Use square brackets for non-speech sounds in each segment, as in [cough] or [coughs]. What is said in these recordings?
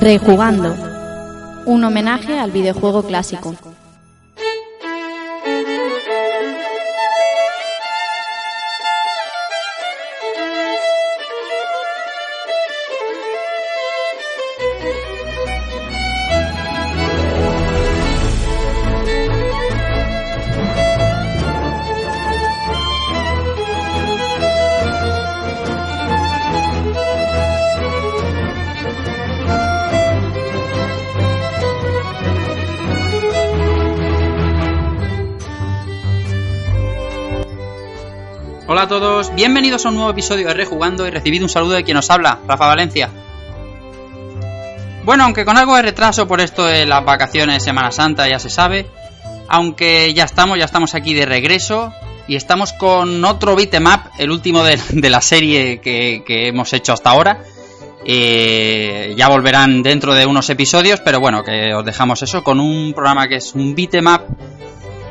Rejugando. Un homenaje al videojuego clásico. Bienvenidos a un nuevo episodio de Rejugando y recibid un saludo de quien os habla, Rafa Valencia. Bueno, aunque con algo de retraso por esto de las vacaciones Semana Santa, ya se sabe, aunque ya estamos, ya estamos aquí de regreso y estamos con otro beatmap, el último de, [laughs] de la serie que, que, hemos hecho hasta ahora. Eh, ya volverán dentro de unos episodios, pero bueno, que os dejamos eso con un programa que es un beatmap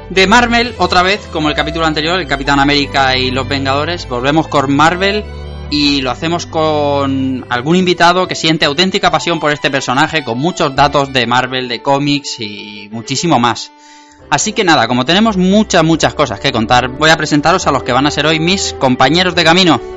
de Marvel, otra vez, como el capítulo anterior, el Capitán América y los Vengadores, volvemos con Marvel y lo hacemos con algún invitado que siente auténtica pasión por este personaje, con muchos datos de Marvel, de cómics y muchísimo más. Así que nada, como tenemos muchas, muchas cosas que contar, voy a presentaros a los que van a ser hoy mis compañeros de camino.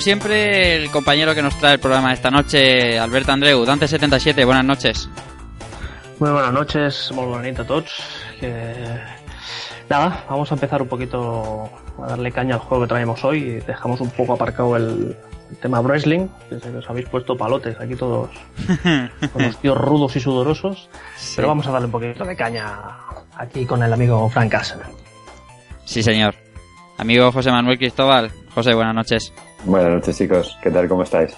Como siempre, el compañero que nos trae el programa esta noche, Alberto Andreu, Dante77, buenas noches. Muy buenas noches, muy bonita a todos. Que... Nada, vamos a empezar un poquito a darle caña al juego que traemos hoy. Dejamos un poco aparcado el, el tema wrestling, que sé que os habéis puesto palotes aquí todos [laughs] con los tíos rudos y sudorosos. Sí. Pero vamos a darle un poquito de caña aquí con el amigo Frank Castle. Sí, señor. Amigo José Manuel Cristóbal. José, buenas noches. Buenas noches chicos, ¿qué tal? ¿Cómo estáis?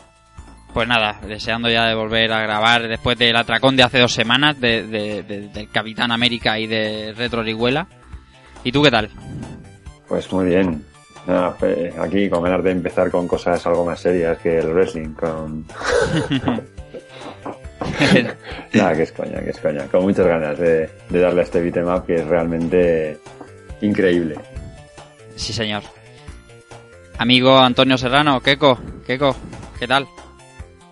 Pues nada, deseando ya de volver a grabar después del atracón de hace dos semanas de, de- de- del Capitán América y de Retro Orihuela. ¿Y tú qué tal? Pues muy bien. Nada, pues, aquí con ganas de empezar con cosas algo más serias que el wrestling, con... [laughs] Nada, que es coña, que es coña. Con muchas ganas de, de darle a este beatmap que es realmente increíble. sí, señor. Amigo Antonio Serrano, Keko, Keko, ¿qué tal?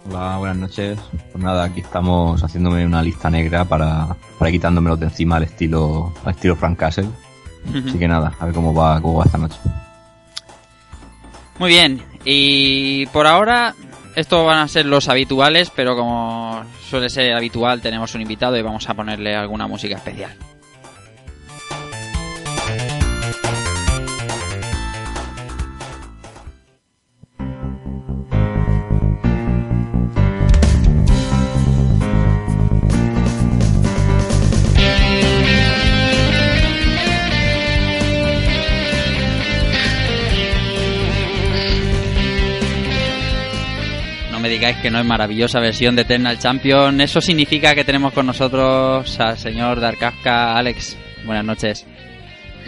Hola, buenas noches. Pues nada, aquí estamos haciéndome una lista negra para, para quitándomelo de encima al estilo, al estilo Frank Castle. Así que nada, a ver cómo va, cómo va esta noche. Muy bien, y por ahora estos van a ser los habituales, pero como suele ser habitual tenemos un invitado y vamos a ponerle alguna música especial. Digáis que no es maravillosa versión de Eternal Champion. Eso significa que tenemos con nosotros al señor Darkafka Alex. Buenas noches.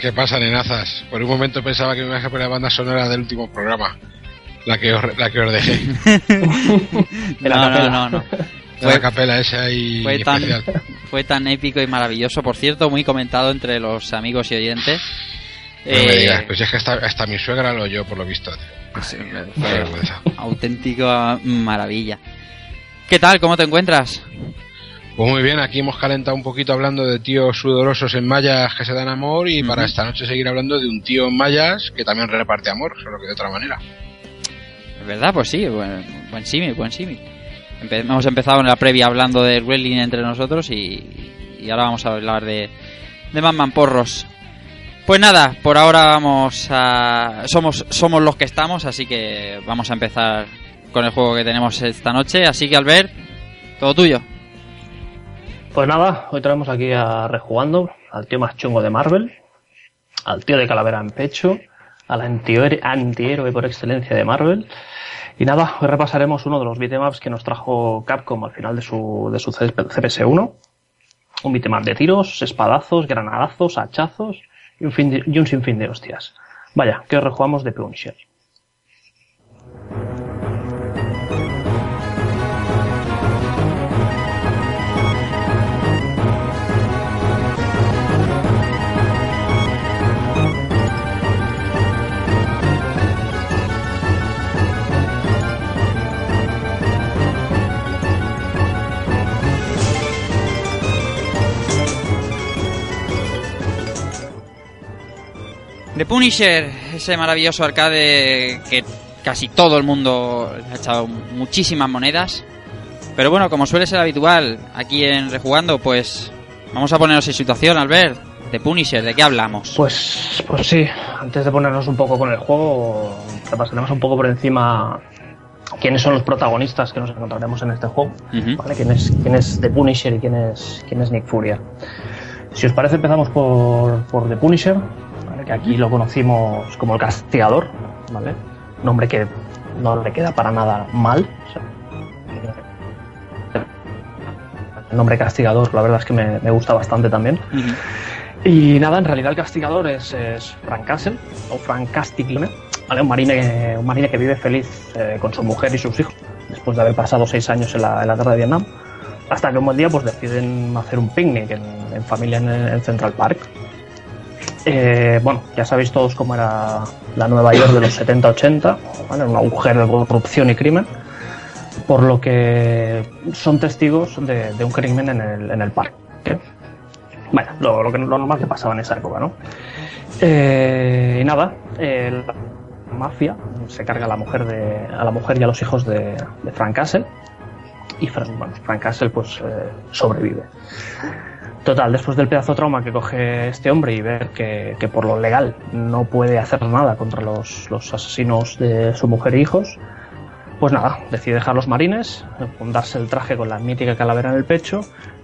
¿Qué pasa, nenazas? Por un momento pensaba que me ibas a poner la banda sonora del último programa. La que os, la que os dejé. De [laughs] la No, no, capela. no, no. De la capela esa y fue tan, especial. fue tan épico y maravilloso, por cierto, muy comentado entre los amigos y oyentes. No me Eh, digas, pues es que hasta, hasta mi suegra lo oyó por lo visto. vergüenza. auténtica maravilla. ¿Qué tal? ¿Cómo te encuentras? Pues muy bien, aquí hemos calentado un poquito hablando de tíos sudorosos en mallas que se dan amor y para esta noche seguir hablando de un tío en mallas que también reparte amor, solo que de otra manera. ¿Es verdad? Pues sí, buen, buen símil, buen símil. Empe- hemos empezado en la previa hablando del wrestling entre nosotros y, y ahora vamos a hablar de, de Batman Porros. Pues nada, por ahora vamos a... Somos, somos los que estamos, así que vamos a empezar con el juego que tenemos esta noche. Así que Albert, todo tuyo. Pues nada, hoy traemos aquí a Rejugando, al tío más chungo de Marvel, al tío de calavera en pecho, al antihéroe, antihéroe por excelencia de Marvel. Y nada, hoy repasaremos uno de los beatemaps que nos trajo Capcom al final de su, de su CPS1. Un beatmap de tiros, espadazos, granadazos, hachazos y un, sinfín de hostias. Vaya, que hoy rejugamos de Punisher. The Punisher, ese maravilloso arcade que casi todo el mundo ha echado muchísimas monedas. Pero bueno, como suele ser habitual aquí en Rejugando, pues vamos a ponernos en situación, Albert. The Punisher, ¿de qué hablamos? Pues, pues sí, antes de ponernos un poco con el juego, repasaremos un poco por encima quiénes son los protagonistas que nos encontraremos en este juego. ¿Quién, es, quién es The Punisher y quién es, quién es Nick Furia? Si os parece, empezamos por, por The Punisher. Que aquí lo conocimos como el castigador, ¿vale? Nombre que no le queda para nada mal. o sea, el nombre castigador, la verdad es que me, me gusta bastante también. Y nada, en realidad el castigador es, es Frank Castle, o Frank Castiglione, ¿vale? un, marine, un marine que vive feliz eh, con su mujer y sus hijos, después de haber pasado seis años en la, en la guerra de Vietnam, hasta que un buen día pues, deciden hacer un picnic en, en familia en, en Central Park. Eh, bueno, ya sabéis todos cómo era la Nueva York de los 70-80, ¿vale? un agujero de corrupción y crimen, por lo que son testigos de, un crimen en el, en parque. Bueno, lo, normal que pasaba en esa época, ¿no? Eh, y nada, la mafia se carga a la mujer, de, a la mujer y a los hijos de, Frank Castle. Y Frank, Frank Castle pues eh, sobrevive. Total, después del pedazo de trauma que coge este hombre y ver que, que por lo legal no puede hacer nada contra los, los asesinos de su mujer e hijos, pues nada, decide dejar los marines, fundarse el traje con la mítica calavera en el pecho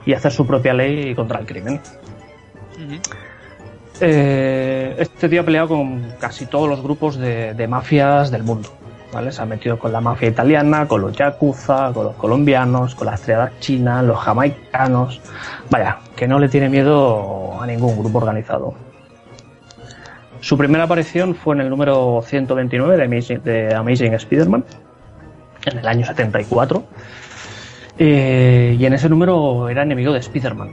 y hacer su propia ley contra el crimen. Eh, este tío ha peleado con casi todos los grupos de, de mafias del mundo. ¿Vale? Se ha metido con la mafia italiana, con los yakuza, con los colombianos, con la estrella china, los jamaicanos. Vaya, que no le tiene miedo a ningún grupo organizado. Su primera aparición fue en el número 129 de Amazing, de Spider-Man, en el año 74. Eh, y en ese número era enemigo de Spider-Man,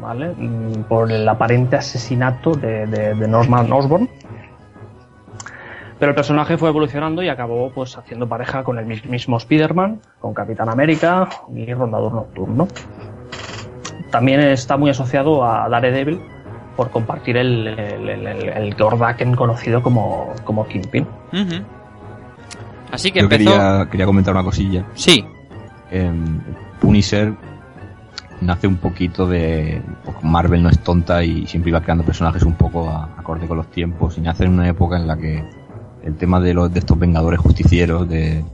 ¿vale? Mm, Por el aparente asesinato de, de, de Norman Osborn. Pero el personaje fue evolucionando y acabó pues haciendo pareja con el mis- mismo Spider-Man, con Capitán América y Rondador Nocturno. También está muy asociado a Daredevil por compartir el, el, el, el- el Gordaken conocido como, como Kingpin. Así que Yo empezó. quería, quería comentar una cosilla. Sí. Em, Punisher nace un poquito de. pues, Marvel no es tonta y siempre iba creando personajes un poco a- acorde con los tiempos. Y nace en una época en la que el tema de, los, de estos vengadores justicieros, de,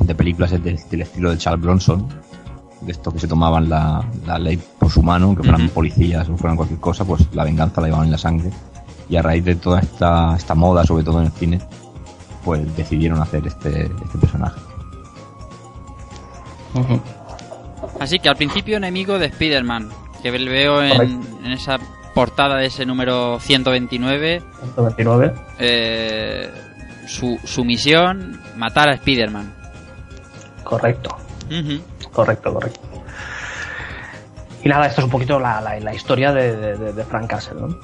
de películas es del, del estilo de Charles Bronson, de estos que se tomaban la, la ley por su mano, aunque fueran policías o fueran cualquier cosa, pues la venganza la llevaban en la sangre. Y a raíz de toda esta, esta moda, sobre todo en el cine, pues decidieron hacer este, este personaje. Así que al principio enemigo de Spider-Man, que veo en, en esa portada de ese número 129. 129. eh, su, su misión, matar a Spider-Man. Correcto. Correcto, correcto. Y nada, esto es un poquito la, la- la historia de, de- Frank Castle, ¿no?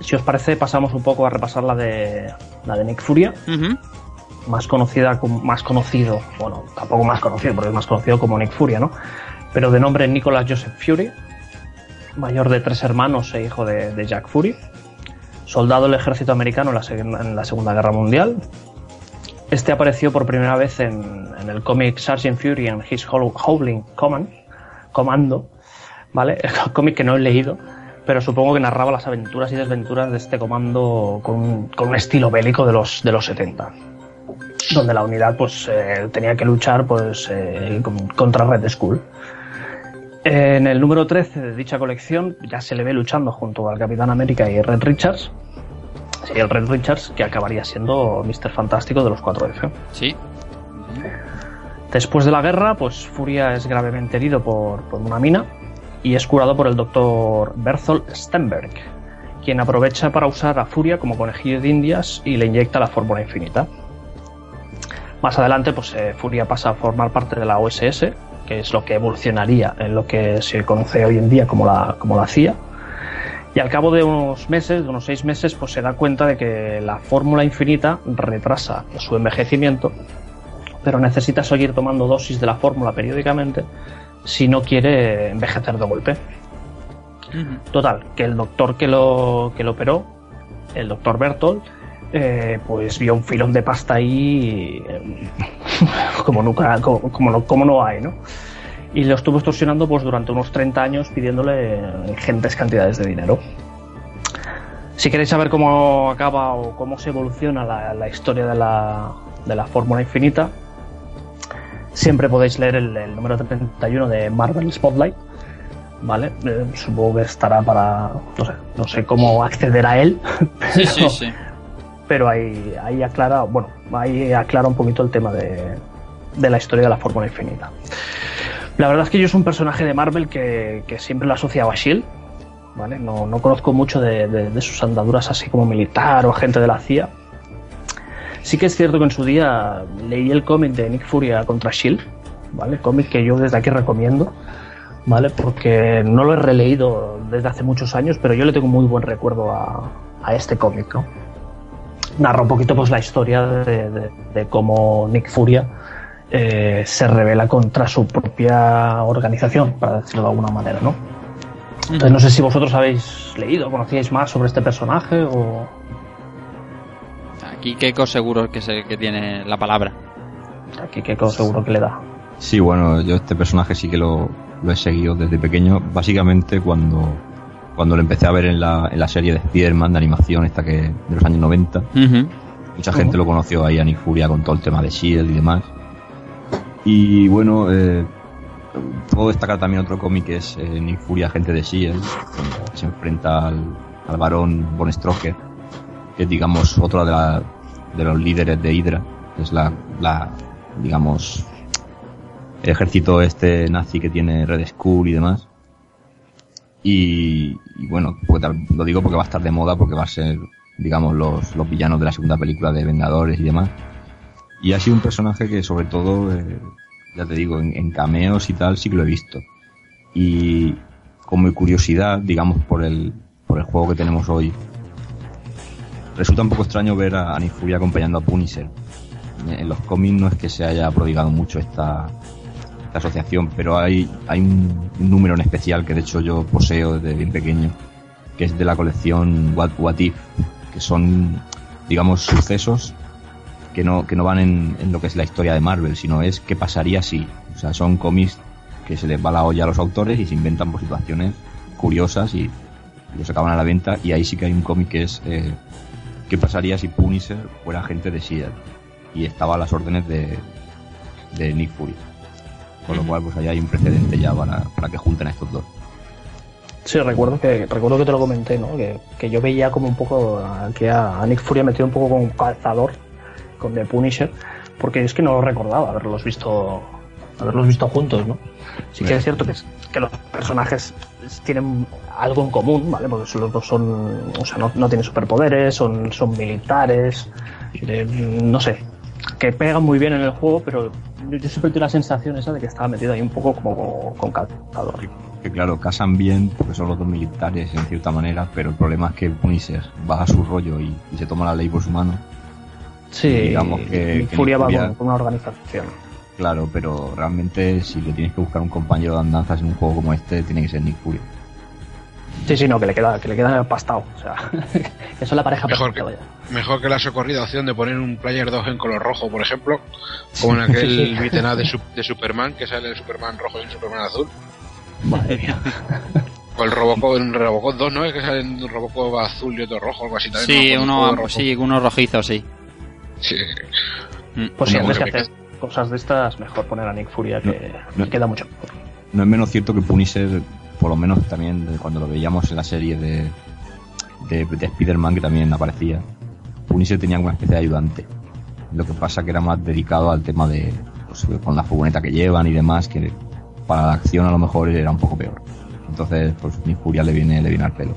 Si os parece, pasamos un poco a repasar la de, la de Nick Furia, más conocida más conocido, bueno, tampoco más conocido, porque es más conocido como Nick Furia, ¿no? Pero de nombre Nicholas Joseph Fury, mayor de tres hermanos e hijo de, de Jack Fury, soldado del ejército americano en la, Segunda Guerra Mundial. Este apareció por primera vez en, el cómic Sergeant Fury and His Howling Command, Comando, ¿vale? [laughs] cómic que no he leído, pero supongo que narraba las aventuras y desventuras de este comando con, un- estilo bélico de los, de los 70 donde la unidad pues eh, tenía que luchar pues eh, con- contra Red Skull. En el número 13 de dicha colección ya se le ve luchando junto al Capitán América y Red Richards. Sería el Red Richards que acabaría siendo Mr. Fantástico de los 4F. Sí. Después de la guerra, pues Furia es gravemente herido por, por una mina y es curado por el doctor Berthold Stenberg, quien aprovecha para usar a Furia como conejillo de indias y le inyecta la fórmula infinita. Más adelante, pues eh, Furia pasa a formar parte de la OSS, que es lo que evolucionaría en lo que se conoce hoy en día como la, como la CIA. Y al cabo de unos meses, de unos seis meses, pues se da cuenta de que la fórmula infinita retrasa su envejecimiento pero necesita seguir tomando dosis de la fórmula periódicamente si no quiere envejecer de golpe. Total, que el doctor que lo, que lo operó, el doctor Bertolt, eh, pues vio un filón de pasta ahí eh, [laughs] como nunca, como, como no, como no hay, ¿no? Y lo estuvo extorsionando pues durante unos 30 años pidiéndole ingentes cantidades de dinero. Si queréis saber cómo acaba o cómo se evoluciona la, la historia de la, de la fórmula infinita, siempre podéis leer el, el número 31 de Marvel Spotlight. ¿Vale? Eh, supongo que estará para. No sé, no sé cómo acceder a él. [laughs] Sí, sí, sí. Pero ahí, ahí aclara, bueno, ahí aclara un poquito el tema de, de la historia de la fórmula infinita. La verdad es que yo es un personaje de Marvel que, que siempre lo he asociado a Shield, ¿vale? No, no conozco mucho de, de- de sus andaduras así como militar o agente de la CIA. Sí que es cierto que en su día leí el cómic de Nick Furia contra Shield, ¿vale? Cómic que yo desde aquí recomiendo, ¿vale? Porque no lo he releído desde hace muchos años, pero yo le tengo muy buen recuerdo a, a este cómic, ¿no? Narra un poquito pues la historia de, de- de cómo Nick Furia eh, se revela contra su propia organización, para decirlo de alguna manera, ¿no? Entonces no sé si vosotros habéis leído, conocíais más sobre este personaje o... Aquí Keiko seguro que, se, que tiene la palabra. Aquí que seguro que le da. Sí, bueno, yo este personaje sí que lo, lo he seguido desde pequeño, básicamente cuando, cuando lo empecé a ver en la, en la serie de Spider-Man de animación, esta que de los años 90. Mucha gente lo conoció ahí a Nick Furia con todo el tema de Shield y demás. Y bueno, eh, puedo destacar también otro cómic que es eh, Nick Furia, agente de Shield, cuando se enfrenta al, al varón Von Stroker, que es digamos otro de, la- de los líderes de Hydra, que es la, la digamos el ejército este nazi que tiene Red Skull y demás. Y, bueno, pues lo digo porque va a estar de moda, porque va a ser, digamos, los, los villanos de la segunda película de Vengadores y demás. Y ha sido un personaje que sobre todo, eh, ya te digo, en, en cameos y tal sí que lo he visto. Y como curiosidad, digamos, por el, por el juego que tenemos hoy, resulta un poco extraño ver a, a Nick Fury acompañando a Punisher. En los cómics no es que se haya prodigado mucho esta, esta asociación, pero hay, hay un, número en especial que de hecho yo poseo desde bien pequeño, que es de la colección What, What If, que son, digamos, sucesos que no, que no van en, lo que es la historia de Marvel, sino es qué pasaría si. O sea, son cómics que se les va la olla a los autores y se inventan por situaciones curiosas y, los acaban a la venta. Y ahí sí que hay un cómic que es eh, qué pasaría si Punisher fuera agente de S.H.I.E.L.D. y estaba a las órdenes de, de Nick Fury. Con lo cual, pues ahí hay un precedente ya para, que junten a estos dos. Sí, recuerdo que recuerdo que te lo comenté, ¿no? Que, que yo veía como un poco que a, Nick Fury metido un poco con un calzador con The Punisher, porque es que no lo recordaba haberlos visto haberlos visto juntos, ¿no? Sí que es cierto que, que los personajes tienen algo en común, ¿vale? Porque los dos son, o sea, no, no tienen superpoderes, son, son militares, no sé, que pegan muy bien en el juego, pero yo, siempre tuve la sensación esa de que estaba metido ahí un poco como con, calzador. Que claro, casan bien porque son los dos militares en cierta manera, pero el problema es que Punisher va a su rollo y, y se toma la ley por su mano. Sí, digamos que- Nick que Furia va con una organización. Claro, pero realmente si le tienes que buscar un compañero de andanzas en un juego como este, tiene que ser Nick Fury. Sí, sí, no, que le queda, que le queda pastado. O sea, [laughs] que son la pareja Mejor perfecta, que, vaya. mejor que la socorrida opción de poner un Player 2 en color rojo, por ejemplo, como en [laughs] aquel Sí, sí. de, de Superman, que sale el Superman rojo y el Superman azul. Madre mía. [laughs] O el Robocop, en Robocop 2, ¿no? Es que sale un Robocop azul y otro rojo, algo así también. Sí, ¿no? uno, rojo. sí, uno rojizo, sí. Sí. Mm. Pues si Una antes que hacer cosas de estas, mejor poner a Nick Furia, que, No, no. que queda mucho mejor. No es menos cierto que Punisher, por lo menos también cuando lo veíamos en la serie de, de, de Spider-Man, que también aparecía, Punisher tenía una especie de ayudante. Lo que pasa que era más dedicado al tema de, pues, con la furgoneta que llevan y demás, que para la acción a lo mejor era un poco peor. Entonces, pues mi furia le viene, le viene al pelo.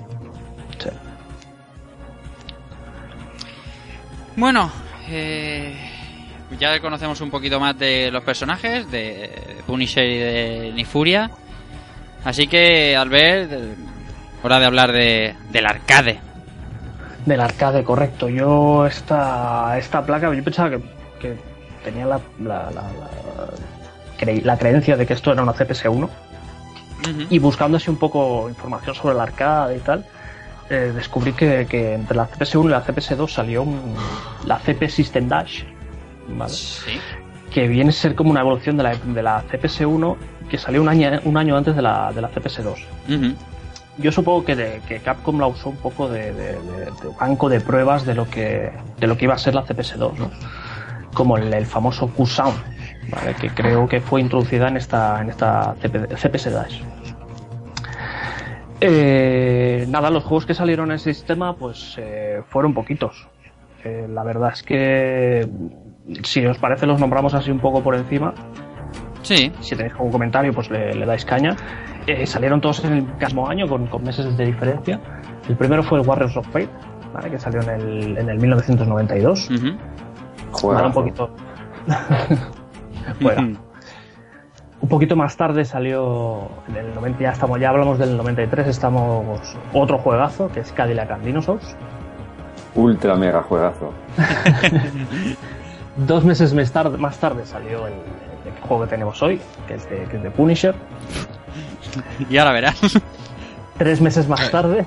Bueno, eh, ya conocemos un poquito más de los personajes, de Punisher y de Nifuria. Así que, Albert, hora de hablar de, del arcade. Del arcade, correcto. Yo esta, esta placa, yo pensaba que, que tenía la, la, la, la, cre- la creencia de que esto era una CPS-1 Ujú. y buscando así un poco información sobre el arcade y tal, eh, descubrí que, que entre la CPS-1 y la CPS-2 salió un- la CP System Dash, ¿vale? Sí. que viene a ser como una evolución de la, de la CPS-1 que salió un año, un año antes de la, de la CPS-2. Ujú. Yo supongo que, de- que Capcom la usó un poco de, de- banco de pruebas de lo que de lo que iba a ser la CPS2, ¿no? Como el, el famoso Q-Sound, ¿vale? que creo que fue introducida en esta en esta CP CPS Dash. Eh, nada, los juegos que salieron en ese sistema, pues eh, fueron poquitos. Eh, la verdad es que, si os parece, los nombramos así un poco por encima Sí. si tenéis algún comentario, pues le, le dais caña. Eh, salieron todos en el mismo año, con, con meses de diferencia. El primero fue el Warriors of Fate, ¿vale? que salió en el, en el 1992. Ujú. Vale, Juega un poquito. [laughs] Fuera. Un poquito más tarde salió en el 90, ya estamos, ya hablamos del 93, estamos otro juegazo que es Cadillac and Dinosaurs. ultra mega juegazo. [laughs] Dos meses más tarde, más tarde salió el juego que tenemos hoy, que es de, que es de Punisher. Y ahora verás. [laughs] Tres meses más tarde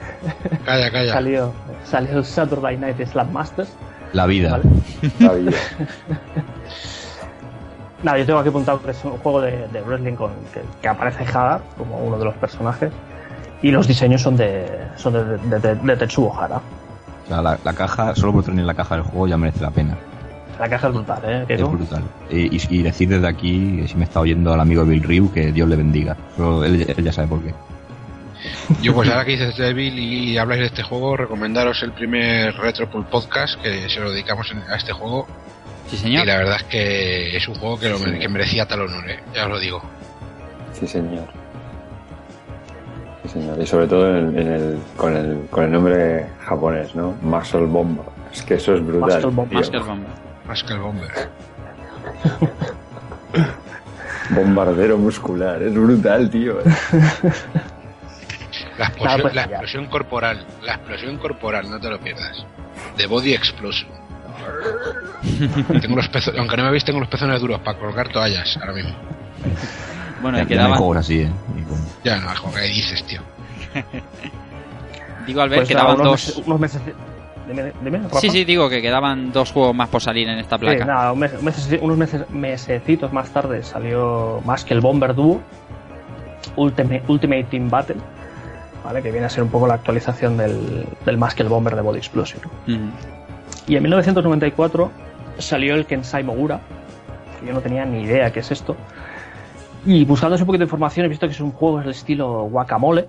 Calla, calla. salió, salió el Saturday Night Slap Masters. La vida. ¿vale? La vida. [laughs] Nada, yo tengo aquí apuntado que es un juego de, de wrestling con, que, que aparece Hadar como uno de los personajes. Y los diseños son de, son de, de, de- de Tetsuo Hara. O sea, la, la caja, solo por tener la caja del juego ya merece la pena. La caja es brutal, ¿eh? Es brutal. Y, y- y decir desde aquí, si me está oyendo al amigo Bill Ryu, que Dios le bendiga. Él, él ya sabe por qué. Yo pues ahora que dices Devil y habláis de este juego, recomendaros el primer Retropool Podcast que se lo dedicamos en- a este juego Sí, y señor. la verdad es que es un juego que, lo, que merecía tal honor, ¿eh? ya os lo digo. Sí, señor. Sí, señor. Y sobre todo en el, en el- con, el, con el nombre japonés, ¿no? Muscle Bomb. Es que eso es brutal. Muscle Bomb. tío. Más el Bomber. [laughs] Bombardero muscular. Es brutal, tío. La explosión, pues la explosión corporal, la explosión corporal, no te lo pierdas. The Body Explosion. [laughs] tengo los pezo- aunque no me veis, tengo los pezones duros para colgar toallas ahora mismo. Bueno, Ya, y ya no hay quedaban. así, ¿eh? Y con- Ya no, joder, ¿qué dices, tío? [laughs] Digo, Albert, Pues quedaban unos dos. meses- unos meses. Dime, dime. Sí, sí, digo que quedaban dos juegos más por salir en esta Sí, placa. nada, un mes- meses- unos meses, mesecitos más tarde salió más que el Bomber Duo, Ultimate, Ultimate Team Battle, ¿vale? que viene a ser un poco la actualización del, del más que el Bomber de Body Explosion. Ujú. Y en 1994 salió el Kensai Mogura, que yo no tenía ni idea qué es esto. Y buscando un poquito de información he visto que es un juego del estilo Guacamole,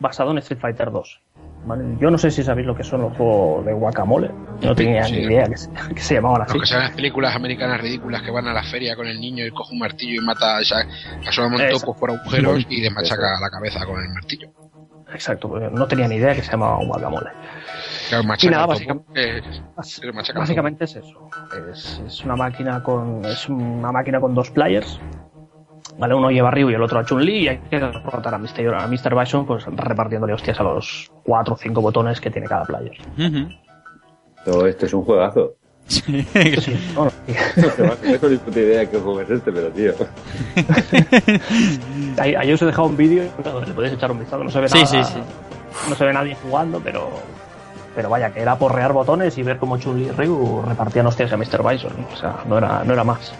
basado en Street Fighter 2. ¿Vale? Yo no sé si sabéis lo que son los juegos de Guacamole, no tenía Sí. ni idea que se, que se llamaban así. Aunque sean las películas americanas ridículas que van a la feria con el niño y coge un martillo y mata a esa, asoma topos por agujeros y le machaca la cabeza con el martillo. Exacto, porque no tenía ni idea que se llamaba guacamole. Claro, machaca nada, eh, Básicamente es eso. Es, es una máquina con es una máquina con dos players. Vale, uno lleva a Ryu y el otro a Chun-Li y hay que derrotar a Mr. a Mr. Bison pues repartiéndole hostias a los cuatro o cinco botones que tiene cada player. Ujú. Todo esto es un juegazo. Sí, [laughs] no, sí. No tengo ni puta idea de qué juego es este, pero tío. [laughs] Ahí os he dejado un vídeo donde le podéis echar un vistazo. No se ve Sí, nada, sí, sí. no se ve nadie jugando, pero pero vaya, que era porrear botones y ver cómo Chun-Li y Ryu repartían hostias a Mr. Bison. O sea, no era, no era más.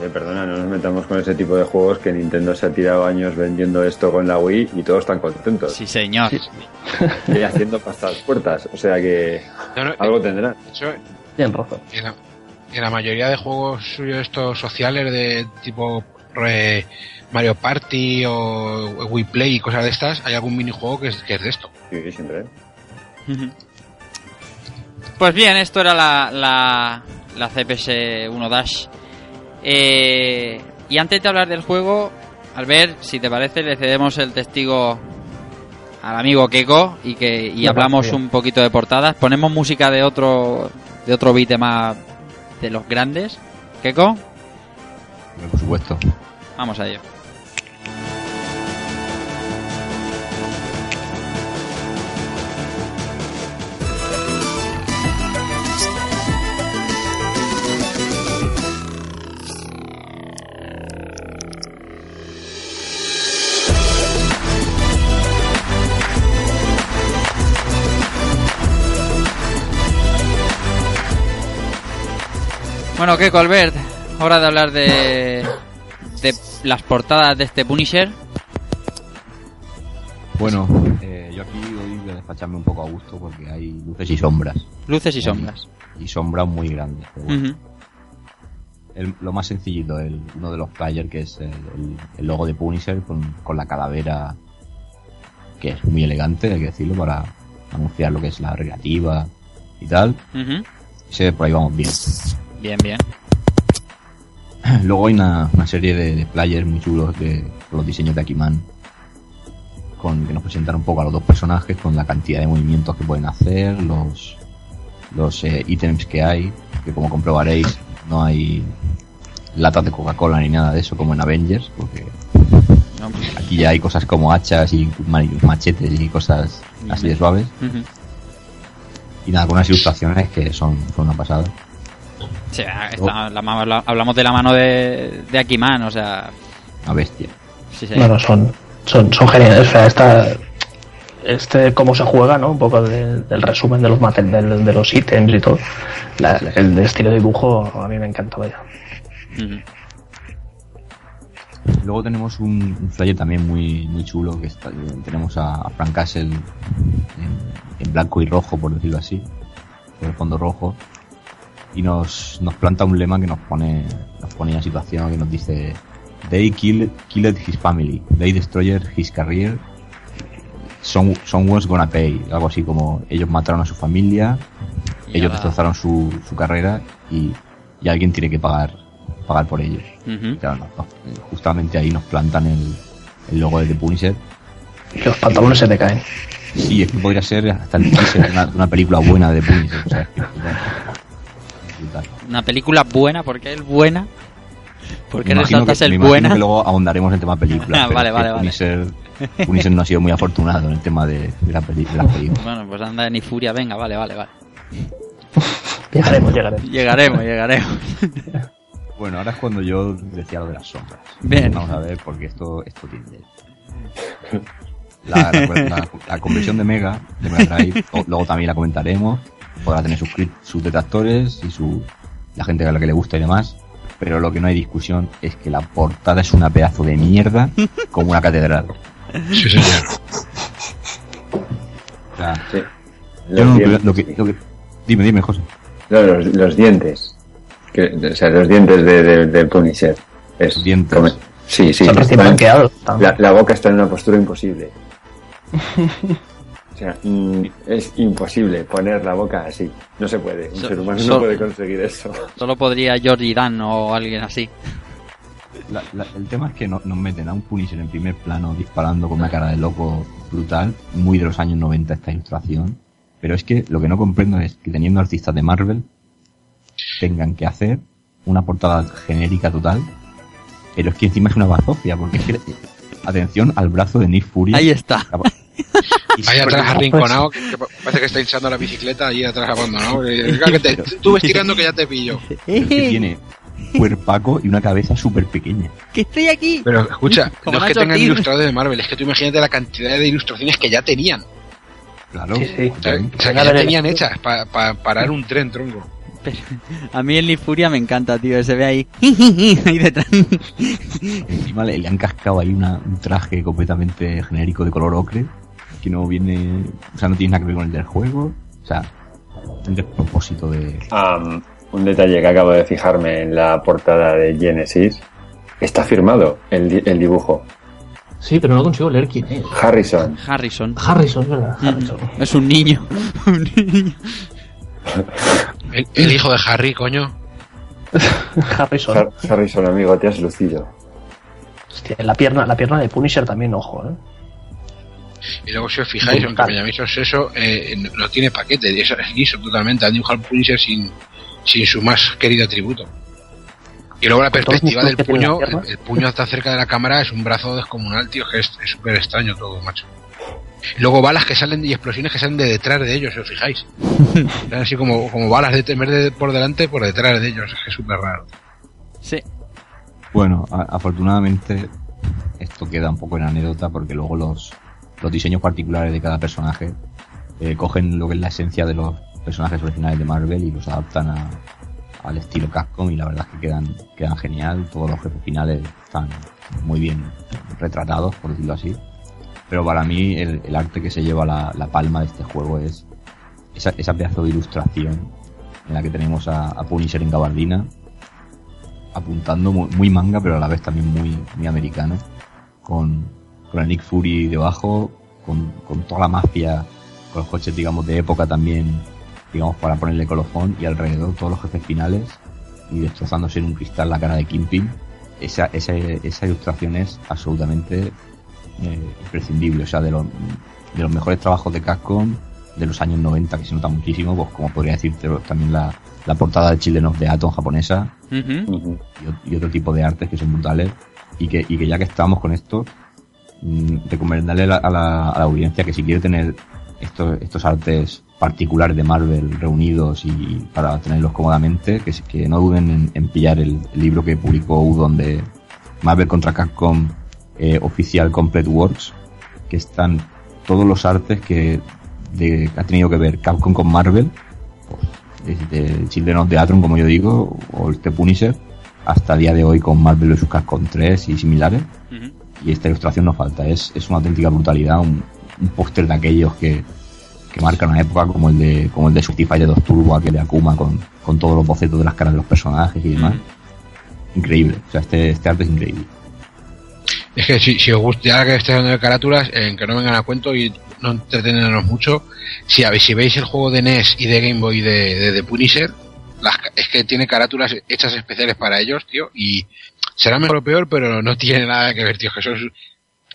Eh, perdona, no nos metamos con ese tipo de juegos que Nintendo se ha tirado años vendiendo esto con la Wii y todos están contentos. Sí, señor. Sí. [laughs] Y haciendo pastas puertas. O sea que No, no, algo tendrán. de hecho, Bien, razón. en la, en la mayoría de juegos suyos estos sociales de tipo eh, Mario Party o Wii Play y cosas de estas, hay algún minijuego que es, que es de esto. Sí, siempre. Pues bien, esto era la, la, la CPS 1 Dash. Eh, y antes de hablar del juego, al ver, si te parece, le cedemos el testigo al amigo Keko y que y hablamos un poquito de portadas. Ponemos música de otro de otro beat'em up de los grandes. Keko, Por supuesto. vamos a ello. Bueno, Keko, Albert, hora de hablar de, de las portadas de este Punisher. Bueno, eh, yo aquí voy a despacharme un poco a gusto porque hay luces y sombras. Luces y sombras. Y sombras muy grandes. pero bueno. Ujú. El- lo más sencillito, el, uno de los flyers que es el, logo de Punisher con, con la calavera que es muy elegante, hay que decirlo, para anunciar lo que es la recreativa y tal. Por ahí vamos bien. Bien, bien. [laughs] Luego hay una, una serie de, de flyers muy chulos de con los diseños de Akiman. Con, que nos presentan un poco a los dos personajes, con la cantidad de movimientos que pueden hacer, los, los eh, ítems que hay, que como comprobaréis, no hay latas de Coca-Cola ni nada de eso como en Avengers, porque aquí ya hay cosas como hachas y ma- machetes y cosas así de suaves. Y nada, con unas ilustraciones que son, son una pasada. Sí, esta- la ma- la- hablamos de la mano de, de Akiman, o sea, Una bestia. sí, sí. Bueno, son, son, son geniales. O sea, esta, este cómo se juega, ¿no? Un poco de- del resumen de los del- de, los ítems y todo. La- el estilo de dibujo a mí me encanta, vaya. Ujú. Luego tenemos un, un flyer también muy, muy chulo que está, tenemos a, a Frank Castle en, en blanco y rojo, por decirlo así, con el fondo rojo, y nos, nos planta un lema que nos pone, nos pone en situación que nos dice They killed, killed his family, they destroyed his career, some, someone's gonna pay, algo así como ellos mataron a su familia, Y ellos destrozaron su, su carrera y, y alguien tiene que pagar, pagar por ellos. Ujú. Claro, no, no. justamente ahí nos plantan el, el logo de The Punisher. Los pantalones se te caen. Sí, es que podría ser hasta el teaser de una, película buena de The Punisher. O sea, es que brutal. Una película buena, ¿por qué es buena? ¿Por qué Me imagino resaltas que- el me buena? que luego ahondaremos en el tema película. [laughs] Ah, vale, vale, vale. Punisher, Punisher no ha sido muy afortunado en el tema de, de la peli, de las películas. Bueno, pues anda ni furia, venga, vale, vale, vale. Llegaremos, llegaremos. Llegaremos, llegaremos. [laughs] Bueno, ahora es cuando yo decía lo de las sombras. Bien. Vamos a ver, porque esto, esto tiene. La, la, la- la conversión de Mega, de Mega Drive, o- luego también la comentaremos. Podrá tener sus, sus detractores y su, la gente a la que le gusta y demás. Pero lo que no hay discusión es que la portada es una pedazo de mierda [laughs] como una catedral. Sí, señor. O sea, Sí. yo Los no- dientes, lo que- lo que- dime, dime, José. No, los, los dientes. Que- o sea, los dientes de, de, del Punisher. Es Los dientes. come- Sí, sí. Son recién están- blanqueados. están. la, la boca está en una postura imposible. [laughs] O sea, es imposible poner la boca así. No se puede. Un So- ser humano so- no puede conseguir eso. Solo podría George Dan o alguien así. La- la- el tema es que no- nos meten a un Punisher en primer plano disparando con una cara de loco brutal, muy de los años 90 esta ilustración. Pero es que lo que no comprendo es que teniendo artistas de Marvel tengan que hacer una portada genérica total, pero es que encima es una bazofia, porque es que, atención al brazo de Nick Fury. Ahí está. Y Ahí atrás arrinconado, que, que parece que está hinchando la bicicleta ahí atrás abandonado. [laughs] Que- te, tú ves tirando que ya te pillo. [laughs] pero es que tiene cuerpaco y una cabeza súper pequeña. ¡Que estoy aquí! Pero escucha, [laughs] Como no es que tengan ilustradores de Marvel, es que tú imagínate la cantidad de ilustraciones que ya tenían. Claro. Sí, sí. O sea, también. o sea, que ya tenían hechas para parar un tren, tronco. Pero a mí el Nifuria me encanta, tío. Se ve ahí, ahí detrás. Encima le, le han cascado ahí una- un traje completamente genérico de color ocre, que no viene, o sea, no tiene nada que ver con el del juego. O sea, un despropósito de... Un detalle que acabo de fijarme en la portada de Genesis. Está firmado el, di- el dibujo. Sí, pero no consigo leer quién es. Harrison. Harrison. Harrison, es ¿verdad? Harrison. Es un niño. [laughs] Un niño. El, el hijo de Harry, coño. Harrison. Har- Harrison, amigo, te has lucido. Hostia, la pierna, la pierna de Punisher también, ojo, ¿eh? Y luego, si os fijáis, aunque me llaméis eso, eh, no- tiene paquete. y eso Es liso totalmente. Han dibujado al Punisher sin, sin su más querido atributo. Y luego la perspectiva del puño, el, el puño está cerca de la cámara, es un brazo descomunal, tío, que es súper extraño todo, macho. Y luego balas que salen y explosiones que salen de detrás de ellos, si os fijáis. [laughs] Son así como, como balas de, en vez de por delante, por detrás de ellos. Es que es súper raro. Sí. Bueno, a- afortunadamente esto queda un poco en anécdota porque luego los, los diseños particulares de cada personaje eh, cogen lo que es la esencia de los personajes originales de Marvel y los adaptan a- al estilo Capcom y la verdad es que quedan, quedan genial, todos los jefes finales están muy bien retratados, por decirlo así. Pero para mí el, arte que se lleva la, la palma de este juego es esa, esa pedazo de ilustración en la que tenemos a, a Punisher en gabardina apuntando muy, muy manga, pero a la vez también muy, muy americano, con, con el Nick Fury debajo, con, con toda la mafia, con los coches, digamos, de época también, digamos, para ponerle colofón, y alrededor todos los jefes finales, y destrozándose en un cristal la cara de Kingpin. Esa, esa, esa ilustración es absolutamente eh, imprescindible, o sea, de los, de los mejores trabajos de Capcom de los años 90, que se nota muchísimo, pues como podría decirte también la, la portada de Children of the Atom japonesa, Ujú. Ujú. y, y otro tipo de artes que son brutales y que, y que ya que estamos con esto recomendarle a la, a la- audiencia que si quiere tener estos, estos artes particulares de Marvel reunidos y para tenerlos cómodamente que, que no duden en, pillar el, el libro que publicó Udon de Marvel contra Capcom eh, Official Complete Works que están todos los artes que, de- que ha tenido que ver Capcom con Marvel desde Children of the Atom, como yo digo, o este Punisher, hasta el día de hoy con Marvel vs. Capcom 3 y similares. Y esta ilustración no falta, es, es una auténtica brutalidad, un, un póster de aquellos que, que marcan una época como el de como el de Subtify de 2 Turbo, aquel de Akuma con, con todos los bocetos de las caras de los personajes y demás. Increíble, o sea, este, este arte es increíble. Es que si, si os gusta, ya que estéis hablando de carátulas, en que no vengan a cuento y no entretenernos mucho, si, si veis el juego de NES y de Game Boy de, de, de Punisher, las es que tiene carátulas hechas especiales para ellos, tío, y será mejor o peor, pero no tiene nada que ver, tío, que eso es-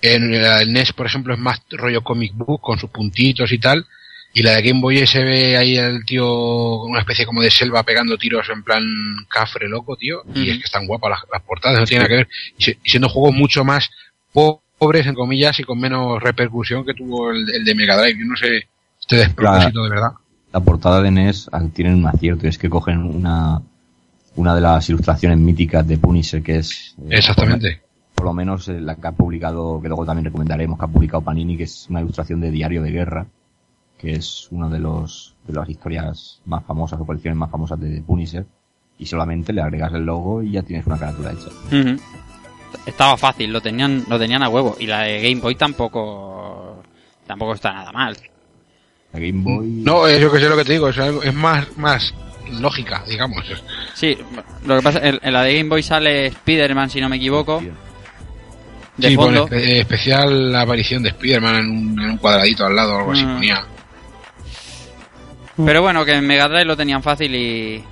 en el NES, por ejemplo, es más rollo comic book, con sus puntitos y tal, y la de Game Boy se ve ahí el tío, una especie como de selva pegando tiros en plan cafre loco, tío, y es que están guapas las, las portadas, no tiene nada que ver, y, si- y siendo juegos mucho más po- pobres, en comillas, y con menos repercusión que tuvo el, el de Mega Drive. Yo no sé este despropósito de verdad. La portada de NES ah, tiene un acierto, es que cogen una, una de las ilustraciones míticas de Punisher, que es... eh, Exactamente. por lo menos eh, la que ha publicado, que luego también recomendaremos, que ha publicado Panini, que es una ilustración de Diario de Guerra, que es una de los de las historias más famosas o colecciones más famosas de Punisher, y solamente le agregas el logo y ya tienes una carátula hecha. Estaba fácil, lo tenían, lo tenían a huevo. Y la de Game Boy tampoco, tampoco está nada mal. La Game Boy... No, es yo que sé lo que te digo, es, algo- es más, más lógica, digamos. Sí, lo que pasa, en, en la de Game Boy sale Spider-Man, si no me equivoco, de Sí, fondo. pone espe- especial la aparición de Spider-Man en un, en un cuadradito al lado o algo así Mm. ponía. Pero bueno, que en Mega Drive lo tenían fácil y,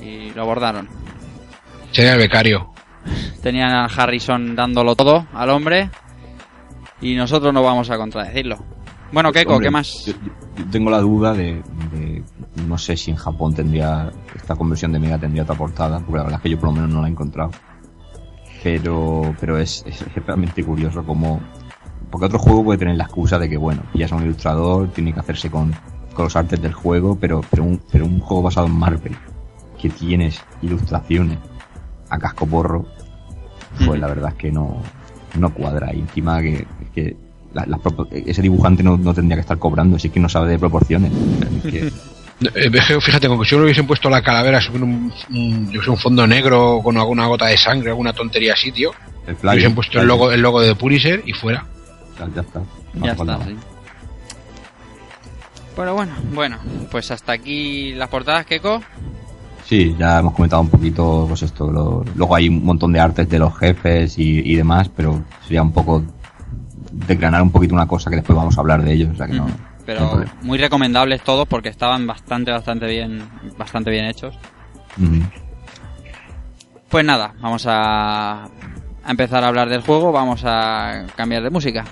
y lo abordaron. Sería el becario. [laughs] Tenían a Harrison dándolo todo al hombre y nosotros no vamos a contradecirlo. Bueno, Keiko, Hombre, ¿qué más? Yo, yo tengo la duda de, de- No sé si en Japón tendría. Esta conversión de Mega tendría otra portada, porque la verdad es que yo por lo menos no la he encontrado. Pero, pero es, es realmente curioso como. Porque otro juego puede tener la excusa de que, bueno, ya es un ilustrador, tiene que hacerse con, con los artes del juego, pero, pero, un, pero un juego basado en Marvel, que tienes ilustraciones a casco porro, pues la verdad es que no, no cuadra. Y encima que, que la- las propo- ese dibujante no, no tendría que estar cobrando, si es que no sabe de proporciones. Es que Eh, que, fíjate, con que si lo hubiesen puesto la calavera sobre un, un, yo sé, un fondo negro con alguna gota de sangre, alguna tontería así, tío. El flyer, hubiesen puesto el logo, el logo de Punisher y fuera. Ya, ya está. No Ya está, sí. Pero bueno, bueno, pues hasta aquí las portadas, Keiko. Sí, ya hemos comentado un poquito, pues esto. lo- luego hay un montón de artes de los jefes y, y demás, pero sería un poco desgranar un poquito una cosa que después vamos a hablar de ellos. O sea que no, Pero muy recomendables todos porque estaban bastante, bastante bien, bastante bien hechos. Pues nada, vamos a, a empezar a hablar del juego, vamos a cambiar de música.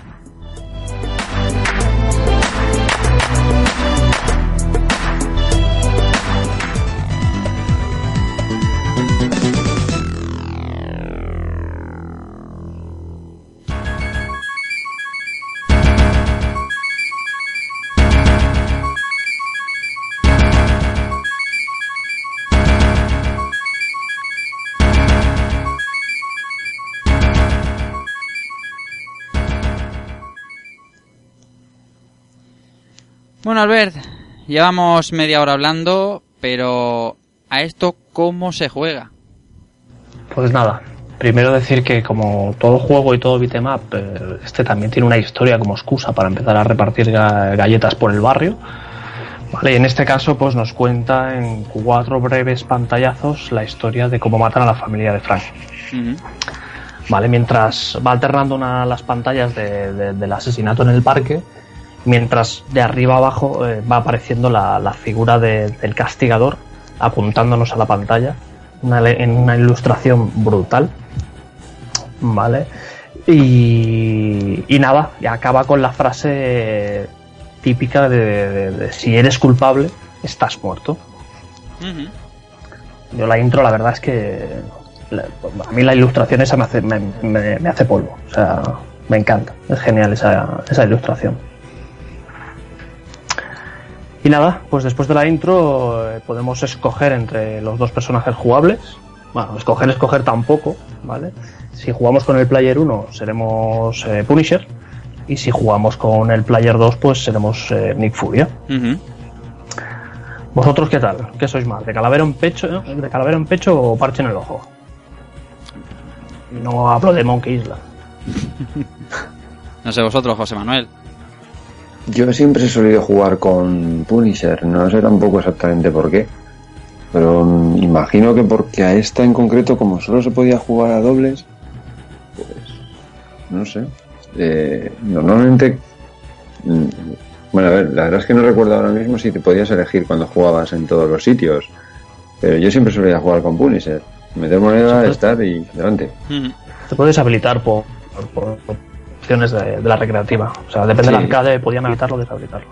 Bueno, Albert, llevamos media hora hablando, pero a esto, ¿cómo se juega? Pues nada, primero decir que como todo juego y todo beat'em up, eh, este también tiene una historia como excusa para empezar a repartir ga- galletas por el barrio. Vale, y en este caso pues nos cuenta en cuatro breves pantallazos la historia de cómo matan a la familia de Frank. Vale, mientras va alternando una, las pantallas de- de- del asesinato en el parque, mientras de arriba abajo eh, va apareciendo la, la figura de- del castigador apuntándonos a la pantalla una en una ilustración brutal. Vale. Y, y nada, y acaba con la frase típica de, de- de si eres culpable, estás muerto. Yo la intro, la verdad es que la- a mí la ilustración esa me hace, me, me- me hace polvo. O sea, me encanta. Es genial esa, esa ilustración. Y nada, pues después de la intro eh, podemos escoger entre los dos personajes jugables. Bueno, escoger, escoger tampoco, ¿vale? Si jugamos con el Player 1 seremos eh, Punisher. Y si jugamos con el Player 2 pues seremos eh, Nick Furia. ¿Vosotros qué tal? ¿Qué sois más? ¿De calavera en pecho, de calavera en pecho o parche en el ojo? No hablo de Monkey Island. [laughs] No sé vosotros, José Manuel. Yo siempre he solido jugar con Punisher, no sé tampoco exactamente por qué. Pero mm, imagino que porque a esta en concreto, como solo se podía jugar a dobles, pues no sé. Eh, normalmente, mm, bueno, a ver, la verdad es que no recuerdo ahora mismo si te podías elegir cuando jugabas en todos los sitios. Pero yo siempre solía jugar con Punisher. Meter moneda, estar y adelante. Ujú. Te puedes habilitar por, por- por opciones de, de la recreativa. O sea, depende Sí. del arcade, podían habilitarlo o deshabilitarlo.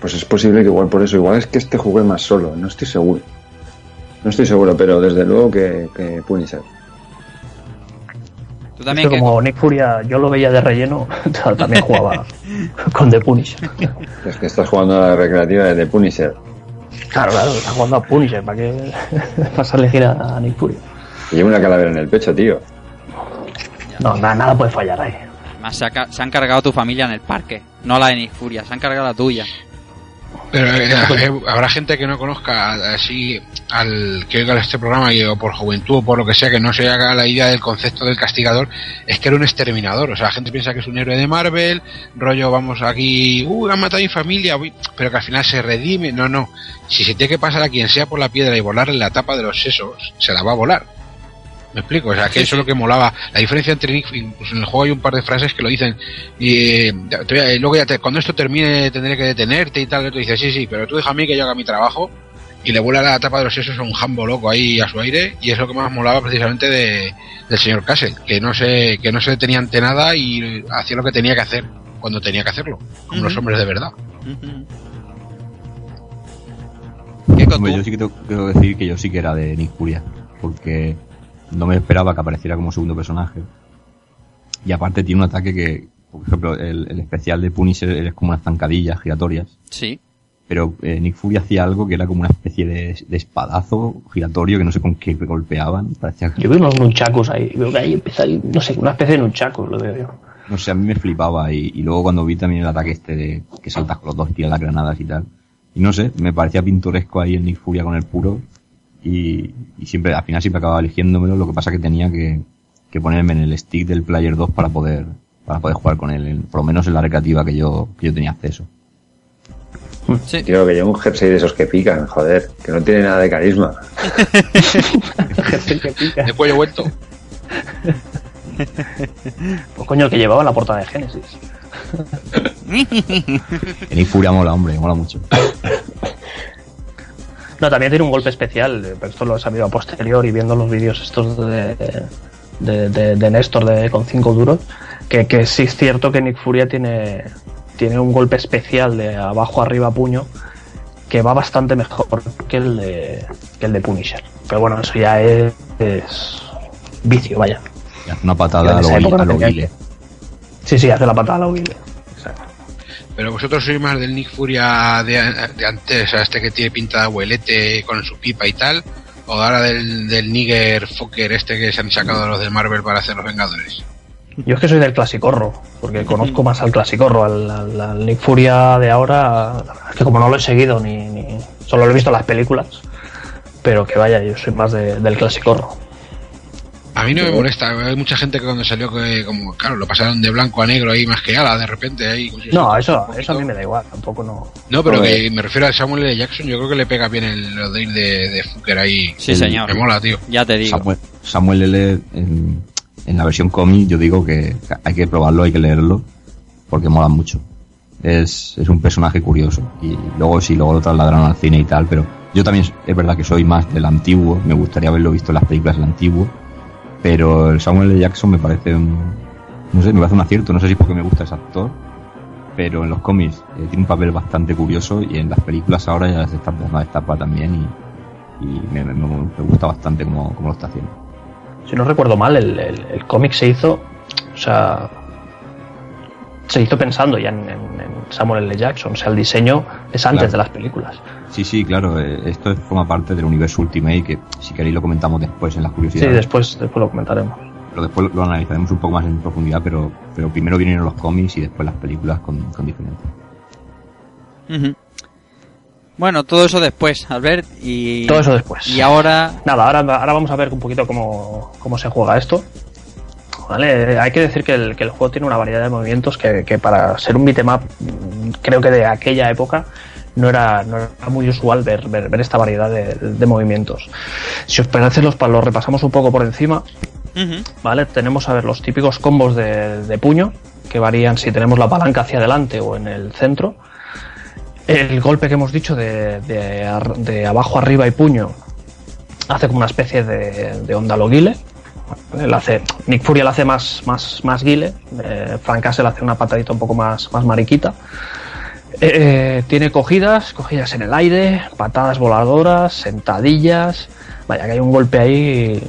Pues es posible que igual por eso, igual es que este jugué más solo, no estoy seguro. No estoy seguro, pero desde luego que, que Punisher. Tú Es también, que como Nick Furia yo lo veía de relleno, [laughs] también jugaba [laughs] con The Punisher. Es que estás jugando a la recreativa de The Punisher. Claro, claro, está jugando a Punisher, ¿para qué [laughs] vas a elegir a Nick Furia? Lleva una calavera en el pecho, tío. No, nada, nada puede fallar ahí. Además, se, ha, ca- se han cargado tu familia en el parque, no la de Nick Furia, se han cargado la tuya. Pero eh, eh, habrá gente que no conozca así al que oiga este programa y, o por juventud o por lo que sea que no se haga la idea del concepto del castigador es que era un exterminador o sea la gente piensa que es un héroe de Marvel rollo vamos aquí uy han matado a mi familia uy", pero que al final se redime no no si se tiene que pasar a quien sea por la piedra y volarle la tapa de los sesos se la va a volar me explico, o sea, que Sí, eso es lo que molaba. La diferencia entre Nick, incluso en el juego hay un par de frases que lo dicen. Y eh, te a- luego ya te- cuando esto termine tendré que detenerte y tal. Y tú dices, sí, sí, pero tú deja a mí que yo haga mi trabajo. Y le vuela la tapa de los sesos a un jambo loco ahí a su aire. Y es lo que más molaba precisamente de, del señor Castle. Que no se, que no se detenía ante nada y hacía lo que tenía que hacer cuando tenía que hacerlo. Como los hombres de verdad. Ujú. Keiko, Hombre, yo sí que tengo que decir que yo sí que era de Nick Furia, porque no me esperaba que apareciera como segundo personaje. Y aparte tiene un ataque que, por ejemplo, el, el especial de Punisher es como unas zancadillas giratorias, Sí. pero eh, Nick Fury hacía algo que era como una especie de, de espadazo giratorio que no sé con qué golpeaban. Parecía, Yo veo unos nunchakus ahí, veo que ahí empieza, ahí, no sé, una especie de nunchakus, lo veo yo. no sé, a mí me flipaba y, y luego cuando vi también el ataque este de que saltas con los dos y tiras las granadas y tal, y no sé, me parecía pintoresco ahí el Nick Furia con el puro y, y siempre, al final siempre acababa eligiéndomelo, lo que pasa que tenía que, que ponerme en el stick del Player 2 para poder, para poder jugar con él, en- por lo menos en la recreativa que yo, que yo tenía acceso. Sí. Tío, que lleva un jersey de esos que pican, joder, que no tiene nada de carisma. que [laughs] pica. De cuello vuelto. Pues coño, el que llevaba en la portada de Genesis. [laughs] El Nick Furia mola, hombre, mola mucho. [laughs] No, también tiene un golpe especial, eh, pero esto lo he sabido a posterior y viendo los vídeos estos de, de, de, de Néstor de, con 5 duros, que, que sí es cierto que Nick Furia tiene, tiene un golpe especial de abajo arriba puño que va bastante mejor que el de, que el de Punisher. Pero bueno, eso ya es, es vicio, vaya. Una patada a lo, a lo Guile. Sí, sí, hace la patada a la Guile. Pero vosotros sois más del Nick Furia de, de antes, a este que tiene pinta de abuelete con su pipa y tal, o ahora del, del Nigger Fokker este que se han sacado los de Marvel para hacer los Vengadores. Yo es que soy del clasicorro, porque conozco más al clasicorro, al, al- al Nick Furia de ahora, es que como no lo he seguido ni, ni- solo lo he visto en las películas, pero que vaya, yo soy más de- del clasicorro. A mí no me molesta, hay mucha gente que cuando salió que como, claro, lo pasaron de blanco a negro ahí más que ala, de repente ahí. pues, No, eso, eso a mí me da igual, tampoco no. No, pero que me refiero a Samuel L. Jackson, yo creo que le pega bien el, lo de de, Fucker ahí. Sí, señor. Me mola, tío. Ya te digo. Samuel, Samuel L. En, en la versión cómic yo digo que hay que probarlo, hay que leerlo, porque mola mucho. Es, es un personaje curioso. Y luego sí, luego lo trasladaron al cine y tal, pero yo también es verdad que soy más del antiguo, me gustaría haberlo visto en las películas del antiguo, pero el Samuel L. Jackson me parece un, no sé, me parece un acierto, no sé si es porque me gusta ese actor, pero en los cómics eh, tiene un papel bastante curioso y en las películas ahora ya se está empezando a destapar también y, y me, gusta bastante como, como lo está haciendo. Si no recuerdo mal, el, el- cómic se hizo, o sea, se hizo pensando ya en Samuel L. Jackson, o sea, el diseño es antes Claro. de las películas. Sí, sí, claro, eh, esto forma parte del universo Ultimate que si queréis lo comentamos después en las Sí, curiosidades. después, después lo comentaremos. pero después lo analizaremos un poco más en profundidad, pero, pero primero vienen los cómics y después las películas con, con diferencia. Ujú. Bueno, todo eso después, Albert. Y, Todo eso después. Y ahora. Nada, ahora, ahora vamos a ver un poquito cómo, cómo se juega esto. ¿Vale? Hay que decir que el, que el juego tiene una variedad de movimientos que, que para ser un beatmap, creo que de aquella época no era, no era muy usual ver, ver, ver esta variedad de, de movimientos. Si os parece, los, los repasamos un poco por encima. ¿Vale? Tenemos a ver los típicos combos de, de puño, que varían si tenemos la palanca hacia adelante o en el centro. El golpe que hemos dicho de, de abajo arriba y puño hace como una especie de, onda guile. Nick Fury le hace más, más, más guile, eh, Frank Castle hace una patadita un poco más, más mariquita. Eh, tiene cogidas, cogidas en el aire, patadas voladoras, sentadillas. Vaya, que hay un golpe ahí.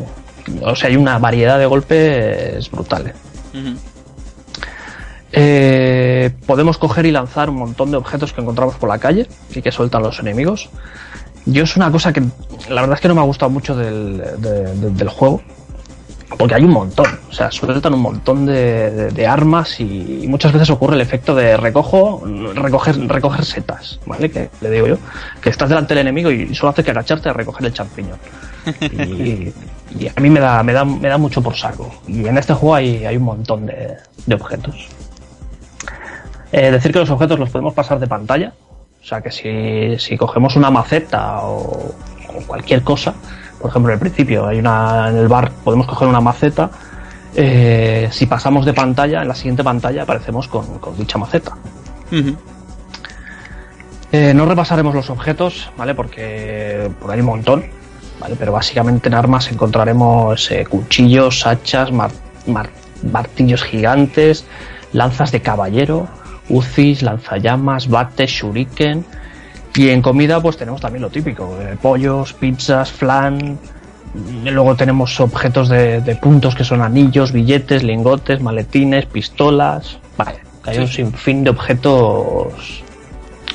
O sea, hay una variedad de golpes brutales. Eh, podemos coger y lanzar un montón de objetos que encontramos por la calle y que sueltan los enemigos. Yo es una cosa que la verdad es que no me ha gustado mucho del, de- de- del juego. Porque hay un montón, o sea, sueltan un montón de, de- de armas y, y muchas veces ocurre el efecto de recojo, recoger, recoger setas, ¿vale? Que le digo yo, que estás delante del enemigo y solo hace que agacharte a recoger el champiñón. [laughs] Y, y a mí me da, me da, me da mucho por saco. Y en este juego hay, hay un montón de, de objetos. Eh, decir que los objetos los podemos pasar de pantalla. O sea que si, si cogemos una maceta o, o cualquier cosa, por ejemplo, en el principio hay una en el bar podemos coger una maceta. eh, si pasamos de pantalla, en la siguiente pantalla aparecemos con, con dicha maceta. Eh, no repasaremos los objetos, ¿vale? Porque por ahí hay un montón, ¿vale? Pero básicamente en armas encontraremos eh, cuchillos, hachas, mar- mar- martillos gigantes, lanzas de caballero, uzis, lanzallamas, bates, shuriken. Y en comida pues tenemos también lo típico, eh, pollos, pizzas, flan. Y Luego tenemos objetos de, de puntos que son anillos, billetes, lingotes, maletines, pistolas. Vaya, que hay un sinfín de objetos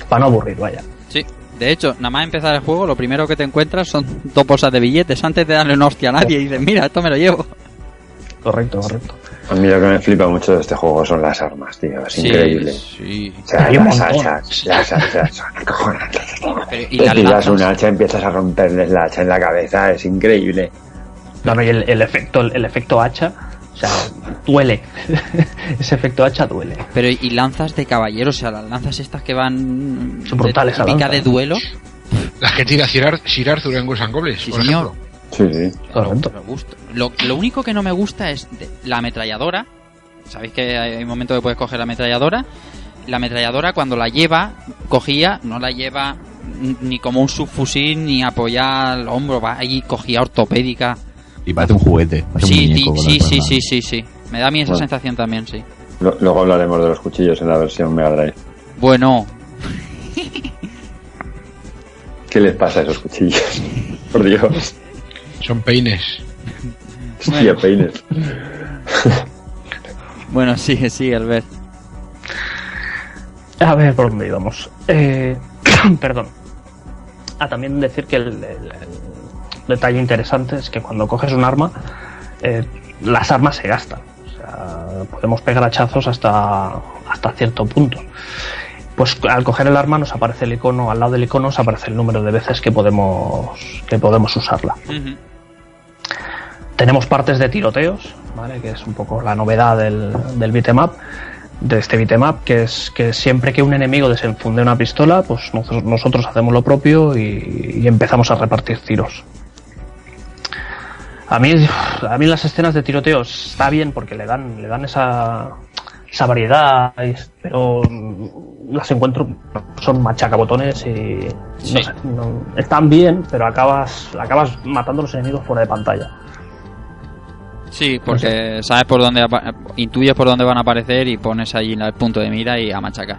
para no aburrir, vaya. Sí. De hecho, nada más empezar el juego, lo primero que te encuentras son dos bolsas de billetes antes de darle una hostia a nadie y dices, mira, esto me lo llevo. Correcto, correcto. A mí lo que me flipa mucho de este juego son las armas, tío. Es Sí, increíble. Sí. O sea, Hay un las montón. hachas, las hachas son acojonantes. Pero, y Te tiras lanzas. un hacha, empiezas a romperles la hacha en la cabeza, es increíble. No, no, y el, el efecto, el, efecto hacha, o sea, duele. [laughs] Ese efecto hacha duele. Pero y lanzas de caballero, o sea, las lanzas estas que van Son brutales, de, típica lanza, de duelo. Las que tira en Ghosts and Goblins, Sí, por señor. ejemplo. Sí, sí. Correcto. Me gusta. Lo, lo único que no me gusta es de- la ametralladora. Sabéis que hay un momento que puedes coger la ametralladora. La ametralladora cuando la lleva, cogía, no la lleva ni como un subfusil ni apoyar al hombro, va ahí cogía ortopédica. Y parece un juguete. parece un Sí, muñeco sí, sí, sí, sí, sí, sí. Me da a mí esa Bueno. sensación también, sí. Luego hablaremos de los cuchillos en la versión Mega Drive. Bueno, ¿Qué les pasa a esos cuchillos? [laughs] Por Dios. Son peines. [laughs] Hostia, peines. [laughs] bueno, sigue, sigue, Albert. A ver por dónde íbamos. Eh, [clears throat] perdón. Ah, también decir que el, el- el detalle interesante es que cuando coges un arma, eh, las armas se gastan. O sea, podemos pegar hachazos hasta, hasta cierto punto. Pues al coger el arma nos aparece el icono, al lado del icono nos aparece el número de veces que podemos, que podemos usarla. Tenemos partes de tiroteos, ¿vale? que es un poco la novedad del, del beat'em up, de este beat'em up, que es que siempre que un enemigo desenfunde una pistola, pues nosotros, nosotros hacemos lo propio y, y empezamos a repartir tiros. A mí, a mí las escenas de tiroteos está bien porque le dan, le dan esa, esa variedad, pero las encuentro, son machacabotones y Sí. no sé, no- están bien, pero acabas, acabas matando a los enemigos fuera de pantalla. Sí, porque sabes por dónde apa- intuyes por dónde van a aparecer y pones allí el punto de mira y a machacar.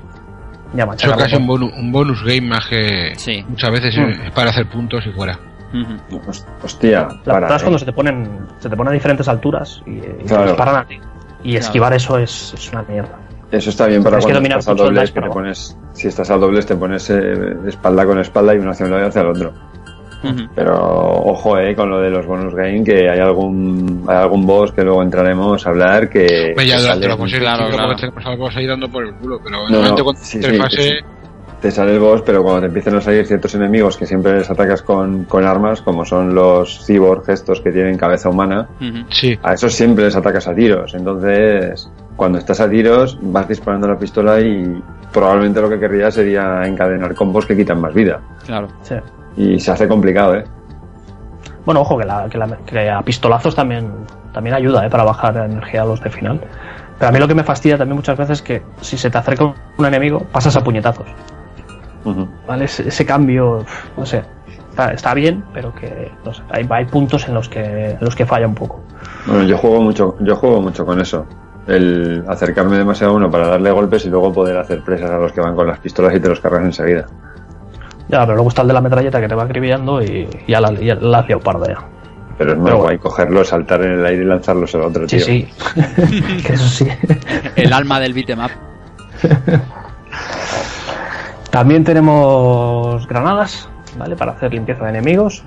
Ya Eso machaca es casi un, botón. bonu- un bonus game más que Sí. muchas veces Mm. es para hacer puntos y fuera. Ujú. Hos- Hostia, La para, verdad es ¿eh? cuando se te ponen, se te ponen a diferentes alturas y, y te disparan a ti. Y Claro. esquivar eso es, es una mierda. Eso está bien para Tienes que cuando dominar estás a mucho el dobles, que te pones, si estás a dobles te pones eh, espalda con espalda y uno hacia un lado y hacia el otro. Pero ojo, eh, con lo de los bonus game, que hay algún, hay algún boss que luego entraremos a hablar que... Pues ya durante sale- lo Claro, claro, algo ahí dando por el culo, pero No, normalmente no, cuando sí, sí, interfase sí. te sale el boss, pero cuando te empiezan a salir ciertos enemigos que siempre les atacas con, con armas, como son los cyborg estos que tienen cabeza humana, sí, a esos siempre les atacas a tiros. Entonces, cuando estás a tiros, vas disparando la pistola y probablemente lo que querrías sería encadenar combos que quitan más vida. Claro. Sí. Y se hace complicado, ¿eh? Bueno, ojo, que, la, que, la- que a pistolazos también, también ayuda ¿eh? para bajar la energía a los de final. Pero a mí lo que me fastidia también muchas veces es que si se te acerca un enemigo, pasas a puñetazos. ¿Vale? Ese, ese cambio, no sé, está, está bien, pero que no sé, hay, hay puntos en los que, en los que falla un poco. Bueno, yo juego mucho, yo juego mucho con eso. El acercarme demasiado a uno para darle golpes y luego poder hacer presas a los que van con las pistolas y te los cargas enseguida. Ya, pero luego está el de la metralleta que te va acribillando y ya la, ya la liado parda ya. Pero es más Pero guay cogerlo, saltar en el aire y lanzarlos al otro, Sí, tío. sí. que [laughs] eso sí. El alma del beat'em up. [laughs] También tenemos granadas, ¿vale? Para hacer limpieza de enemigos.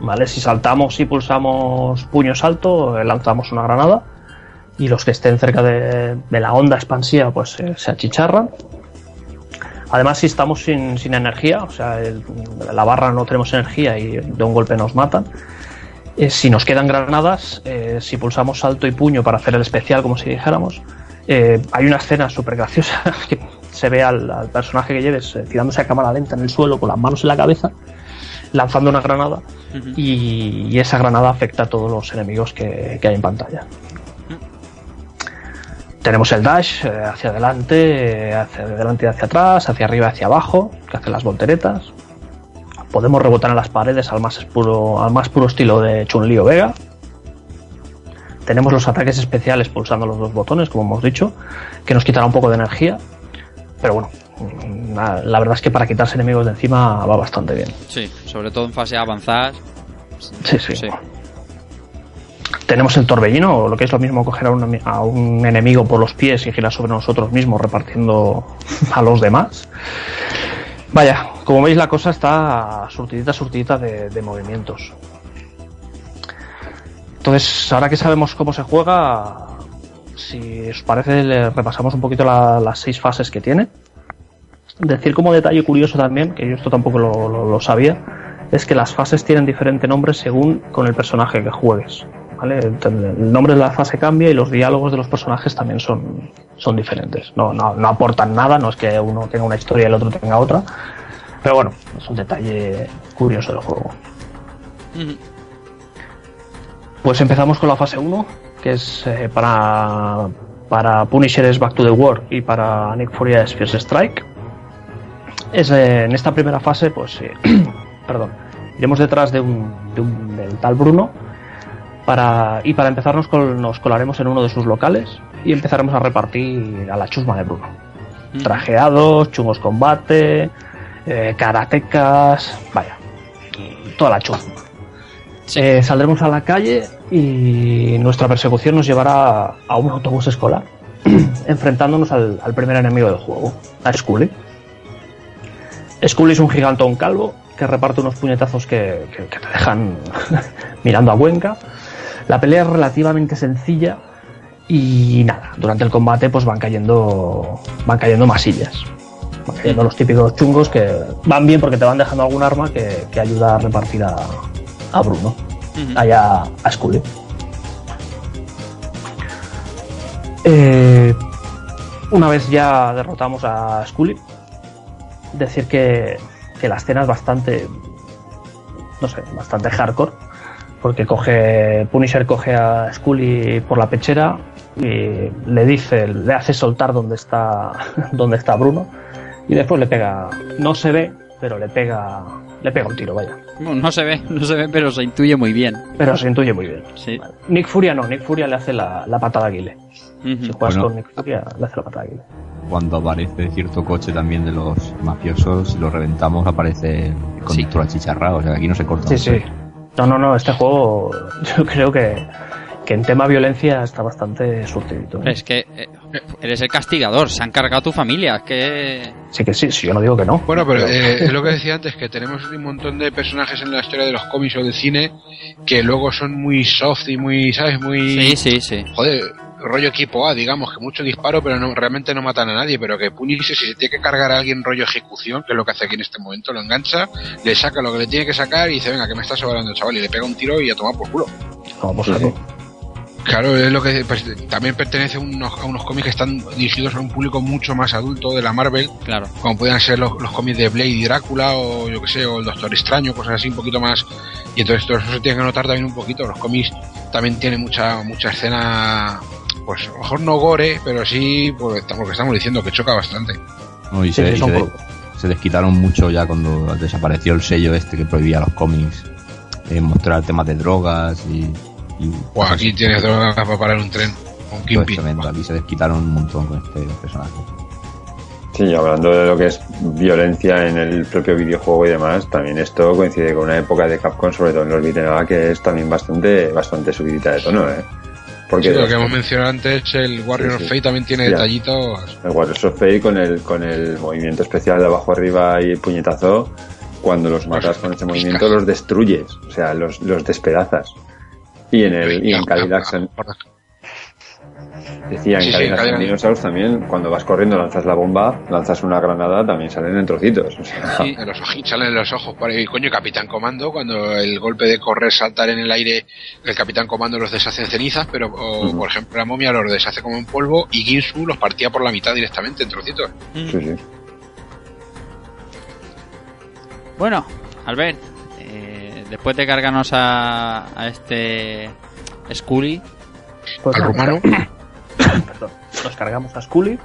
¿Vale? Si saltamos y pulsamos puño salto, eh, lanzamos una granada. Y los que estén cerca de, de la onda expansiva, pues eh, se achicharran. Además, si estamos sin, sin energía, o sea, el- la barra no tenemos energía y de un golpe nos matan. eh, si nos quedan granadas, eh, si pulsamos salto y puño para hacer el especial, como si dijéramos, eh, hay una escena súper graciosa [laughs] que se ve al, al personaje que lleves tirándose a cámara lenta en el suelo con las manos en la cabeza, lanzando una granada y, y esa granada afecta a todos los enemigos que, que hay en pantalla. Tenemos el dash eh, hacia adelante, eh, hacia adelante y hacia atrás, hacia arriba y hacia abajo, que hace las volteretas. Podemos rebotar en las paredes al más puro, al más puro estilo de Chun-Li o Vega. Tenemos los ataques especiales pulsando los dos botones, como hemos dicho, que nos quitará un poco de energía. Pero bueno, mm, la verdad es que para quitarse enemigos de encima va bastante bien. Sí, sobre todo en fase avanzadas. Sí, sí. Sí. Tenemos el torbellino, o lo que es lo mismo coger a un, enemigo por los pies y girar sobre nosotros mismos repartiendo a los demás. Vaya, como veis la cosa está surtidita, surtidita de, movimientos. Entonces, ahora que sabemos cómo se juega, si os parece, le repasamos un poquito la- las seis fases que tiene. Decir como detalle curioso también, que yo esto tampoco lo- lo sabía, es que las fases tienen diferente nombre según con el personaje que juegues. ¿Vale? El, nombre de la fase cambia y los diálogos de los personajes también son, son diferentes. No, no, no aportan nada, no es que uno tenga una historia y el otro tenga otra. Pero bueno, es un detalle curioso del juego. Pues empezamos con la fase 1, que es eh, para, para Punisher es Back to the War y para Nick Fury es Fierce Strike. Es, eh, en esta primera fase, pues, eh, [clears throat] perdón, iremos detrás de un, de un- del tal Bruno para, y para empezar nos, col- nos colaremos en uno de sus locales y empezaremos a repartir a la chusma de Bruno. Trajeados, chungos combate, eh, karatecas, vaya, toda la chusma. Eh, saldremos a la calle y nuestra persecución nos llevará a un autobús escolar, [clears throat] enfrentándonos al, al primer enemigo del juego, a Scully. Scully es un gigantón calvo que reparte unos puñetazos que, que- que te dejan [laughs] mirando a Cuenca. La pelea es relativamente sencilla y nada, durante el combate pues van cayendo van cayendo masillas. Van cayendo los típicos chungos que van bien porque te van dejando algún arma que, que ayuda a repartir a, a Bruno, allá a Scully. Eh, una vez ya derrotamos a Scully, decir que, que la escena es bastante, no sé, bastante hardcore, porque coge, Punisher coge a Scully por la pechera y le dice, le hace soltar donde está, [laughs] donde está Bruno, y después le pega, no se ve, pero le pega, le pega un tiro, vaya. No se ve, no se ve, pero se intuye muy bien. Pero se intuye muy bien. Sí. Nick Furia no, Nick Furia le hace la, la patada Aguile. Ujú. Si juegas Bueno. con Nick Furia, le hace la patada Aguile. Cuando aparece cierto coche también de los mafiosos y lo reventamos, aparece el conductor achicharrado. O sea, aquí no se corta. Sí, sí. No, no, no, este juego [laughs] yo creo que, que en tema violencia está bastante surtidito. ¿eh? Eh, eres el castigador, se han cargado tu familia, es que... Sí que sí, sí, yo no digo que no. Bueno, pero eh, es lo que decía antes, que tenemos un montón de personajes en la historia de los cómics o del cine que luego son muy soft y muy, ¿sabes? Muy... Sí, sí, sí. Joder, rollo equipo A, digamos, que mucho disparo, pero no, realmente no matan a nadie, pero que Punisher, si se tiene que cargar a alguien rollo ejecución, que es lo que hace aquí en este momento, lo engancha, le saca lo que le tiene que sacar y dice, venga, que me está sobrando, chaval, y le pega un tiro y a tomar por culo. Como por Sí, saco. sí. Claro, es lo que pues, también pertenece a unos, a unos cómics que están dirigidos a un público mucho más adulto de la Marvel, Claro. como puedan ser los, los cómics de Blade y Drácula o yo que sé, o el Doctor Extraño, cosas así un poquito más. Y entonces todo eso se tiene que notar también un poquito. Los cómics también tienen mucha mucha escena, pues a lo mejor no gore, pero sí, pues, porque estamos diciendo que choca bastante. No, y se, sí, y se- crudos. se desquitaron mucho ya cuando desapareció el sello este que prohibía a los cómics eh, mostrar temas de drogas y. y Buah, cosas aquí tienes drogas para parar un tren, un Pues Kingpin. tremendo, aquí se desquitaron un montón con este personaje. Sí, hablando de lo que es violencia en el propio videojuego y demás, también esto coincide con una época de Capcom, sobre todo en los beat'em up, que es también bastante, bastante subidita de tono, ¿eh? Porque Sí, lo que hemos mencionado antes, el Warrior Sí, of. Fate también tiene Ya. detallitos. el Warriors of Fate con el, con el movimiento especial de abajo arriba y el puñetazo, cuando los matas con ese movimiento los destruyes, o sea, los, los despedazas. Y en el, y en Cadillac decía, en Sí, sí, Cadillac and Dinosaurs también, cuando vas corriendo, lanzas la bomba, lanzas una granada, también salen en trocitos. O sea, Sí. En los ojitos, salen en los ojos por ahí. Coño, Capitán Comando, cuando el golpe de correr, saltar en el aire, el Capitán Comando los deshace en cenizas, pero, o, por ejemplo, la momia los deshace como en polvo y Ginsu los partía por la mitad directamente en trocitos. Sí, sí. Bueno, Albert, eh, después de cargarnos a, a este Scully, Pues Al rumano, [coughs] perdón, nos cargamos a Scully,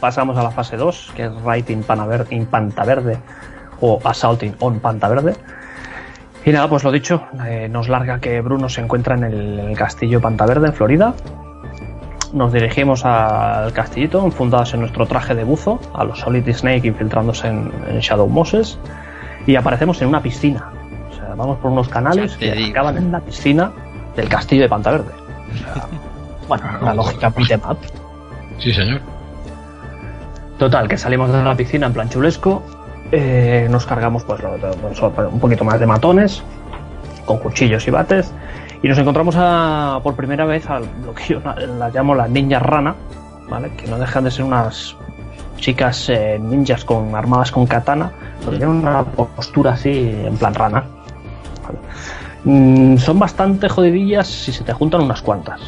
pasamos a la fase 2, que es Right in, Panaver- in Panta Verde o Assaulting on Panta Verde. Y nada, pues lo dicho, eh, nos larga que Bruno se encuentra en el, en el castillo Panta Verde, en Florida. Nos dirigimos al castillito, enfundados en nuestro traje de buzo, a los Solid Snake infiltrándose en, en Shadow Moses, y aparecemos en una piscina. Sea, vamos por unos canales que digo. acaban en la piscina del castillo de Panta Verde. O sea, [laughs] bueno, una lógica beat'em up. sí señor. Total, que salimos de la piscina en plan chulesco, eh, nos cargamos pues, un poquito más de matones, con cuchillos y bates, Y nos encontramos a- por primera vez a lo que yo la- llamo las ninjas rana, ¿vale? Que no dejan de ser unas chicas eh, ninjas con armadas con katana, pero tienen una postura así en plan rana. ¿Vale? Mm, son bastante jodidillas si se te juntan unas cuantas.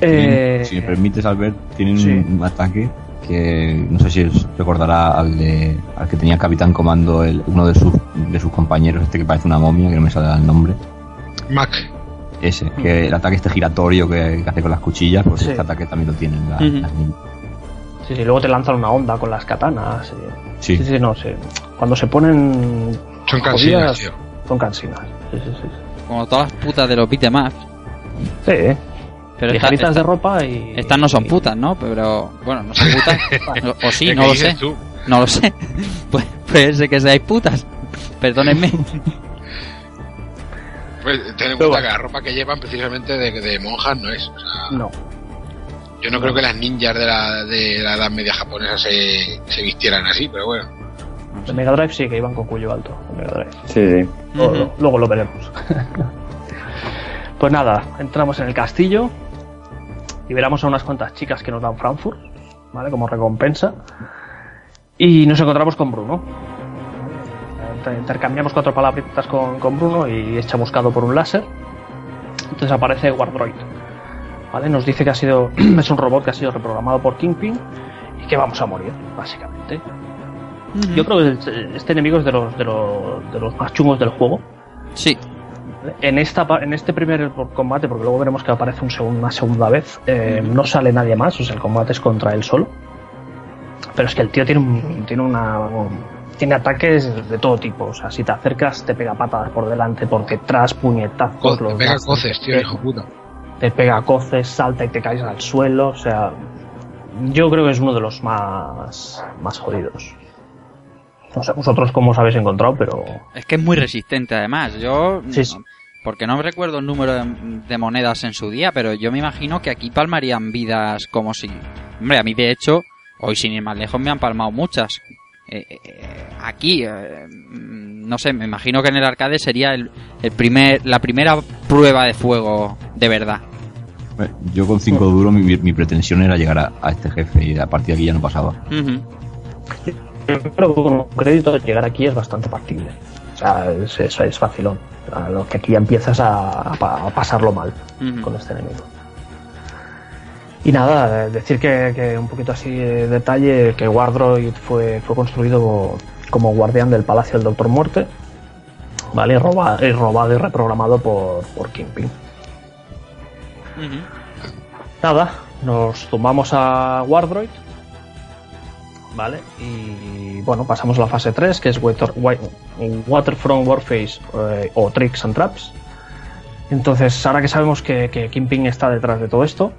Eh, si me permites, Albert, tienen sí. un ataque que no sé si os recordará al, de, al que tenía Capitán Comando, el, uno de sus, de sus compañeros, este que parece una momia, que no me sale el nombre. Mac. Ese, que el ataque este giratorio que, que hace con las cuchillas, pues Sí. este ataque también lo tienen la- las ninjas. Sí, sí, luego te lanzan una onda con las katanas. eh. Sí. Sí, sí, no sé. Cuando se ponen. Son cansinas, tío. Son cansinas. Sí, sí, sí. Como todas las putas de los beat'em ups. Sí, ¿eh? Pero esta- Ligeritas esta- de ropa y. estas no son putas, ¿no? Pero bueno, no son putas. [laughs] o, o sí, ¿Qué no lo dices sé. tú? No lo sé. [laughs] Pues, puede ser que seáis putas. Perdónenme. [laughs] Pues ten en Pero cuenta bueno. que la ropa que llevan precisamente de, de monjas no es. O sea, No. yo no creo que las ninjas de la, de la Edad Media japonesa se, se vistieran así, pero bueno. De Mega Drive sí que iban con cuello alto. Mega Drive. Sí, sí. Luego, lo veremos. pues nada, entramos en el castillo. Liberamos a unas cuantas chicas que nos dan Frankfurt, ¿vale? Como recompensa. Y nos encontramos con Bruno. Inter- Intercambiamos cuatro palabritas con, con Bruno y es chamuscado por un láser. Entonces aparece Wardroid. ¿Vale? Nos dice que ha sido. [clears throat] es un robot que ha sido reprogramado por Kingpin y que vamos a morir, básicamente. Yo creo que el- este enemigo es de los, de los, de los más chungos del juego. Sí. En, esta, en este primer combate, porque luego veremos que aparece un una segunda vez, eh, no sale nadie más, o sea, el combate es contra él solo. Pero es que el tío tiene, un- tiene una. un- tiene ataques de todo tipo, o sea, si te acercas te pega patadas por delante, por detrás, puñetazos. Los pega das- coces, tío, te- hijo puta. te pega coces, salta y te caes al suelo, o sea, yo creo que es uno de los más, más jodidos. No sé vosotros cómo os habéis encontrado, pero Es que es muy resistente además. Yo. Sí, sí. Porque no recuerdo el número de, de monedas en su día, pero yo me imagino que aquí palmarían vidas como si. Hombre, a mí de hecho, hoy sin ir más lejos me han palmado muchas. Eh, eh, aquí, eh, mm, no sé, me imagino que en el arcade sería el, el primer, la primera prueba de fuego de verdad. Yo con 5 duros mi, mi pretensión era llegar a, a este jefe y a partir de aquí ya no pasaba. Yo que con un crédito llegar aquí es bastante factible. O sea, es, es, es facilón. A lo que aquí ya empiezas a, a pa- a pasarlo mal con este enemigo. Y nada, eh, decir que, que un poquito así de detalle, que Wardroid fue, fue construido como guardián del Palacio del Doctor Muerte, ¿vale? Y, roba- y robado y reprogramado por, por Kingpin. Nada, nos tumbamos a Wardroid, ¿vale? Y bueno, pasamos a la fase 3, que es Water, Wa- Waterfront Warface eh, o Tricks and Traps. Entonces, ahora que sabemos que, que Kingpin está detrás de todo esto,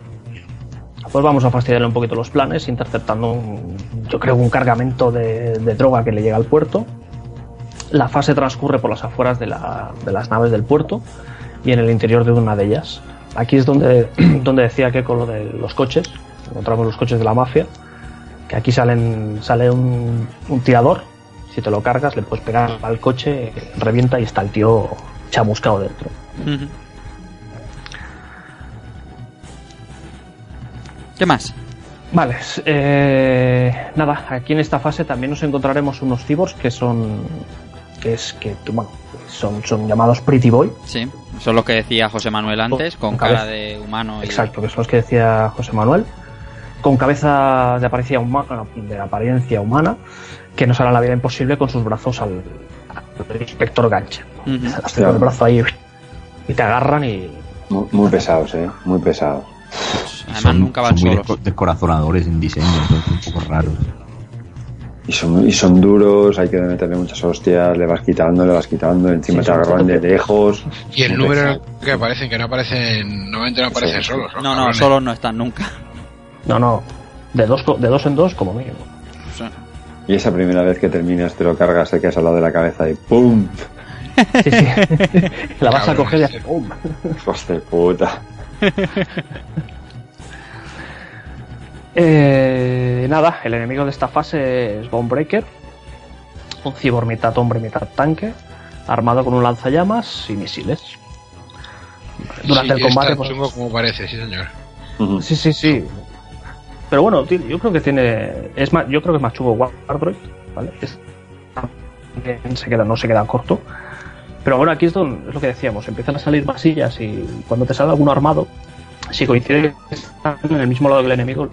pues vamos a fastidiarle un poquito los planes, interceptando, un- yo creo, un cargamento de, de droga que le llega al puerto. La fase transcurre por las afueras de, la- de las naves del puerto y en el interior de una de ellas. Aquí es donde, [clears throat] donde decía que con lo de los coches, encontramos los coches de la mafia, que aquí salen, sale un, un tirador, si te lo cargas le puedes pegar al coche, revienta y está el tío chamuscado dentro. ¿Qué más? Vale, eh, nada, aquí en esta fase también nos encontraremos unos cyborgs que son, que es que, bueno, son, son llamados Pretty Boy, Sí, eso es lo que decía José Manuel antes, con Con cara de humano. Y... Exacto, que son los que decía José Manuel, con cabeza de apariencia, humana, de apariencia humana, que nos hará la vida imposible con sus brazos al, al inspector gancha. Los tiran el brazo ahí y te agarran y Muy, muy pesados, ¿eh? Muy pesados. Además, nunca van son muy solos. desco- descorazonadores en diseño, entonces un poco raros. Y son, y son duros, hay que meterle muchas hostias, le vas quitando, le vas quitando, encima Sí, te son agarran de lejos. Y el número pesado. que aparecen, que no aparecen, normalmente no aparecen Sí. solos. No, no, solos no están nunca. No, no, de dos, co- de dos en dos como mínimo. Y esa primera vez que terminas, te lo cargas, te quedas al lado de la cabeza y ¡pum! Sí, sí. [laughs] la vas a coger y sí. hace ¡pum! [laughs] ¡Hijos de puta! [laughs] Eh, nada, el enemigo de esta fase es Bonebreaker, un cyborg mitad hombre, mitad tanque, armado con un lanzallamas y misiles. Durante Sí, el combate, está pues, chungo como parece, sí señor. Sí, sí, sí. Pero bueno, yo creo que tiene. Es más, yo creo que es más chulo Wardroid, ¿vale? Es- también se queda, no se queda corto. Pero bueno, aquí es, donde- es lo que decíamos, empiezan a salir masillas y cuando te sale alguno armado, si coincide que están en el mismo lado que el enemigo,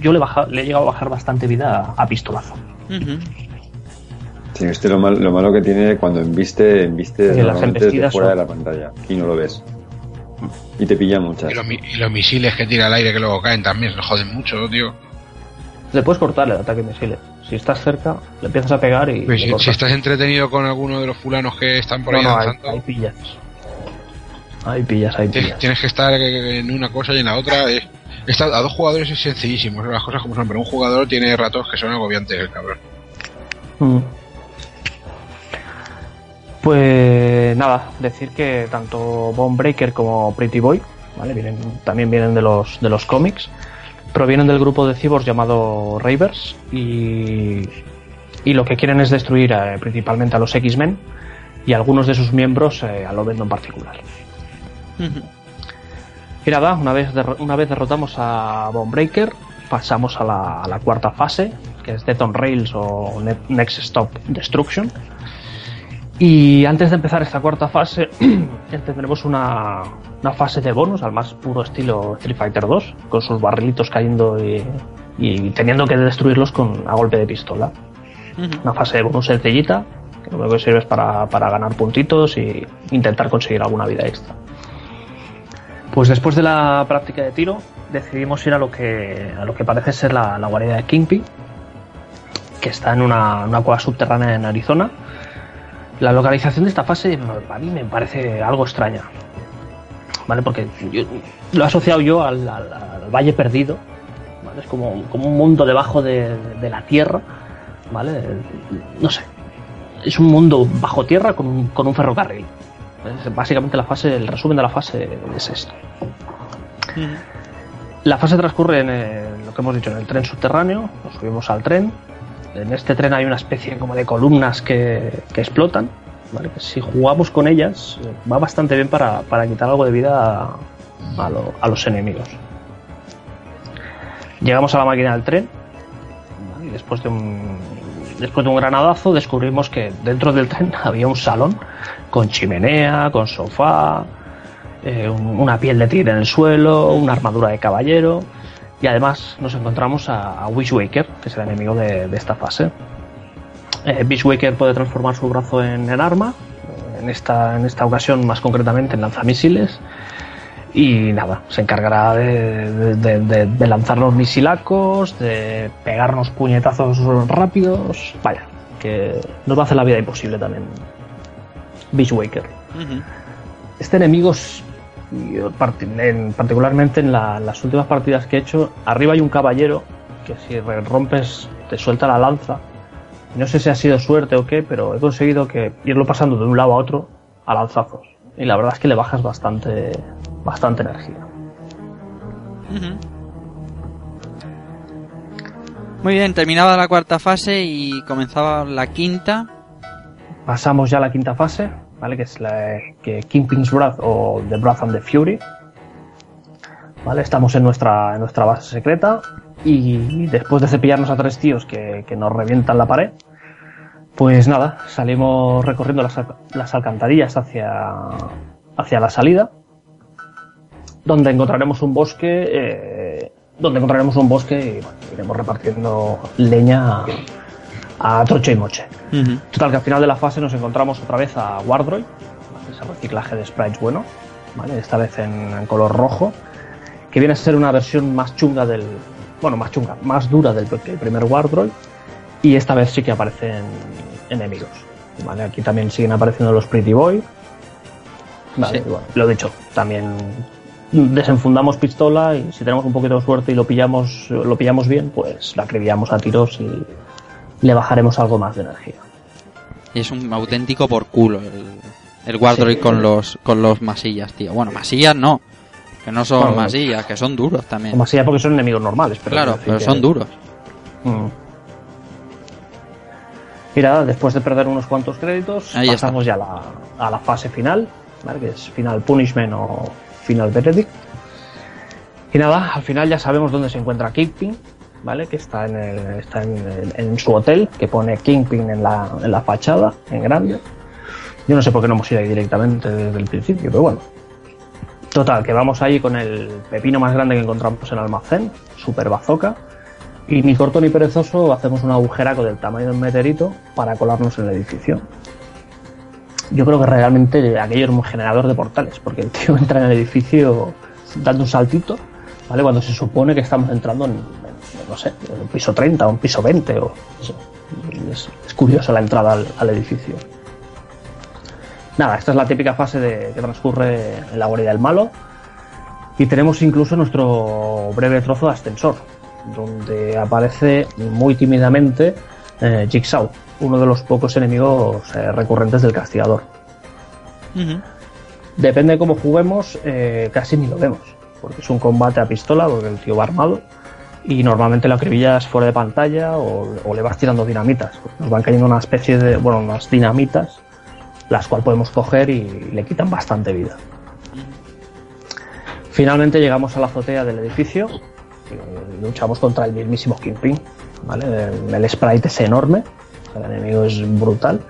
yo le, baja, le he llegado a bajar bastante vida a, a pistolazo. Sí, este lo, mal- lo malo que tiene cuando embiste, embiste Sí, las desde fuera son- de la pantalla y no lo ves. Y te pillan muchas. Y los, mi- y los misiles que tira al aire que luego caen también, se joden mucho, tío. Le puedes cortar el ataque de misiles. Si estás cerca, le empiezas a pegar y. Pues si, estás entretenido con alguno de los fulanos que están por No, ahí no, hay pillas. Hay pillas, hay tienes, pillas. tienes que estar en una cosa y en la otra. Es, está- a dos jugadores es sencillísimo, las cosas como son, pero un jugador tiene ratos que son agobiantes, el cabrón. Mm. Pues nada, decir que tanto Bone Breaker como Pretty Boy, ¿vale? Vienen, también vienen de los, de los cómics, provienen del grupo de cyborgs llamado Ravers y, y lo que quieren es destruir eh, principalmente a los X-Men y algunos de sus miembros eh, a Lobezno en particular. Y nada, una vez, una vez derrotamos a Bone Breaker, pasamos a la, a la cuarta fase, que es Death on Rails o Ne- Next Stop Destruction. Y antes de empezar esta cuarta fase, [clears throat] tendremos una, una fase de bonus al más puro estilo Street Fighter 2, con sus barrilitos cayendo y, y teniendo que destruirlos con, a golpe de pistola. Una fase de bonus sencillita, que lo que sirve es para, para ganar puntitos y intentar conseguir alguna vida extra. Pues después de la práctica de tiro, decidimos ir a lo que, a lo que parece ser la, la guarida de Kingpin, que está en una, una cueva subterránea en Arizona. La localización de esta fase a mí me parece algo extraña, ¿vale? Porque yo- lo he asociado yo al, al- al Valle Perdido, ¿vale? Es como, como un mundo debajo de, de la tierra, ¿vale? No sé. Es un mundo bajo tierra con un, con un ferrocarril. Es básicamente la fase, el resumen de la fase es esto. La fase transcurre en el- lo que hemos dicho, en el tren subterráneo, nos subimos al tren. En este tren hay una especie como de columnas que, que explotan. si jugamos con ellas, eh, va bastante bien para, para quitar algo de vida a, a a los enemigos. Llegamos a la máquina del tren y después de un después de un granadazo descubrimos que dentro del tren [laughs] había un salón con chimenea, con sofá, eh, un- una piel de tigre en el suelo, una armadura de caballero y además nos encontramos a, a Wishwaker, que es el enemigo de, de esta fase. Eh, Wishwaker puede transformar su brazo en, en arma, en esta, en esta ocasión más concretamente en lanzamisiles y nada, se encargará de, de- de- de- de lanzar los misilacos, de pegarnos puñetazos rápidos, vaya, que nos va a hacer la vida imposible también Wishwaker. Ujú. Este enemigo es, parti- en- particularmente en la- las últimas partidas que he hecho, arriba hay un caballero que si rompes te suelta la lanza. No sé si ha sido suerte o qué, pero he conseguido que irlo pasando de un lado a otro a lanzazos. Y la verdad es que le bajas bastante, bastante energía. Muy bien, terminaba la cuarta fase y comenzaba la quinta. Pasamos ya a la quinta fase, ¿vale? Que es la que Kingpin's Wrath o The Wrath and the Fury. ¿Vale? Estamos en nuestra, en nuestra base secreta y después de cepillarnos a tres tíos que, que nos revientan la pared, pues nada, salimos recorriendo las, las alcantarillas hacia, hacia la salida, donde encontraremos un bosque, eh, donde encontraremos un bosque y bueno, iremos repartiendo leña a troche y moche. Total, que al final de la fase nos encontramos otra vez a Wardroid, ese reciclaje de sprites bueno, ¿vale? esta vez en, en color rojo, que viene a ser una versión más chunga del. Bueno, más chunga, más dura del que el primer Wardroid, y esta vez sí que aparecen enemigos. ¿vale? Aquí también siguen apareciendo los Pretty Boy. Vale, Sí. bueno, lo dicho, también desenfundamos pistola y si tenemos un poquito de suerte y lo pillamos, lo pillamos bien, pues la acribillamos a tiros y le bajaremos algo más de energía. Y es un auténtico por culo el, el Wardroid Sí. con los con los masillas, tío. Bueno, masillas no. Que no son Bueno, masillas, que son duros también. Así porque son enemigos normales, pero claro, pero que- son duros. Mm. Nada, después de perder unos cuantos créditos, Ahí está. pasamos ya a la, a la fase final, ¿vale? que es Final Punishment o Final Verdict. Y nada, al final ya sabemos dónde se encuentra Kingpin, ¿vale? Que está en, el- está en, su hotel, que pone Kingpin en la, en la fachada, en grande. Yo no sé por qué no hemos ido ahí directamente desde el principio, pero bueno. Total, que vamos ahí con el pepino más grande que encontramos en el almacén, super bazooka. Y ni corto ni perezoso hacemos un agujeraco del tamaño de un meteorito para colarnos en el edificio. Yo creo que realmente aquello era un generador de portales, porque el tío [laughs] entra en el edificio dando un saltito, ¿vale? Cuando se supone que estamos entrando en, en, no sé, un piso 30 o un piso 20 o no sé. Es, es curiosa la entrada al, al edificio. Nada, esta es la típica fase de, que transcurre en la guarida del malo. Y tenemos incluso nuestro breve trozo de ascensor, donde aparece muy tímidamente eh, Jigsaw, uno de los pocos enemigos eh, recurrentes del castigador. Depende de cómo juguemos, eh, casi ni lo vemos, porque es un combate a pistola, porque el tío va armado, y normalmente lo acribillas fuera de pantalla o, le vas tirando dinamitas. Nos van cayendo una especie de, bueno, unas dinamitas, las cuales podemos coger y le quitan bastante vida. Finalmente llegamos a la azotea del edificio, y luchamos contra el mismísimo Kingpin, ¿vale? El, sprite es enorme, el enemigo es brutal.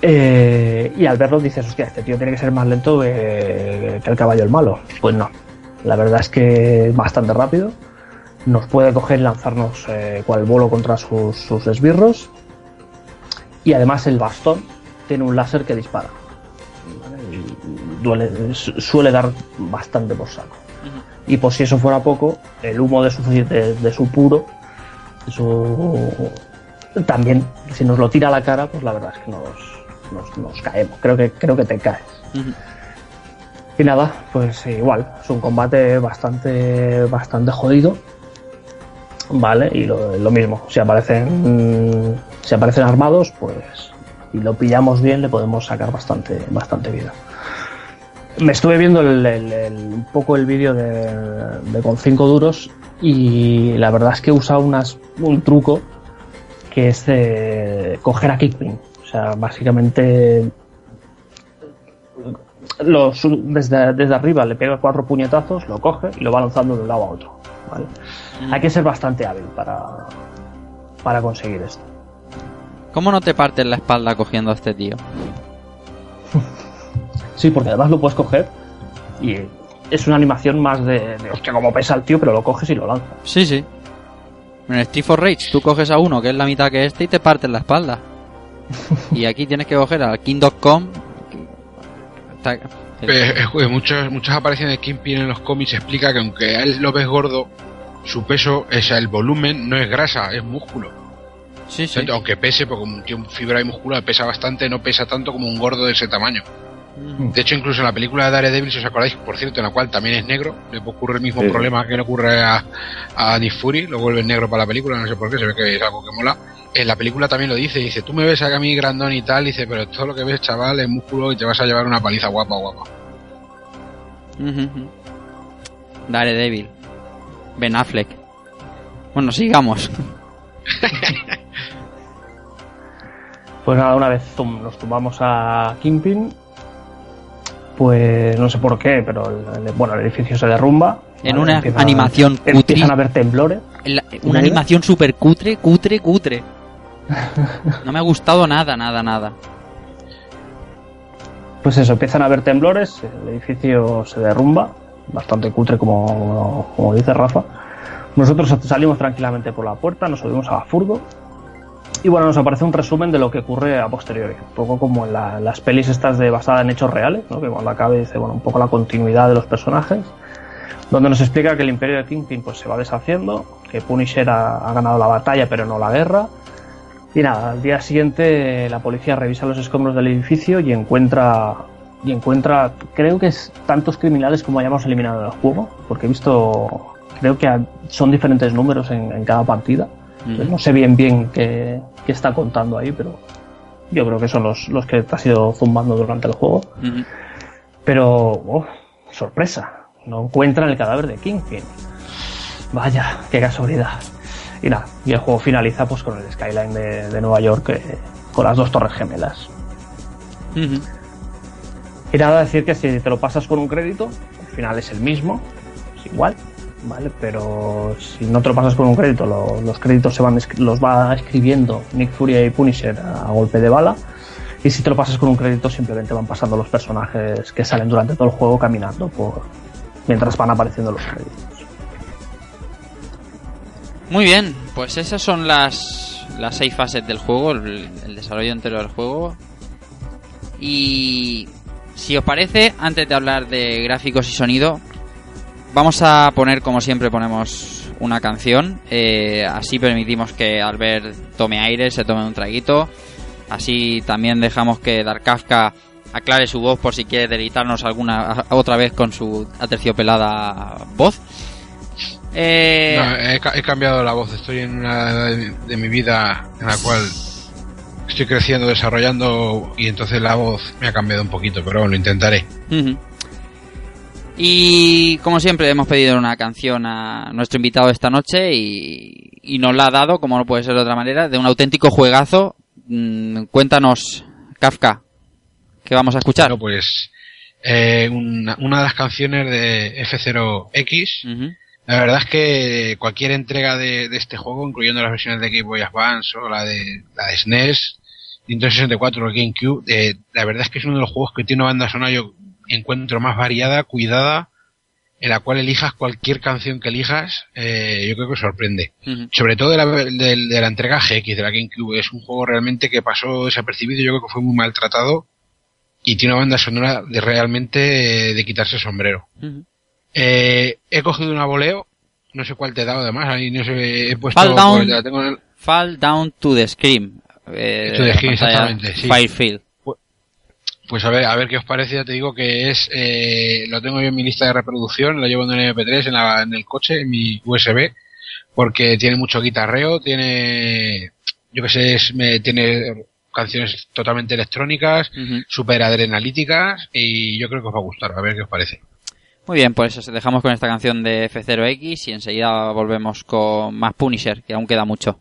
Eh, y al verlo dices, hostia, este tío tiene que ser más lento que, que el caballo el malo. Pues no, la verdad es que es bastante rápido. Nos puede coger y lanzarnos eh, cual bolo contra sus, sus esbirros. Y además el bastón tiene un láser que dispara. duele- su- suele dar bastante por saco. Y por si eso fuera poco, el humo de su, de, de su puro, de su también si nos lo tira a la cara pues la verdad es que nos, nos, nos caemos creo que creo que te caes y nada pues igual es un combate bastante bastante jodido vale y lo, lo mismo si aparecen si aparecen armados pues y lo pillamos bien le podemos sacar bastante bastante vida me estuve viendo el- el- el- un poco el vídeo de, de con 5 duros y la verdad es que usa unas, un truco que es eh, coger a Kingpin. O sea, básicamente lo su- desde, desde arriba le pega cuatro puñetazos, lo coge y lo va lanzando de un lado a otro. ¿vale? Hay que ser bastante hábil para, para conseguir esto. ¿Cómo no te partes la espalda cogiendo a este tío? [laughs] Sí, porque además lo puedes coger y es una animación más de, de hostia, como pesa el tío, pero lo coges y lo lanzas. Sí, sí. En Street for Rage tú coges a uno que es la mitad que este y te partes la espalda. [laughs] y aquí tienes que coger al King.com. El- Eh, eh, muchas, muchas apariciones de Kingpin en los cómics explica que aunque a él lo ves gordo, su peso, o sea, el volumen no es grasa, es músculo. Sí, sí. Aunque pese, porque como un tío fibra y muscular pesa bastante, no pesa tanto como un gordo de ese tamaño. Mm. De hecho, incluso en la película de Daredevil, si os acordáis, por cierto, en la cual también es negro, le ocurre el mismo Sí, problema que le ocurre a, a Nick Fury, lo vuelve negro para la película, no sé por qué, se ve que es algo que mola. En la película también lo dice, dice, tú me ves a mí grandón y tal, dice, pero todo lo que ves, chaval, es músculo y te vas a llevar una paliza guapa, guapa. Daredevil. Ben Affleck. Bueno, sigamos. [laughs] Pues nada, una vez nos tumbamos a Kingpin, pues no sé por qué, pero el, bueno, el edificio se derrumba. En ¿vale? una animación cutri. Empiezan a haber temblores. La- una animación súper cutre, cutre, cutre. [laughs] No me ha gustado nada, nada, nada. Pues eso, empiezan a haber temblores, el edificio se derrumba, bastante cutre como, dice Rafa. Nosotros salimos tranquilamente por la puerta, nos subimos a la furgo y bueno, nos aparece un resumen de lo que ocurre a posteriori, un poco como en la- las pelis estas de basada en hechos reales, ¿no? que cuando acabe dice, bueno, un poco la continuidad de los personajes, donde nos explica que el imperio de Kingpin pues, se va deshaciendo, que Punisher ha ganado la batalla pero no la guerra, y nada, al día siguiente la policía revisa los escombros del edificio y encuentra y encuentra, creo que es tantos criminales como hayamos eliminado en el juego, porque he visto, creo que son diferentes números en, en cada partida. No sé bien bien qué, qué está contando ahí, pero yo creo que son los, los que te has ido zumbando durante el juego. Pero, oh, sorpresa, no encuentran el cadáver de Kingpin. Vaya, qué casualidad. Y nada, y el juego finaliza pues con el skyline de, de Nueva York eh, con las dos torres gemelas. Y nada, decir que si te lo pasas con un crédito, al final es el mismo, es igual, ¿vale? Pero si no te lo pasas con un crédito, lo- los créditos se van los va escribiendo Nick Fury y Punisher a golpe de bala. Y si te lo pasas con un crédito, simplemente van pasando los personajes que salen durante todo el juego caminando mientras van apareciendo los créditos. Muy bien, pues esas son las, las seis fases del juego, el, el desarrollo entero del juego. Y si os parece, antes de hablar de gráficos y sonido, vamos a poner como siempre ponemos una canción. eh, así permitimos que Albert tome aire, se tome un traguito. Así también dejamos que Dark Kafka aclare su voz por si quiere deleitarnos alguna otra vez con su aterciopelada voz. Eh, No, he, ca- he cambiado la voz, estoy en una edad de mi vida en la cual estoy creciendo, desarrollando y entonces la voz me ha cambiado un poquito, pero bueno, lo intentaré. Y como siempre hemos pedido una canción a nuestro invitado esta noche y, y nos la ha dado, como no puede ser de otra manera, de un auténtico juegazo. Mm, cuéntanos, Kafka, ¿qué vamos a escuchar? Bueno, pues eh, una, una de las canciones de F0X, Ujú. la verdad es que cualquier entrega de, de este juego, incluyendo las versiones de Game Boy Advance o la de, la de SNES, Nintendo 64 o GameCube, eh, la verdad es que es uno de los juegos que tiene una banda sonora yo encuentro más variada, cuidada, en la cual elijas cualquier canción que elijas, eh, yo creo que sorprende. Sobre todo de la, de, de la entrega GX de la GameCube, es un juego realmente que pasó desapercibido, yo creo que fue muy maltratado y tiene una banda sonora de realmente eh, de quitarse el sombrero. Eh, he cogido una voleo, no sé cuál te he dado además, ahí no sé, he puesto... Fall Down. pues, tengo el- Fall Down to the Scream. Eh, exactamente, sí. Firefield. Pues a ver, a ver qué os parece, ya te digo que es, eh, lo tengo yo en mi lista de reproducción, lo llevo en el MP3 en, la- en el coche, en mi USB, porque tiene mucho guitarreo, tiene, yo que sé, es- me, tiene canciones totalmente electrónicas, super adrenalíticas, y yo creo que os va a gustar, a ver qué os parece. Muy bien, pues os dejamos con esta canción de F0X y enseguida volvemos con más Punisher, que aún queda mucho.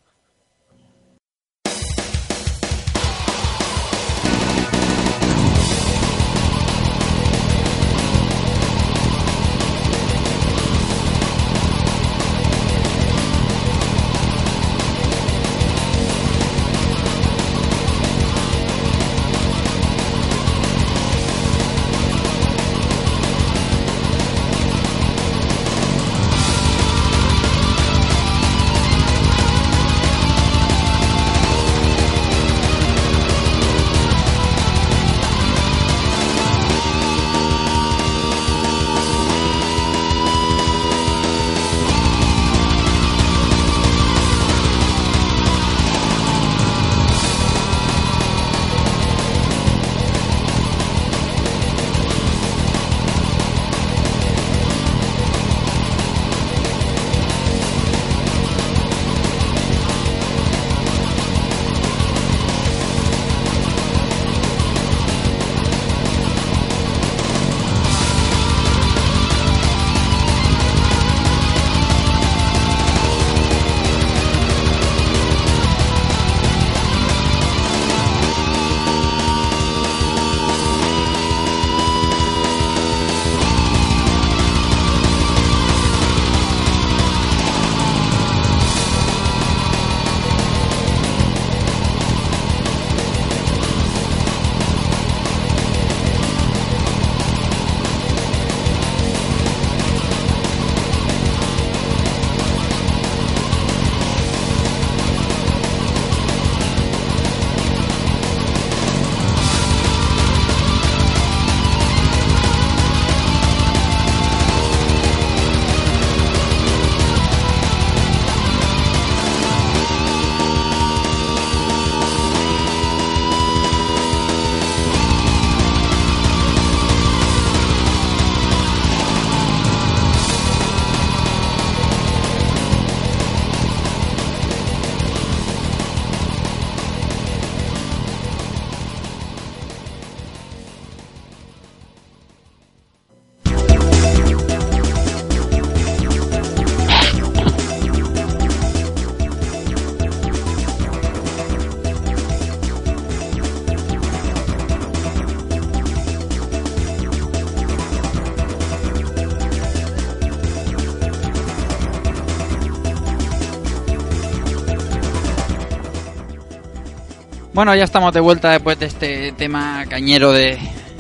Bueno, ya estamos de vuelta después de este tema cañero de,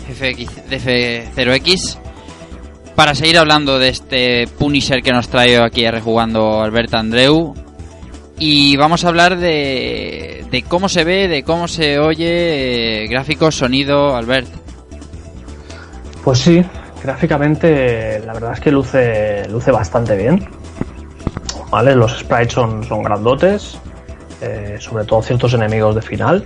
FX, de F0X para seguir hablando de este Punisher que nos trae aquí rejugando Albert Andreu. Y vamos a hablar de, de cómo se ve, de cómo se oye, eh, gráficos, sonido, Albert. Pues sí, gráficamente la verdad es que luce, luce bastante bien. ¿Vale? Los sprites son, son grandotes, eh, sobre todo ciertos enemigos de final.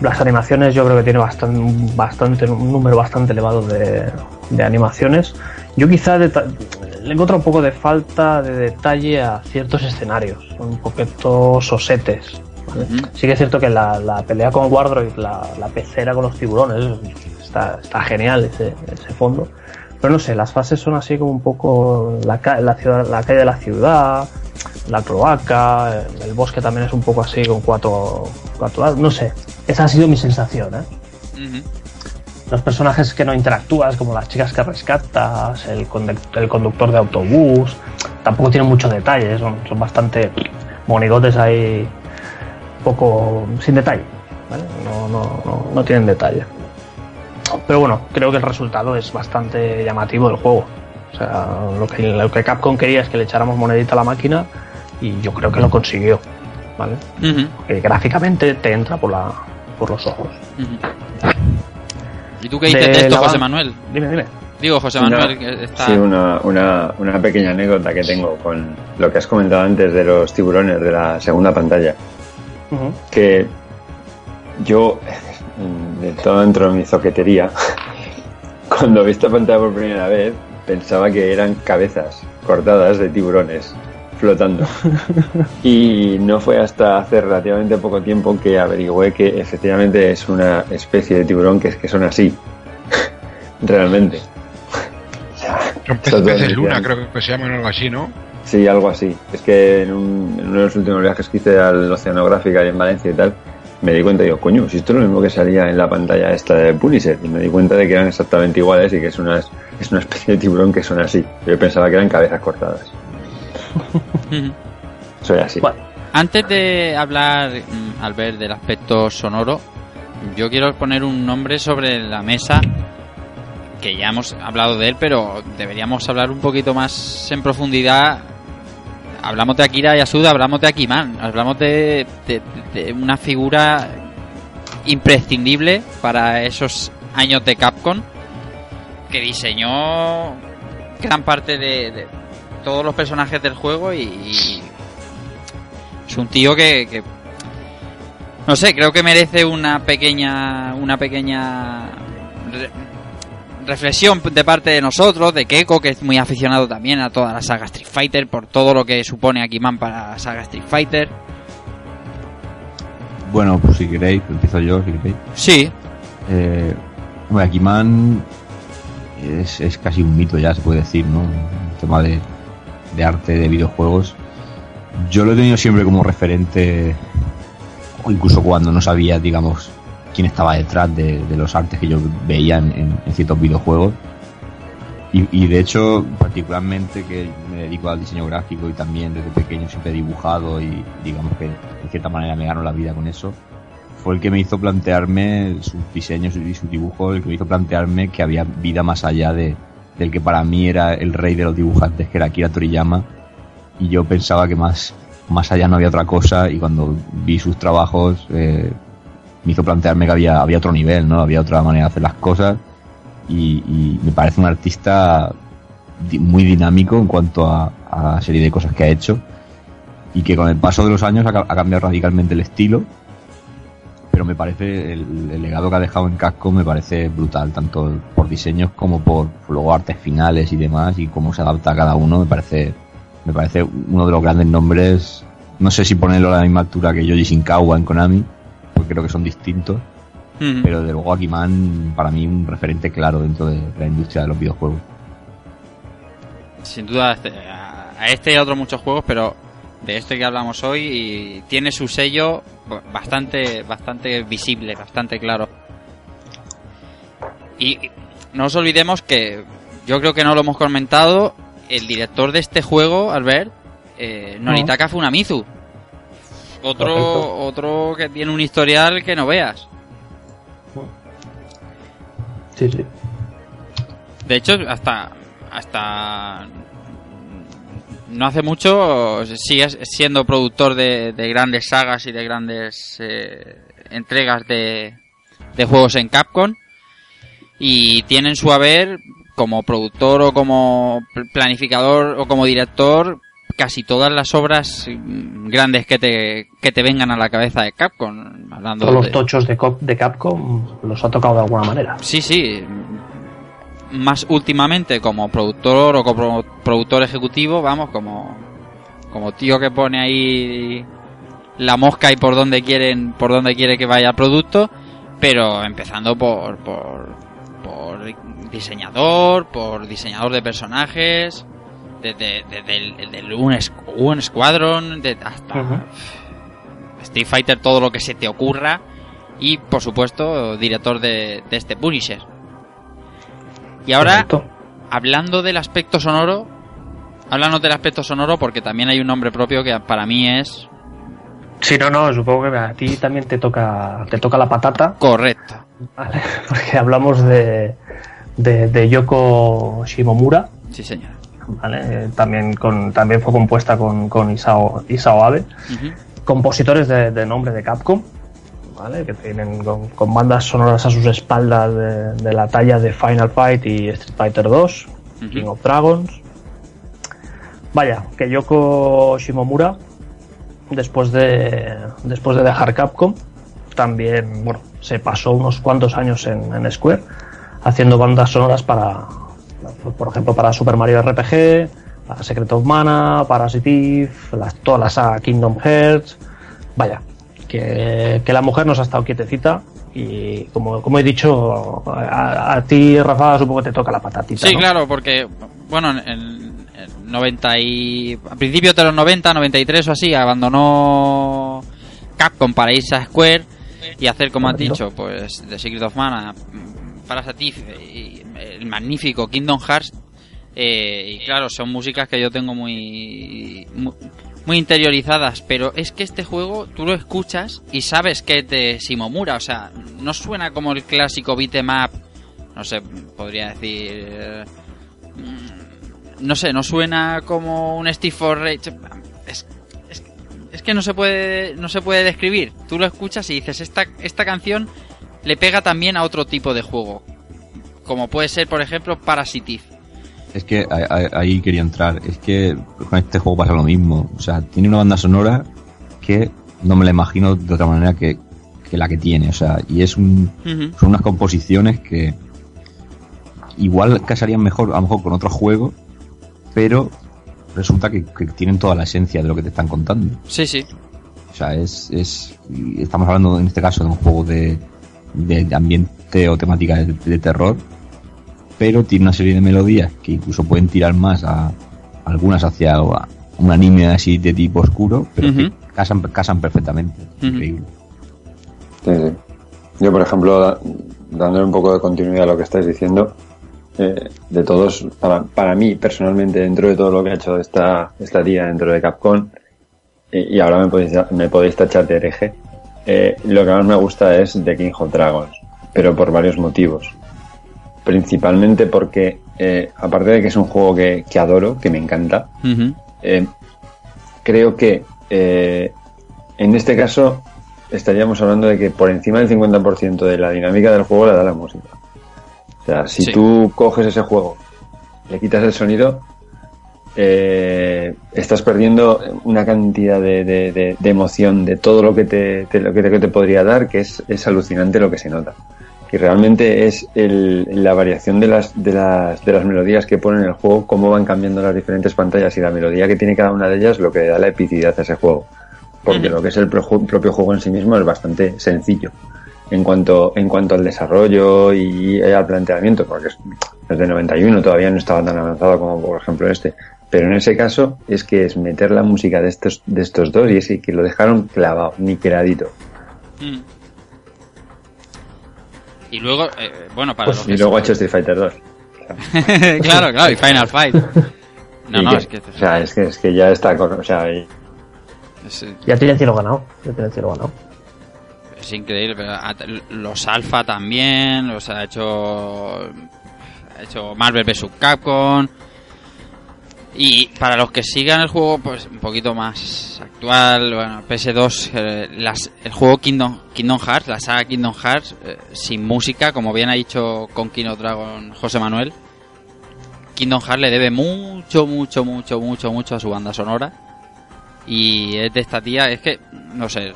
Las animaciones yo creo que tiene bastante, bastante un número bastante elevado de, de animaciones. Yo quizá le encuentro un poco de falta de detalle a ciertos escenarios, un poquito sosetes. ¿vale? Sí que es cierto que la, la pelea con Wardroid, la, la, pecera con los tiburones, está, está genial ese, ese, fondo. Pero no sé, las fases son así como un poco la, la, ciudad, la calle de la ciudad, la cloaca, el bosque también es un poco así con cuatro, cuatro no sé. Esa ha sido mi sensación, ¿eh? Uh -huh. Los personajes que no interactúas, como las chicas que rescatas, el, conductor, el conductor de autobús, tampoco tienen mucho detalle, son, son bastante monigotes ahí, poco sin detalle, ¿vale? no, no, no, no tienen detalle. Pero bueno, creo que el resultado es bastante llamativo del juego. O sea, lo que, lo que Capcom quería es que le echáramos monedita a la máquina y yo creo que lo consiguió. ¿vale? Uh -huh. gráficamente te entra por, la, por los ojos. Uh -huh. ¿Y tú qué dices de, de esto, José Manuel? Dime, dime. Digo, José Manuel, que está... Sí, una, una, una, pequeña anécdota que tengo con lo que has comentado antes de los tiburones de la segunda pantalla. Uh -huh. Que yo, de todo dentro de mi zoquetería, [laughs] cuando vi esta pantalla por primera vez, pensaba que eran cabezas cortadas de tiburones flotando. [laughs] y no fue hasta hace relativamente poco tiempo que averigüé que efectivamente es una especie de tiburón que, que son así. [laughs] Realmente. [laughs] Son peces, peces luna, creo que se llaman algo así, ¿no? Sí, algo así. Es que en, un, en, uno de los últimos viajes que hice al Oceanográfica en Valencia y tal, me di cuenta y digo, coño, si esto es lo mismo que salía en la pantalla esta de Punisher. Y me di cuenta de que eran exactamente iguales y que es una, es una especie de tiburón que son así. Yo pensaba que eran cabezas cortadas. Antes de hablar, al ver del aspecto sonoro, yo quiero poner un nombre sobre la mesa que ya hemos hablado de él, pero deberíamos hablar un poquito más en profundidad. Hablamos de Akira Yasuda, hablamos de Akiman, hablamos de, una figura imprescindible para esos años de Capcom que diseñó gran parte de todos los personajes del juego y, y es un tío que, que, no sé creo que merece una pequeña una pequeña re, reflexión de parte de nosotros de Keiko que es muy aficionado también a toda la saga Street Fighter por todo lo que supone Akiman para la saga Street Fighter. Bueno pues si queréis empiezo yo si queréis. Sí. Eh, bueno, Akiman es, es casi un mito ya se puede decir no el tema de de arte de videojuegos, yo lo he tenido siempre como referente, incluso cuando no sabía, digamos, quién estaba detrás de, de los artes que yo veía en, en, en ciertos videojuegos. Y, y, de hecho, particularmente que me dedico al diseño gráfico y también desde pequeño siempre he dibujado y digamos que de cierta manera me gano la vida con eso, fue el que me hizo plantearme sus diseños y sus dibujos, el que me hizo plantearme que había vida más allá de, del que para mí era el rey de los dibujantes, que era Akira Toriyama, y yo pensaba que más, más allá no había otra cosa, y cuando vi sus trabajos eh, me hizo plantearme que había, había otro nivel, ¿no? Había otra manera de hacer las cosas, y, me parece un artista muy dinámico en cuanto a, la serie de cosas que ha hecho, y que con el paso de los años ha cambiado radicalmente el estilo, pero me parece el, el, legado que ha dejado en casco me parece brutal, tanto por diseños como por luego artes finales y demás, y cómo se adapta a cada uno, me parece, me parece uno de los grandes nombres, no sé si ponerlo a la misma altura que Yoji Shinkawa en Konami, porque creo que son distintos, uh -huh. pero de luego Akiman para mí un referente claro dentro de la industria de los videojuegos. Sin duda, este, a este y a otros muchos juegos, pero de este que hablamos hoy y tiene su sello bastante bastante visible, bastante claro. Y no os olvidemos que yo creo que no lo hemos comentado, el director de este juego, Albert, eh, Noritaka no. Funamizu. Otro, otro que tiene un historial que no veas. Sí, sí. De hecho, hasta hasta no hace mucho sigue siendo productor de, de grandes sagas y de grandes eh, entregas de, de juegos en Capcom y tienen su haber como productor o como pl- planificador o como director casi todas las obras mm, grandes que te, que te vengan a la cabeza de Capcom hablando Todos los tochos de, Cop- de Capcom los ha tocado de alguna manera. Sí, sí. Más últimamente como productor o como productor ejecutivo, vamos, como como tío que pone ahí la mosca y por donde quieren, por donde quiere que vaya el producto, pero empezando por por, por diseñador, por diseñador de personajes, desde, desde el, un, un Squadron, de, hasta Ujú. Street Fighter, todo lo que se te ocurra. Y por supuesto, director de, de este Punisher. Y ahora, Correcto. hablando del aspecto sonoro, hablando del aspecto sonoro, porque también hay un nombre propio que para mí es Sí, no, no, supongo que a ti también te toca, te toca la patata, correcto. ¿vale? [laughs] porque hablamos de, de, de Yoko Shimomura, Sí, señor. ¿vale? También, con, también fue compuesta con, con Isao, Isao Abe, compositores de, de nombre de Capcom, ¿vale? que tienen con, con bandas sonoras a sus espaldas de, de la talla de Final Fight y Street Fighter 2, Ujú. King of Dragons. Vaya, que Yoko Shimomura, después de, después de dejar Capcom, también bueno, se pasó unos cuantos años en, en Square haciendo bandas sonoras para, por ejemplo, para Super Mario RPG, para Secret of Mana, para las, toda la saga Kingdom Hearts. Vaya, que, que la mujer nos ha estado quietecita y como, como he dicho, a, a ti, Rafa, supongo que te toca la patatita. Sí, ¿no? claro, porque, bueno, en, en 90 y... A principios de los 90, 93 o así, abandonó Capcom para irse a Square y hacer, como has dicho, pues The Secret of Mana, mm, Parasite y el magnífico Kingdom Hearts. eh, y claro, son músicas que yo tengo muy, muy muy interiorizadas, pero es que este juego tú lo escuchas y sabes que es de Shimomura, o sea, no suena como el clásico beat'em up, no sé, podría decir, mm, no sé, no suena como un Steve for Rage, es, es, es que no se puede, no se puede describir, tú lo escuchas y dices, esta, esta canción le pega también a otro tipo de juego, como puede ser, por ejemplo, Parasitive. Es que a- a- ahí quería entrar. Es que con este juego pasa lo mismo. O sea, tiene una banda sonora que no me la imagino de otra manera que, que la que tiene. O sea, y es un, son unas composiciones que igual casarían mejor, a lo mejor con otro juego, pero resulta que, que tienen toda la esencia de lo que te están contando. Sí, sí. O sea, es, es estamos hablando en este caso de un juego de, de, de ambiente o temática de, de terror, pero tiene una serie de melodías que incluso pueden tirar más a algunas hacia un anime así de tipo oscuro, pero que casan, casan perfectamente. Increíble. Sí, sí. Yo, por ejemplo, da- dándole un poco de continuidad a lo que estáis diciendo, eh, de todos, para, para mí personalmente, dentro de todo lo que ha hecho esta, esta tía dentro de Capcom, eh, y ahora me podéis, me podéis tachar de hereje, eh, lo que más me gusta es The King of Dragons, pero por varios motivos. Principalmente porque, eh, aparte de que es un juego que, que adoro, que me encanta, eh, creo que eh, en este caso estaríamos hablando de que por encima del 50% de la dinámica del juego la da la música. O sea, si Sí. tú coges ese juego, le quitas el sonido, eh, estás perdiendo una cantidad de, de- de- de emoción de todo lo que te, te- lo que te, que te podría dar, que es, es alucinante lo que se nota. Y realmente es el- la variación de las, de, las, de las melodías que ponen en el juego, cómo van cambiando las diferentes pantallas y la melodía que tiene cada una de ellas, lo que da la epicidad a ese juego. Porque lo que es el pro- propio juego en sí mismo es bastante sencillo en cuanto, en cuanto al desarrollo y al planteamiento, porque es, es de 91, todavía no estaba tan avanzado como por ejemplo este. Pero en ese caso es que es meter la música de estos, de estos dos y es que lo dejaron clavado, niqueladito. Mm. Y luego, eh, bueno, para Pues, los Y luego ha hecho Street Fighter 2. [laughs] claro, claro, y Final Fight. [laughs] No, no, que- es que... O sea, es que, es que ya está, con- o sea, y- Es, Ya tiene el cielo ganado. Ya tiene el cielo ganado. es increíble. pero ha- los Alpha también. Los ha hecho. Ha hecho Marvel vs Capcom. Y para los que sigan el juego, pues un poquito más actual, bueno, PS2, eh, el juego Kingdom, Kingdom Hearts, la saga Kingdom Hearts, eh, sin música, como bien ha dicho con Kino Dragon José Manuel, Kingdom Hearts le debe mucho, mucho, mucho, mucho, mucho a su banda sonora. Y es de esta tía, es que, no sé,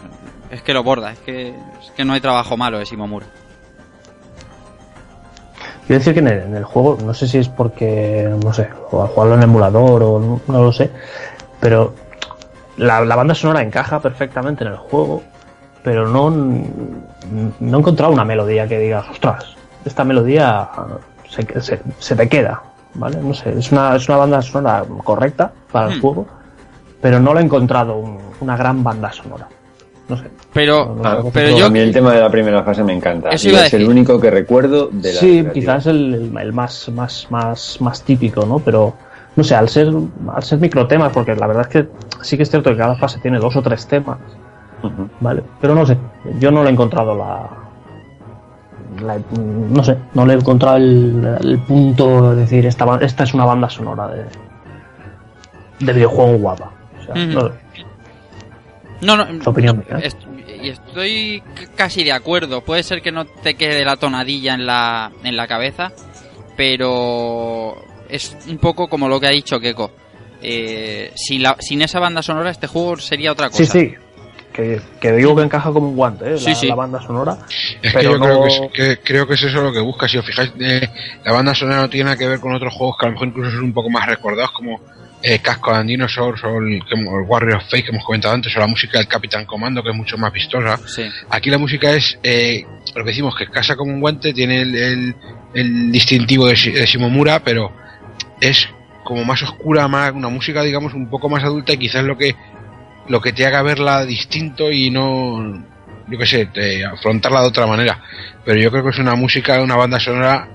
es que lo borda, es que, es que no hay trabajo malo de Simomura. Quiero decir que en el, en el juego, no sé si es porque, no sé, o al jugarlo en emulador o no, no lo sé, pero la, la banda sonora encaja perfectamente en el juego, pero no, no he encontrado una melodía que digas, ostras, esta melodía se, se- se te queda, ¿vale? No sé, es una, es una banda sonora correcta para el Hmm. juego, pero no lo he encontrado un- una gran banda sonora. No sé. Pero, No, no, no, pero no, yo, A mí el tema de la primera fase me encanta. Eso a es el único que recuerdo de la Sí, quizás el, el- más, más, más, más típico, ¿no? Pero, no sé, al ser, al ser microtemas, porque la verdad es que sí que es cierto que cada fase tiene dos o tres temas. ¿vale? Pero no sé, yo no le he encontrado la... la- no sé, no le he encontrado el, el punto de decir, esta, esta es una banda sonora de, de videojuego guapa. O sea, no sé, no, no, es opinión mía. Est- y estoy casi de acuerdo. Puede ser que no te quede la tonadilla en la, en la cabeza, pero es un poco como lo que ha dicho Keiko. Eh, sin, la, sin esa banda sonora, este juego sería otra cosa. Sí, sí. Que, que digo que encaja como un guante, ¿eh? Sí, la, sí. la banda sonora. Es Pero que yo creo, que es, que creo que es eso lo que busca. Si os fijáis, eh, la banda sonora no tiene nada que ver con otros juegos que a lo mejor incluso son un poco más recordados, como eh, Casco and Dinosaurs o el, el Warrior of Fate que hemos comentado antes, o la música del Capitán Comando, que es mucho más vistosa. Sí. Aquí la música es eh, lo que decimos, que casa como un guante, tiene el, el- el distintivo de, de Shimomura, pero es como más oscura, más una música, digamos, un poco más adulta y quizás lo que lo que te haga verla distinto y no, yo qué sé, te- afrontarla de otra manera. Pero yo creo que es una música, una banda sonora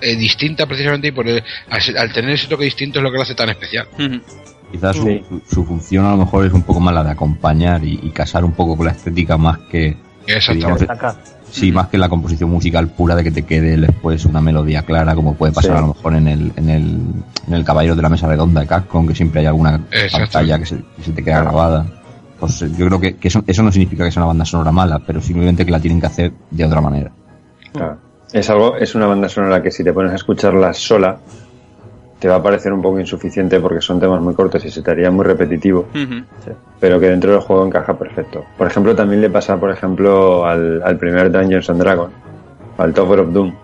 eh, distinta precisamente y por el- al, tener ese toque distinto es lo que lo hace tan especial. Quizás su, su- su función a lo mejor es un poco más la de acompañar y, y casar un poco con la estética más que, Exactamente. sí, más que la composición musical pura de que te quede después una melodía clara, como puede pasar Sí. a lo mejor en el, en el, en el Caballero de la Mesa Redonda de Capcom, que siempre hay alguna pantalla que se, que se te queda grabada. Pues eh, yo creo que, que eso, eso no significa que sea una banda sonora mala, pero simplemente que la tienen que hacer de otra manera. Claro. Es algo, es una banda sonora que si te pones a escucharla sola, te va a parecer un poco insuficiente porque son temas muy cortos y se te haría muy repetitivo, pero que dentro del juego encaja perfecto. Por ejemplo, también le pasa, por ejemplo, al, al primer Dungeons and Dragons, al Tower of Doom.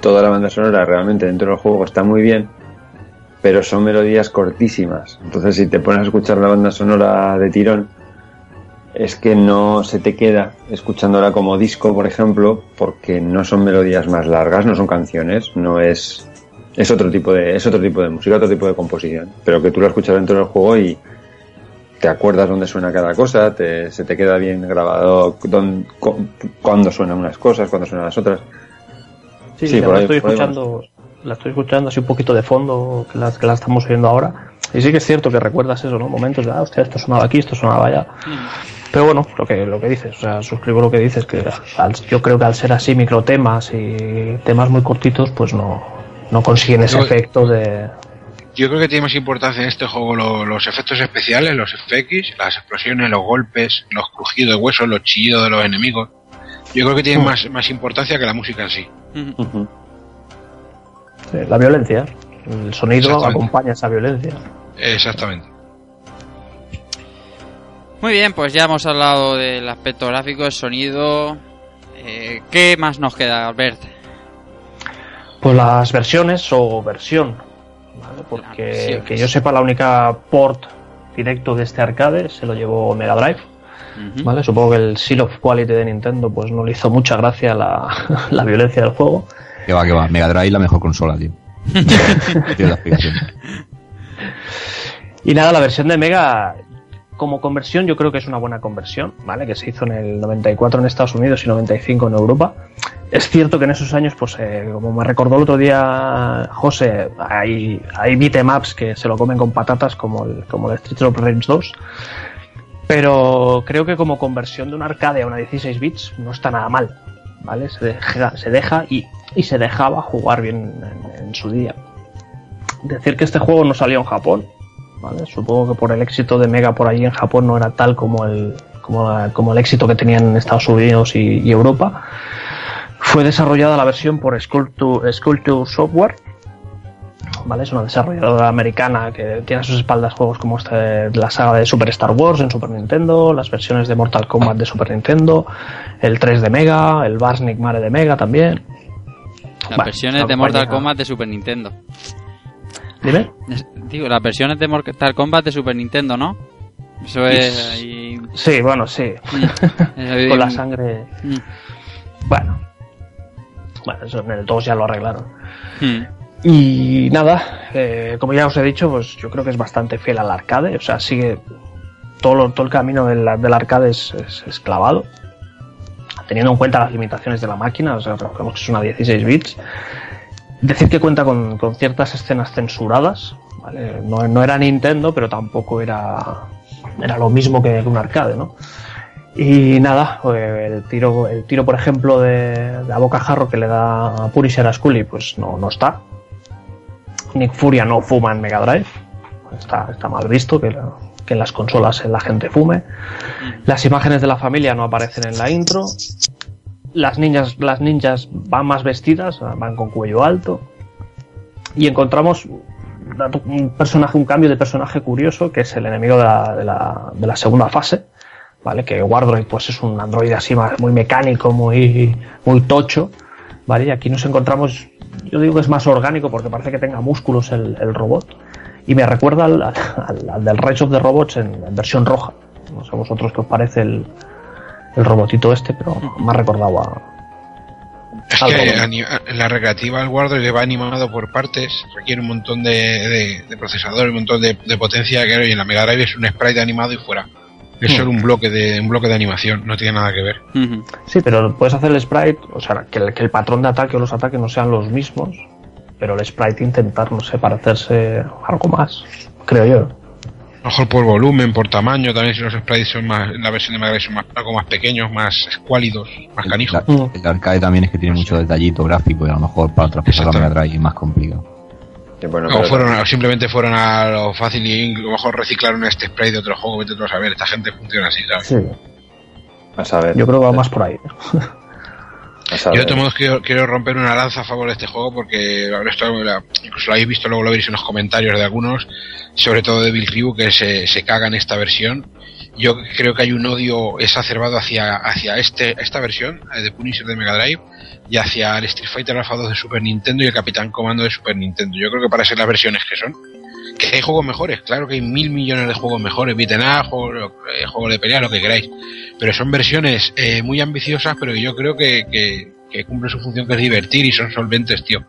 Toda la banda sonora realmente dentro del juego está muy bien, pero son melodías cortísimas. Entonces, si te pones a escuchar la banda sonora de tirón, es que no se te queda escuchándola como disco, por ejemplo, porque no son melodías más largas, no son canciones, no es es otro tipo de es otro tipo de música, otro tipo de composición, pero que tú lo escuchas dentro del juego y te acuerdas dónde suena cada cosa, te- se te queda bien grabado dón- cu- cuándo suenan unas cosas, cuándo suenan las otras. Sí, Sí, por la ahí- estoy por ahí escuchando, la estoy escuchando así un poquito de fondo, que la, que la estamos oyendo ahora. Y sí que es cierto que recuerdas eso, ¿no? Momentos de, ah, hostia, esto sonaba aquí, esto sonaba allá. Pero bueno, lo que, lo que dices, o sea, suscribo lo que dices, que al- yo creo que al ser así microtemas y temas muy cortitos, pues no, no consiguen ese Yo- efecto de... Yo creo que tiene más importancia en este juego lo- los efectos especiales, los FX, las explosiones, los golpes, los crujidos de huesos, los chillidos de los enemigos. Yo creo que tienen más, más importancia que la música en sí. De la violencia. El sonido acompaña esa violencia. Exactamente. Muy bien, pues ya hemos hablado del aspecto gráfico, el sonido. Eh, ¿Qué más nos queda, Albert? Pues las versiones o versión, ¿vale? Porque que yo sepa la única port directo de este arcade se lo llevó Mega Drive. ¿vale? Supongo que el Seal of Quality de Nintendo pues no le hizo mucha gracia la, [laughs] la violencia del juego. Que va, que va. Mega Drive la mejor consola, tío. [laughs] Tiene la explicación. Y nada, la versión de Mega como conversión yo creo que es una buena conversión, ¿vale? Que se hizo en el 94 en Estados Unidos y 95 en Europa. Es cierto que en esos años, pues eh, como me recordó el otro día José, hay, hay beatemaps que se lo comen con patatas como el, como el Street of Rage 2. Pero creo que como conversión de un arcade a una 16 bits no está nada mal. ¿Vale? Se deja, se deja y, y se dejaba jugar bien en, en su día. Decir que este juego no salió en Japón, ¿vale? Supongo que por el éxito de Mega por allí en Japón no era tal como el, como, la- como el éxito que tenían en Estados Unidos y, y Europa. Fue desarrollada la versión por Skulltooth Software. ¿Vale? Es una desarrolladora americana que tiene a sus espaldas juegos como este, la saga de Super Star Wars en Super Nintendo, las versiones de Mortal Kombat de Super Nintendo, el 3 de Mega, el Barsnik Mare de Mega también. Las Vale, versiones de Mortal Kombat de Super Nintendo. Dime. Digo, las versiones de Mortal Kombat de Super Nintendo, ¿no? Eso es. Sí, bueno, sí. Mm. [laughs] Con la sangre. Mm. Bueno. Bueno, eso en el 2 ya lo arreglaron. Mm. Y nada, eh, como ya os he dicho, pues yo creo que es bastante fiel al arcade. O sea, sigue. Todo, lo- todo el camino del, del arcade es, es- es clavado. Teniendo en cuenta las limitaciones de la máquina, o sea, recordemos que es una 16 bits. Decir que cuenta con, con ciertas escenas censuradas. ¿vale? No, no era Nintendo, pero tampoco era, era lo mismo que un arcade, ¿no? Y nada, eh, el tiro, el tiro por ejemplo, de, de a bocajarro que le da a Punisher a Scully, pues no, no está. Nick Furia no fuma en Mega Drive. Está, está mal visto que, que en las consolas la gente fume. Las imágenes de la familia no aparecen en la intro. Las niñas, las ninjas van más vestidas, van con cuello alto. Y encontramos un personaje, un cambio de personaje curioso, que es el enemigo de la, de la, de la segunda fase. ¿Vale? Que Wardroid pues es un androide así más, muy mecánico, muy, muy tocho. ¿Vale? Y aquí nos encontramos, yo digo que es más orgánico porque parece que tenga músculos el, el robot. Y me recuerda al, al- al del Rise of the Robots en, en versión roja. No sé vosotros qué os parece el, el robotito este, pero me ha recordado a. Es Algo, que la recreativa el Wardroid va animado por partes, requiere un montón de, de, de procesador, un montón de, de potencia que y en la Mega Drive es un sprite animado y fuera. Es Hmm. solo un bloque de un bloque de animación, no tiene nada que ver. Sí, pero puedes hacer el sprite, o sea, que el, que el patrón de ataque o los ataques no sean los mismos, pero el sprite intentar, no sé, parecerse algo más, creo yo. A lo mejor por volumen, por tamaño, también si los sprites son más, la versión de Mega Drive son más, algo más pequeños, más escuálidos, más canijos. Mm. el arcade también es que tiene mucho detallito gráfico y a lo mejor para traspasar la Mega Drive es más complicado. Bueno, o, fueron, o simplemente fueron a lo fácil y a lo mejor reciclaron este sprite de otro juego, vete tú a saber, esta gente funciona así, ¿sabes? Sí, a saber. yo creo que va más por ahí. [laughs] Yo de todos modos quiero, quiero romper una lanza a favor de este juego porque esto, incluso lo habéis visto, luego lo veréis en los comentarios de algunos, sobre todo de Bill Ryu, que se, se caga en esta versión. Yo creo que hay un odio exacerbado hacia, hacia este, esta versión eh, de Punisher de Mega Drive y hacia el Street Fighter Alpha 2 de Super Nintendo y el Capitán Comando de Super Nintendo. Yo creo que para ser las versiones que son, que hay juegos mejores, claro que hay mil millones de juegos mejores, beaten up, juegos, eh, juegos de pelea, lo que queráis, pero son versiones eh, muy ambiciosas, pero yo creo que, que, que cumplen su función que es divertir y son solventes, tío.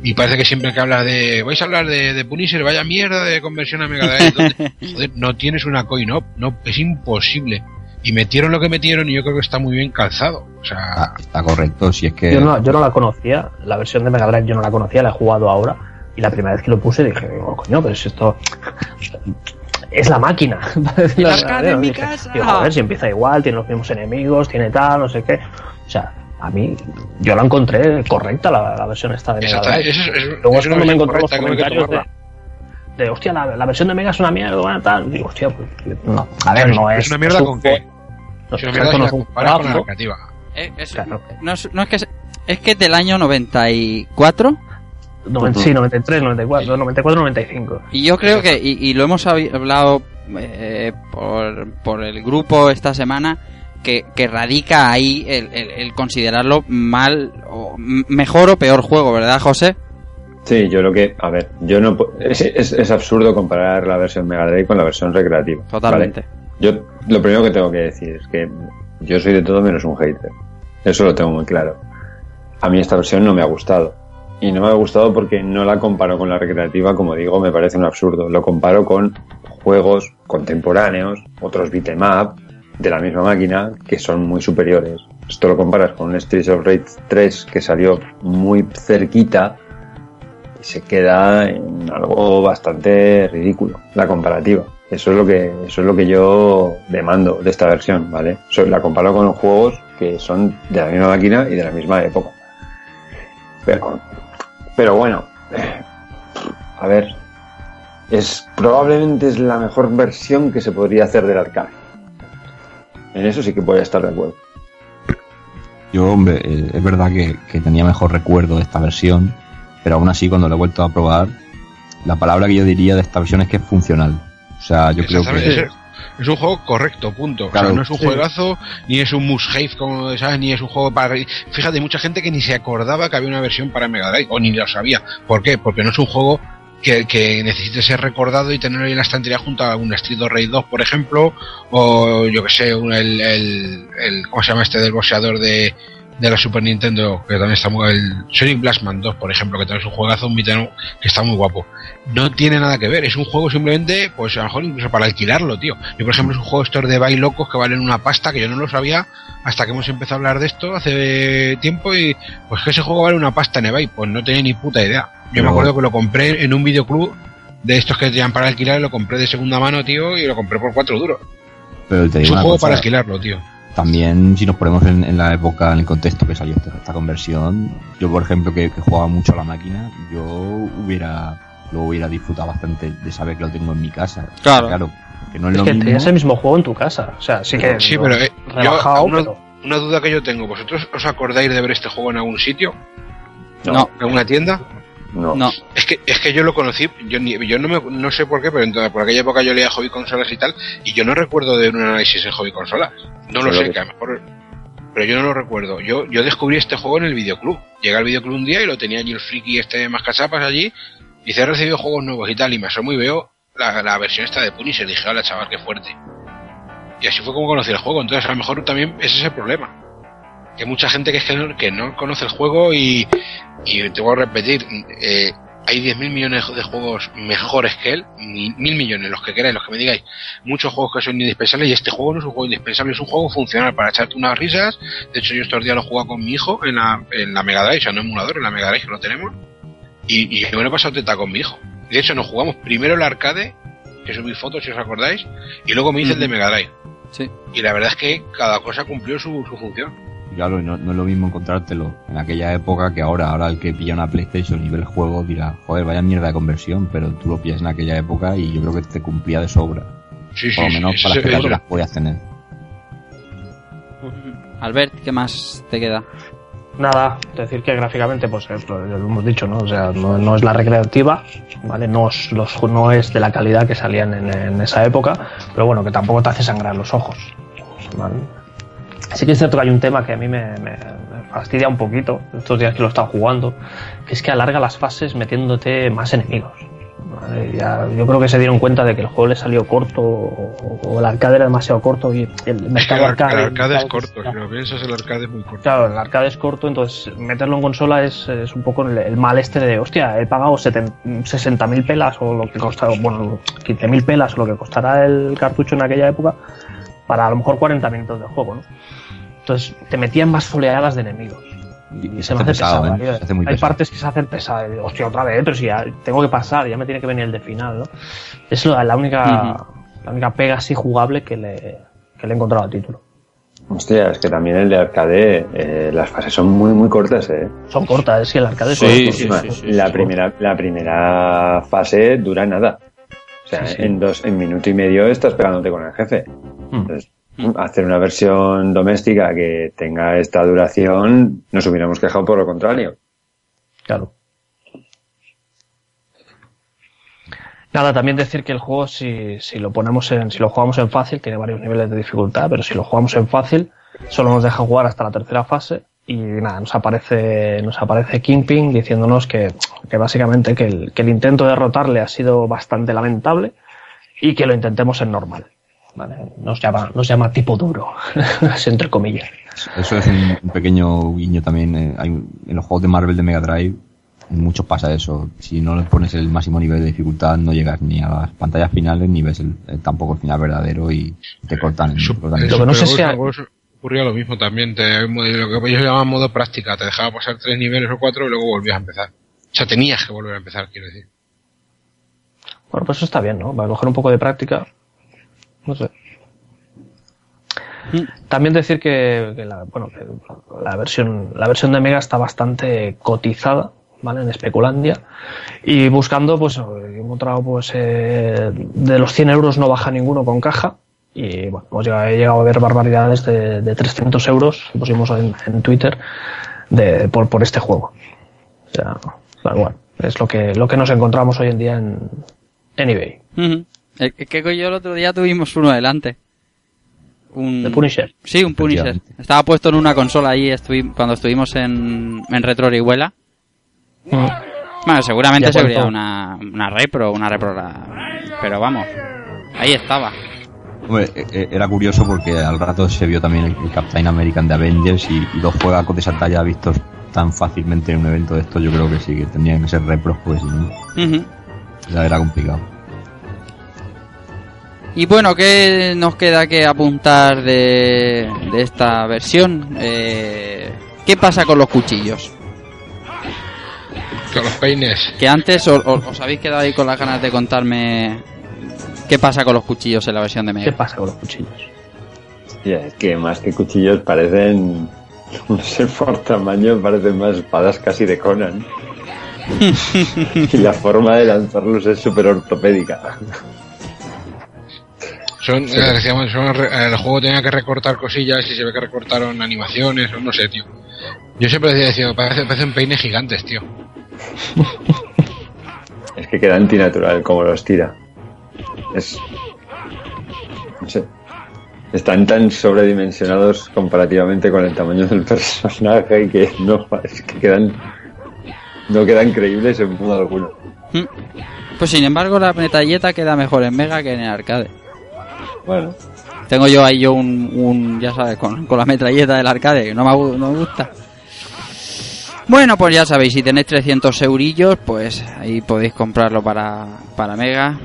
Y parece que siempre que hablas de, vais a hablar de, de Punisher, vaya mierda de conversión a Mega Drive. [laughs] Joder, no tienes una coin op, no, es imposible. Y metieron lo que metieron y yo creo que está muy bien calzado. O sea, Está, está correcto, si es que Yo no, yo no la conocía, la versión de Mega Drive yo no la conocía, la he jugado ahora. Y la primera vez que lo puse dije, oh, coño, pero si esto es la máquina. [laughs] La arcade en mi dije, casa. digo, a ver si empieza igual, tiene los mismos enemigos, tiene tal, no sé qué. O sea, a mí, yo la encontré correcta la, la versión esta de Mega Drive. es, es- Luego es es cuando me encontré los comentarios de, de, hostia, la, la versión de Mega es una mierda, tal. Digo, hostia, pues, no. A ver, no es. es una mierda es con qué? No, Es una es mierda es un con la es- Claro. no, es, no es que... se- Es que es del año 94 Sí, 93, 94, 94, 95. Y yo creo que, y, y lo hemos hablado eh, por, por el grupo esta semana, que, que radica ahí el, el- el considerarlo mal, o mejor o peor juego, ¿verdad, José? Sí, yo lo que. A ver, yo no. Es, es, es absurdo comparar la versión Mega Drive con la versión recreativa. Totalmente. ¿vale? Yo lo primero que tengo que decir es que yo soy de todo menos un hater. Eso lo tengo muy claro. A mí esta versión no me ha gustado. Y no me ha gustado porque no la comparo con la recreativa, como digo, me parece un absurdo. Lo comparo con juegos contemporáneos, otros beat'em up, de la misma máquina, que son muy superiores. Esto lo comparas con un Streets of Rage 3 que salió muy cerquita y se queda en algo bastante ridículo, la comparativa. Eso es lo que, eso es lo que yo demando de esta versión, ¿vale? So- la comparo con juegos que son de la misma máquina y de la misma época. Pero, pero bueno, a ver, es probablemente es la mejor versión que se podría hacer del arcade. En eso sí que voy a estar de acuerdo. Yo, hombre, eh, es verdad que, que tenía mejor recuerdo de esta versión, pero aún así cuando lo he vuelto a probar, la palabra que yo diría de esta versión es que es funcional. O sea, yo creo que... es, un juego correcto, punto. O sea, no es un Sí. juegazo, ni es un must-have, como sabes, ni es un juego para... Fíjate, hay mucha gente que ni se acordaba que había una versión para Mega Drive, o ni lo sabía. ¿Por qué? Porque no es un juego que, que necesite ser recordado y tenerlo ahí en la estantería junto a un Street of Rage 2, por ejemplo, o yo que sé, un- el, el, el- ¿cómo se llama este del boxeador de, de la Super Nintendo? Que también está muy... El Sonic Blastman 2, por ejemplo, que también es un juegazo, un up que está muy guapo no tiene nada que ver. Es un juego simplemente, pues a lo mejor incluso para alquilarlo, tío. Yo, por ejemplo, es un juego estos de bail locos que valen una pasta que yo no lo sabía hasta que hemos empezado a hablar de esto hace tiempo y pues que ese juego vale una pasta en eBay. Pues no tenía ni puta idea. Yo me acuerdo que lo compré en un videoclub de estos que te llevan para alquilar lo compré de segunda mano, tío, y lo compré por cuatro duros. Pero te Es un juego cosa, para alquilarlo, tío. También, si nos ponemos en, en la época, en el contexto que salió esta, esta conversión, yo, por ejemplo, que, que jugaba mucho a la máquina, yo hubiera lo hubiera disfrutado bastante de saber que lo tengo en mi casa. Claro. Claro, que no es, Es lo que mismo. tenías el mismo juego en tu casa. O sea, sí que. Sí, pero eh, yo, una, pero- una duda que yo tengo, ¿vosotros os acordáis de ver este juego en algún sitio? No, ¿En alguna tienda? No. no. Es que, es que yo lo conocí, yo, ni- yo no, me, no sé por qué, pero entonces, por aquella época yo leía hobby consolas y tal, y yo no recuerdo de un análisis en hobby consolas. No lo sé, que- que a lo mejor. Pero yo no lo recuerdo. Yo, yo descubrí este juego en el videoclub. Llegué al videoclub un día y lo tenía allí el friki este de mascachapas allí. Y dice, he recibido juegos nuevos y tal. Y me asomo y veo la, la versión esta de Punisher. Dije, hola chaval, qué fuerte. Y así fue como conocí el juego. Entonces a lo mejor también ese es el problema. Que mucha gente que es que no, que no conoce el juego y, y te voy a repetir, eh, hay 10.000 millones de juegos mejores que él, mil, mil millones, los que queráis, los que me digáis, muchos juegos que son indispensables y este juego no es un juego indispensable, es un juego funcional para echarte unas risas. De hecho, yo estos días lo he jugado con mi hijo en la, en la Mega Drive, o sea, no emulador, en la Mega Drive que lo tenemos. Y, y me lo he pasado teta con mi hijo. De hecho, nos jugamos primero el arcade, que subí fotos si os acordáis, y luego me hice el de Mega Drive. Sí. Y la verdad es que cada cosa cumplió su, su función. Y Claro, no, no es lo mismo encontrártelo en aquella época que ahora. Ahora el que pilla una PlayStation y ve el juego dirá, joder, vaya mierda de conversión, pero tú lo pillas en aquella época y yo creo que te cumplía de sobra. Sí, Por lo sí, menos para las que las podías tener. Albert, ¿qué más te queda? Nada, decir que gráficamente, pues eh, lo, lo hemos dicho, ¿no? O sea, no, no es la recreativa, ¿vale? No es, los, no es de la calidad que salían en, en esa época, pero bueno, que tampoco te hace sangrar los ojos, ¿vale? Sí que es cierto que hay un tema que a mí me, me- me fastidia un poquito, estos días que lo he estado jugando, que es que alarga las fases metiéndote más enemigos. ¿vale? Ya- yo creo que se dieron cuenta de que el juego le salió corto o, o el arcade era demasiado corto y el Es que el, mercado ar- el arcade, arcade es mercado- corto, si lo piensas, el arcade es muy corto. Claro, el arcade es corto, entonces meterlo en consola es, es un poco el, el mal este de, hostia, he pagado 60.000 pelas o lo que costaba, bueno, 15.000 pelas o lo que costará el cartucho en aquella época para a lo mejor 40 minutos de juego, ¿no? Entonces te metían más oleadas de enemigos. Y Y se hace pesado, ¿eh? hace muy Hay pesado. partes que se hacen pesadas. Hostia, otra vez, pero si ya tengo que pasar, ya me tiene que venir el de final, ¿no? Es la, la única, la única pega así jugable que le, que le he encontrado al título. Hostia, es que también el de arcade, eh, las fases son muy, muy cortas, ¿eh? Son cortas, es que el arcade es Sí, sí, sí, sí, la, sí. primera, la primera fase dura nada. O sea, Sí, sí. en dos, en minuto y medio estás pegándote con el jefe. Mm. Entonces, hacer una versión doméstica que tenga esta duración, nos hubiéramos quejado por lo contrario. Claro. Nada, también decir que el juego, si, si lo ponemos en, si lo jugamos en fácil, tiene varios niveles de dificultad, pero si lo jugamos en fácil, solo nos deja jugar hasta la tercera fase y nada, nos aparece, nos aparece Kingpin diciéndonos que, que básicamente que el, que el intento de derrotarle ha sido bastante lamentable y que lo intentemos en normal. ¿Vale? Nos llama, nos llama tipo duro, [laughs] entre comillas. Eso es un, un pequeño guiño también. eh, hay, en los juegos de Marvel de Mega Drive, en muchos pasa eso. Si no le pones el máximo nivel de dificultad, no llegas ni a las pantallas finales, ni ves el- el- tampoco el final verdadero y te cortan. te cortan en el- Lo que no sé si ocurría lo mismo también. Te, lo que ellos llaman modo práctica. Te dejaba pasar tres niveles o cuatro y luego volvías a empezar. O sea, tenías que volver a empezar, quiero decir. Bueno, pues eso está bien, ¿no? Para coger un poco de práctica. No sé. Mm. También decir que, la, bueno, la versión la versión de Mega está bastante cotizada, ¿vale? En Especulandia. Y buscando, pues he encontrado, pues, eh, de los 100 euros no baja ninguno con caja. Y bueno, pues he llegado a ver barbaridades de, de 300 euros, pusimos en, Twitter, de, por, por este juego. O sea, cual. Es lo que, lo que nos encontramos hoy en día en, eBay. Es que que yo el otro día tuvimos uno adelante. Un... De Punisher. Sí, un Punisher. Estaba puesto en una consola ahí estuvi- cuando estuvimos en, en Retro Orihuela. Mm. Bueno, seguramente ¿Y a sería una, una repro, una repro. la- Pero vamos, ahí estaba. Hombre, e- e- era curioso porque al rato se vio también el, el Captain American de Avengers y, y dos juegos de esa talla vistos tan fácilmente en un evento de estos, yo creo que sí, que tendrían que ser repros, pues no, ya era complicado. Y bueno, ¿qué nos queda que apuntar de, de esta versión? Eh, ¿Qué pasa con los cuchillos? Con los peines. Que antes o- o- os habéis quedado ahí con las ganas de contarme qué pasa con los cuchillos en la versión de ¿Qué Mega. pasa con los cuchillos? Hostia, es que más que cuchillos parecen, [laughs] no sé por tamaño, parecen más espadas casi de Conan. [laughs] y la forma de lanzarlos es súper ortopédica. Son, eh, decíamos, son re- el juego tenía que recortar cosillas y se ve que recortaron animaciones o no sé, tío. Yo siempre decía, parece, parecen peines gigantes, tío. Es que queda antinatural como los tira. Es. No sé. Están tan sobredimensionados comparativamente con el tamaño del [laughs] personaje que no, es que quedan. No quedan creíbles en modo alguno. Mm. Pues sin embargo, la metalleta queda mejor en Mega que en el arcade. Bueno, Tengo yo ahí yo un, un ya sabes, con, con la metralleta del arcade, que no me, no me gusta. Bueno, pues ya sabéis, si tenéis 300 eurillos, pues ahí podéis comprarlo para, para Mega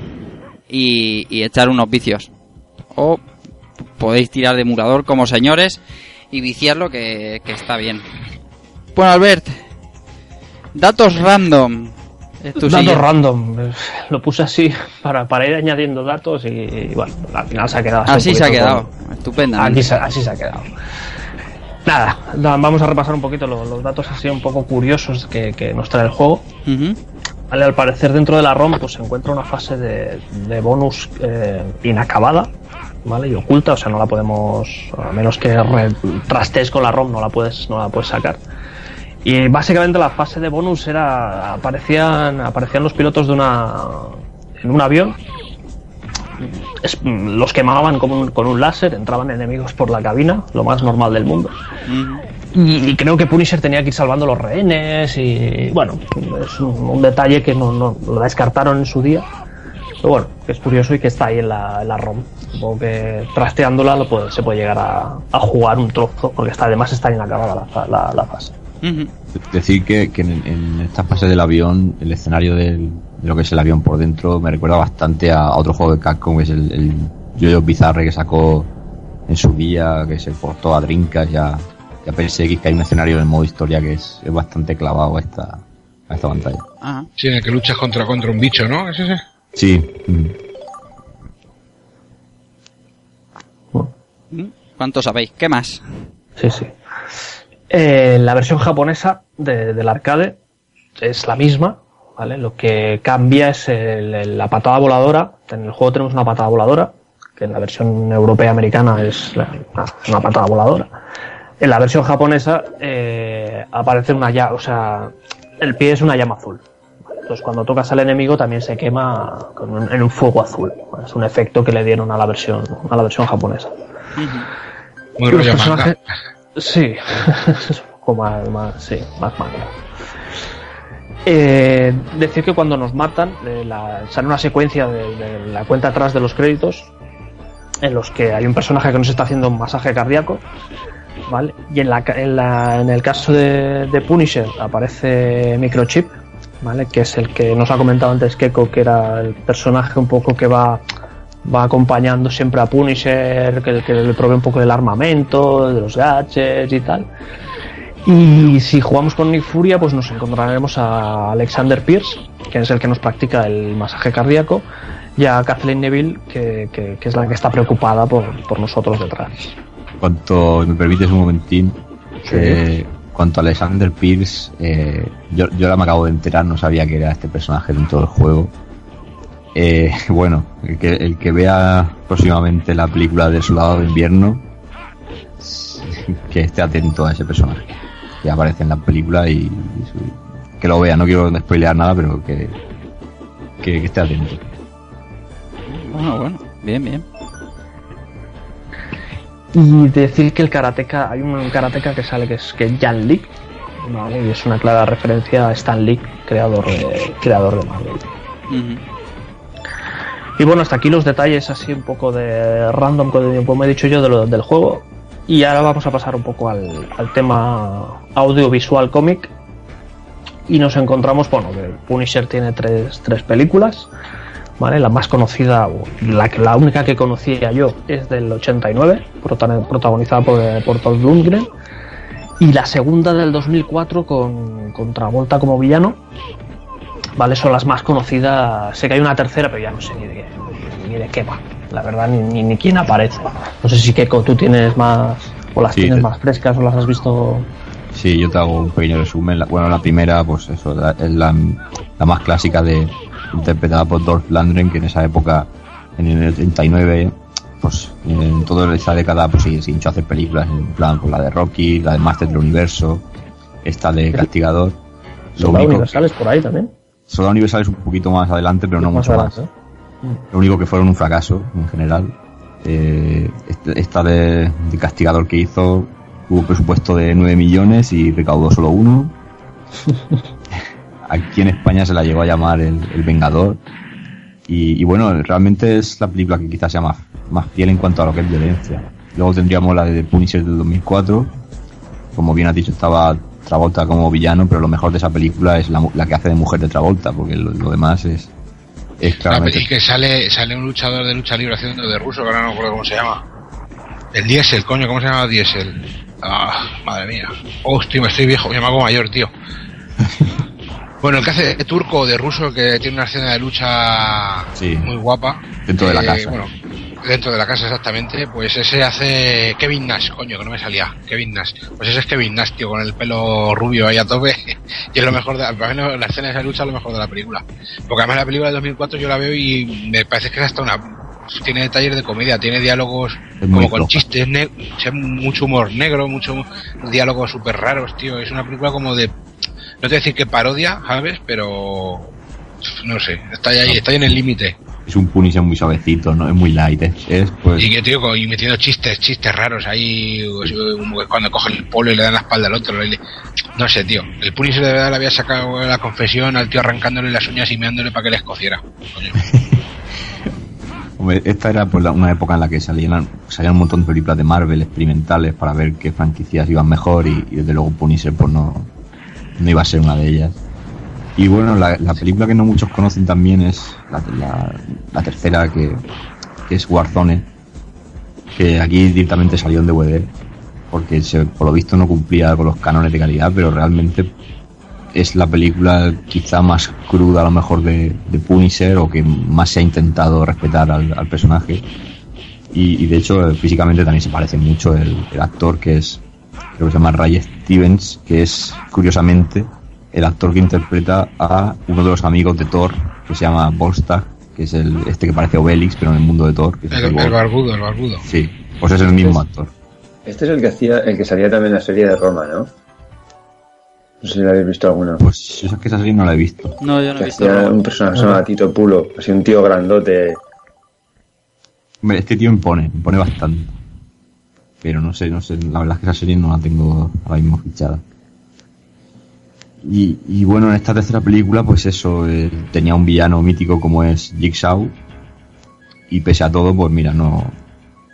y, echar unos vicios. O podéis tirar de emulador como señores y viciarlo que, que está bien. Bueno, Albert, datos random. Datos random. Lo puse así para, para ir añadiendo datos y, y, bueno, al final se ha quedado. así Así se ha quedado. Estupenda. Se- así se ha quedado. Nada, da- vamos a repasar un poquito lo- los, datos así un poco curiosos que, que nos trae el juego. Vale, al parecer dentro de la ROM pues se encuentra una fase de, de bonus eh, inacabada, ¿vale? Y oculta, o sea, no la podemos, a menos que trastees con la ROM, no la puedes, no la puedes sacar. Y básicamente la fase de bonus era, aparecían, aparecían los pilotos de una, en un avión, es- los quemaban con un, con un láser, entraban enemigos por la cabina, lo más normal del mundo. Y, y creo que Punisher tenía que ir salvando los rehenes y bueno, es un, un detalle que no, no- lo descartaron en su día. Pero bueno, es curioso y que está ahí en la, en la ROM. Supongo que trasteándola lo puede- se puede llegar a, a jugar un trozo, porque está, además está inacabada la, la, la fase. Decir que, que en, en esta fase del avión, el escenario del- de lo que es el avión por dentro me recuerda bastante a, a otro juego de Capcom, que es el, el Jojo Bizarre que sacó en su día, que se portó a Drinkas y a, y a PSX, que hay un escenario en modo historia que es, es bastante clavado a esta, a esta pantalla. Ajá. Sí, en el que luchas contra, contra un bicho, ¿no? ¿Es ese? Sí. Mm. ¿Cuánto sabéis? ¿Qué más? Sí, sí. Eh, la versión japonesa de- del arcade es la misma, ¿vale? Lo que cambia es el- el- la patada voladora. En el juego tenemos una patada voladora, que en la versión europea americana es la- una, una patada voladora. En la versión japonesa eh, aparece una llama, o sea, el pie es una llama azul. ¿vale? Entonces cuando tocas al enemigo también se quema con un- en un fuego azul. ¿vale? Es un efecto que le dieron a la versión, a la versión japonesa. Muy Los personajes- manga. Sí, es un poco más, más, sí, más manga. Eh, decir que cuando nos matan, eh, la- sale una secuencia de, la cuenta atrás de los créditos en los que hay un personaje que nos está haciendo un masaje cardíaco, ¿vale? Y en, la, en, la- en el caso de, de Punisher aparece Microchip, ¿vale? Que es el que nos ha comentado antes Keiko, que era el personaje un poco que va va acompañando siempre a Punisher, que, que le provee un poco del armamento, de los gadgets y tal. Y si jugamos con Nick Furia, pues nos encontraremos a Alexander Pierce, que es el que nos practica el masaje cardíaco, y a Kathleen Neville, que, que- que es la que está preocupada por, por nosotros detrás. Cuanto me permites un momentín, Sí. eh, cuanto a Alexander Pierce, eh, yo, yo ahora me acabo de enterar, no sabía que era este personaje dentro del juego. Eh, [laughs] bueno, el que, el que vea próximamente la película del Soldado de Invierno, que esté atento a ese personaje, que aparece en la película y, y su- que lo vea. No quiero spoilear nada, pero que, que, que esté atento. Bueno, bueno, bien, bien. Y decir que el karateka, hay un karateka que sale que es que es Jan Lee, ¿vale? y es una clara referencia a Stan Lee, creador de, creador de Marvel. Y bueno, hasta aquí los detalles así un poco de random, como he dicho yo, de lo- del juego. Y ahora vamos a pasar un poco al, al tema audiovisual cómic. Y nos encontramos, bueno, que Punisher tiene tres, tres películas. ¿Vale? La más conocida, la, la única que conocía yo, es del 89, prota- protagonizada por, por Paul Lundgren. Y la segunda del 2004 con, con Travolta como villano, ¿vale? Son las más conocidas. Sé que hay una tercera, pero ya no sé ni de, ni de qué va. La verdad, ni, ni, ni quién aparece. No sé si Keiko tú tienes más, o las Sí, tienes más frescas, o las has visto. Sí, yo te hago un pequeño resumen. La- bueno, la primera, pues eso, la- es la, la más clásica de interpretada por Dolph Lundgren, que en esa época, en el 39, pues en toda esa década, pues sí, se hinchó a hacer películas, en plan, pues la de Rocky, la de Master del Universo, esta de Castigador. Lo único, Universales por ahí también. Soldado Universal es un poquito más adelante, pero no mucho más. adelante, Lo único que fueron un fracaso en general. Eh, este- esta de, de Castigador que hizo tuvo presupuesto de 9 millones y recaudó solo uno. [laughs] Aquí en España se la llegó a llamar El, El Vengador. Y, y bueno, realmente es la película que quizás sea más, más fiel en cuanto a lo que es violencia. Luego tendríamos la de The Punisher del 2004. Como bien has dicho, estaba Travolta como villano, pero lo mejor de esa película es la, la que hace de mujer de Travolta, porque lo, lo demás es, es La claramente peli que sale, sale un luchador de lucha libre haciendo de ruso, que ahora no me acuerdo cómo se llama. El Diesel, coño, ¿cómo se llama Diesel? Ah, madre mía. Hostia, me estoy viejo, me hago mayor, tío. [laughs] Bueno, el que hace de turco o de ruso, que tiene una escena de lucha Sí. muy guapa. Dentro de la Eh, casa. Bueno, dentro de la casa exactamente, pues ese hace Kevin Nash, coño, que no me salía. Kevin Nash. Pues ese es Kevin Nash, tío, con el pelo rubio ahí a tope. [laughs] y es lo mejor de para mí la escena de esa lucha es lo mejor de la película. Porque además la película de 2004 yo la veo y me parece que es hasta una tiene detalles de comedia, tiene diálogos como con chistes, ne- mucho humor negro, mucho diálogos súper raros, tío. Es una película como de, no te voy a decir que parodia, ¿sabes? Pero no sé, está ahí, está ahí en el límite. Es un Punisher muy suavecito, no es muy light, es, es, pues Y que tío, y metiendo chistes, chistes raros ahí, que cuando cogen el polo y le dan la espalda al otro. le- No sé, tío. El Punisher de verdad le había sacado la confesión al tío arrancándole las uñas y meándole para que le escociera. [laughs] Hombre, esta era pues la- una época en la que salían, salían un montón de películas de Marvel experimentales para ver qué franquicias iban mejor y, y desde luego Punisher pues no, no iba a ser una de ellas. Y bueno, la, la película que no muchos conocen también es la, la- la tercera que, que es Warzone, que aquí directamente salió en DVD, porque se, por lo visto no cumplía con los cánones de calidad, pero realmente es la película quizá más cruda a lo mejor de, de Punisher o que más se ha intentado respetar al, al personaje. Y, y de hecho físicamente también se parece mucho el, el actor que es, creo que se llama Ray Stevens, que es curiosamente el actor que interpreta a uno de los amigos de Thor, que se llama Volstagg, que es el este que parece Obelix, pero en el mundo de Thor. que es El, el el Vol- barbudo, el barbudo. Sí, pues es el mismo actor. Este es el que hacía, el que salía también en la serie de Roma, ¿no? No sé si la habéis visto alguna. Pues esa es que esa serie no la he visto. No, yo no Que he visto. hacía un personaje que se llama Tito Pulo, así un tío grandote. Hombre, este tío impone, impone bastante. Pero no sé, no sé, la verdad es que esa serie no la tengo ahora mismo fichada. Y, y bueno, en esta tercera película, pues eso, eh, tenía un villano mítico como es Jigsaw. Y pese a todo, pues mira, no,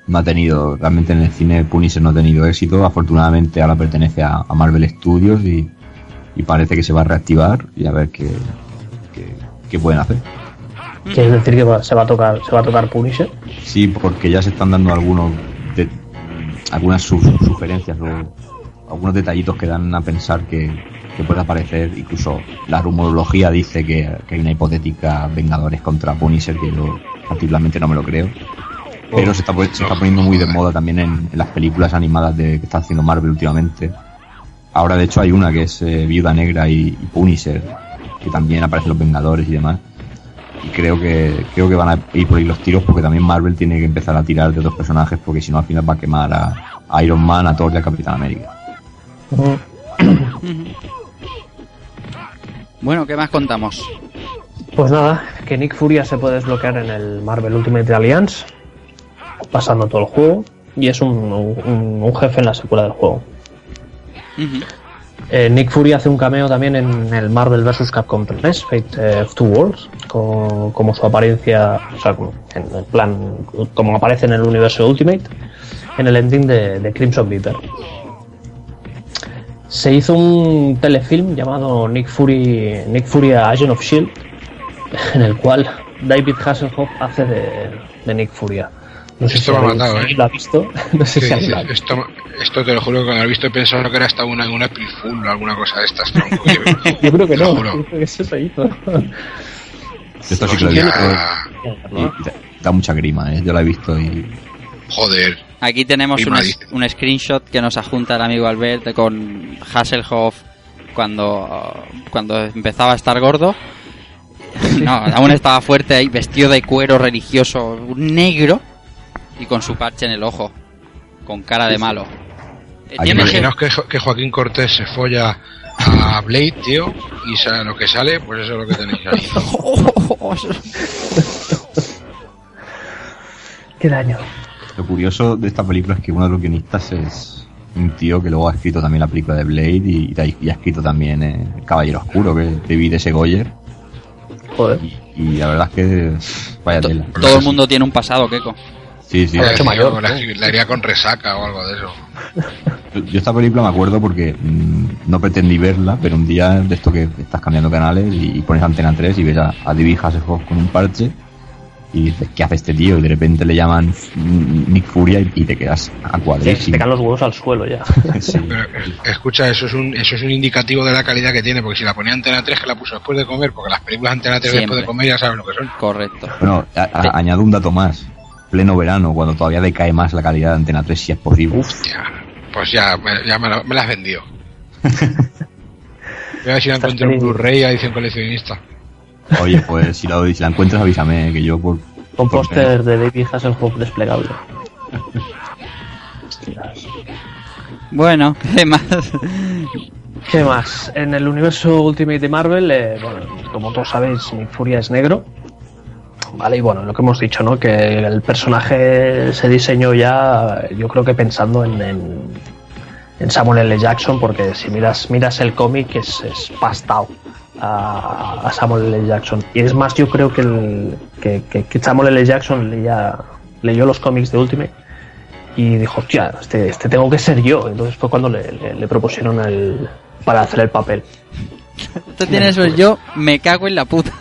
no ha tenido, realmente en el cine Punisher no ha tenido éxito. Afortunadamente ahora pertenece a, a Marvel Studios y, y parece que se va a reactivar y a ver qué, qué, qué pueden hacer. Quiere decir que va- se va a tocar, se va a tocar Punisher. Sí, porque ya se están dando algunos de- algunas su- sugerencias o algunos detallitos que dan a pensar que, que puede aparecer. Incluso la rumorología dice que, que hay una hipotética Vengadores contra Punisher que lo, particularmente no me lo creo. Pero se está, se está poniendo muy de moda también en, en las películas animadas de, que está haciendo Marvel últimamente. Ahora, de hecho, hay una que es eh, Viuda Negra y, y Punisher, que también aparecen los Vengadores y demás. Y creo que creo que van a ir por ahí los tiros porque también Marvel tiene que empezar a tirar de otros personajes porque si no al final va a quemar a, a Iron Man, a Thor y a Capitán América. Bueno, ¿qué más contamos? Pues nada, que Nick Furia se puede desbloquear en el Marvel Ultimate Alliance, pasando todo el juego, y es un, un- un jefe en la secuela del juego. Eh, Nick Fury hace un cameo también en el Marvel vs. Capcom 3, Fate eh, of Two Worlds, co- como, su apariencia, o sea, como- en el plan, como aparece en el universo Ultimate, en el ending de, de Crimson Reaper. Se hizo un telefilm llamado Nick Fury, Nick Fury Agent of Shield, [laughs] en el cual David Hasselhoff hace de, de Nick Furia. No sé Esto si me ha matado, ¿eh? lo ha visto. [laughs] No sé Sí, si sí, esto, esto te lo juro que cuando lo he visto he pensado que era hasta una, una April Fool o alguna cosa de estas. tronco, yo- [laughs] Yo creo que no, yo creo que eso se hizo. Esto sí que lo he visto da, da mucha grima, ¿eh? yo la he visto y Joder. Aquí tenemos un, un screenshot que nos adjunta el amigo Albert con Hasselhoff cuando, cuando empezaba a estar gordo. No, aún estaba fuerte ahí, vestido de cuero religioso negro y con su parche en el ojo, con cara de malo. Imaginaos que, Jo- que Joaquín Cortés se folla a Blade, tío, y sa- lo que sale, pues eso es lo que tenéis ahí. [laughs] [laughs] Qué daño. Lo curioso de esta película es que uno de los guionistas es un tío que luego ha escrito también la película de Blade y, y ha escrito también eh, Caballero Oscuro, que es David S. Goyer. Joder. Y, y la verdad es que vaya tela. todo el mundo tiene un pasado, Keiko. Sí, sí. Hecho mayor, la, ¿no? la haría con resaca o algo de eso. [laughs] Yo esta película me acuerdo porque mm, no pretendí verla, pero un día de esto que estás cambiando canales y, y pones Antena 3 y ves a, a David Hasselhoff con un parche y dices, ¿qué hace este tío? Y de repente le llaman Nick Furia y, y te quedas a Te, cuadrísimo. te caen los huevos al suelo ya. [laughs] Sí. Pero, eh, escucha, eso es un eso es un indicativo de la calidad que tiene, porque si la ponía Antena 3, que la puso después de comer, porque las películas Antena 3 Siempre. después de comer ya saben lo que son. Correcto. Bueno, a- a- añado un dato más. Pleno verano, cuando todavía decae más la calidad de Antena 3, si es posible. Hostia, pues ya, me- ya me, lo- me las vendió. [laughs] Voy a ver si la encuentro en. Blu-ray a edición coleccionista. Oye, pues si la, si la encuentras avísame, que yo por... Con póster de David Hasselhoff desplegable. Bueno, ¿qué más? ¿Qué más? En el universo Ultimate de Marvel, eh, bueno, como todos sabéis, Nick Furia es negro. Vale, y bueno, lo que hemos dicho, ¿no? Que el personaje se diseñó ya, yo creo que pensando en, en, en Samuel L. Jackson, porque si miras, miras el cómic es, es pastado a, a Samuel L. Jackson. Y es más, yo creo que, el, que, que- que Samuel L. Jackson leía, leyó los cómics de Ultimate y dijo, hostia, este, este tengo que ser yo. Entonces fue cuando le, le- le propusieron el, para hacer el papel. [laughs] Esto tiene eso yo, me cago en la puta. [laughs]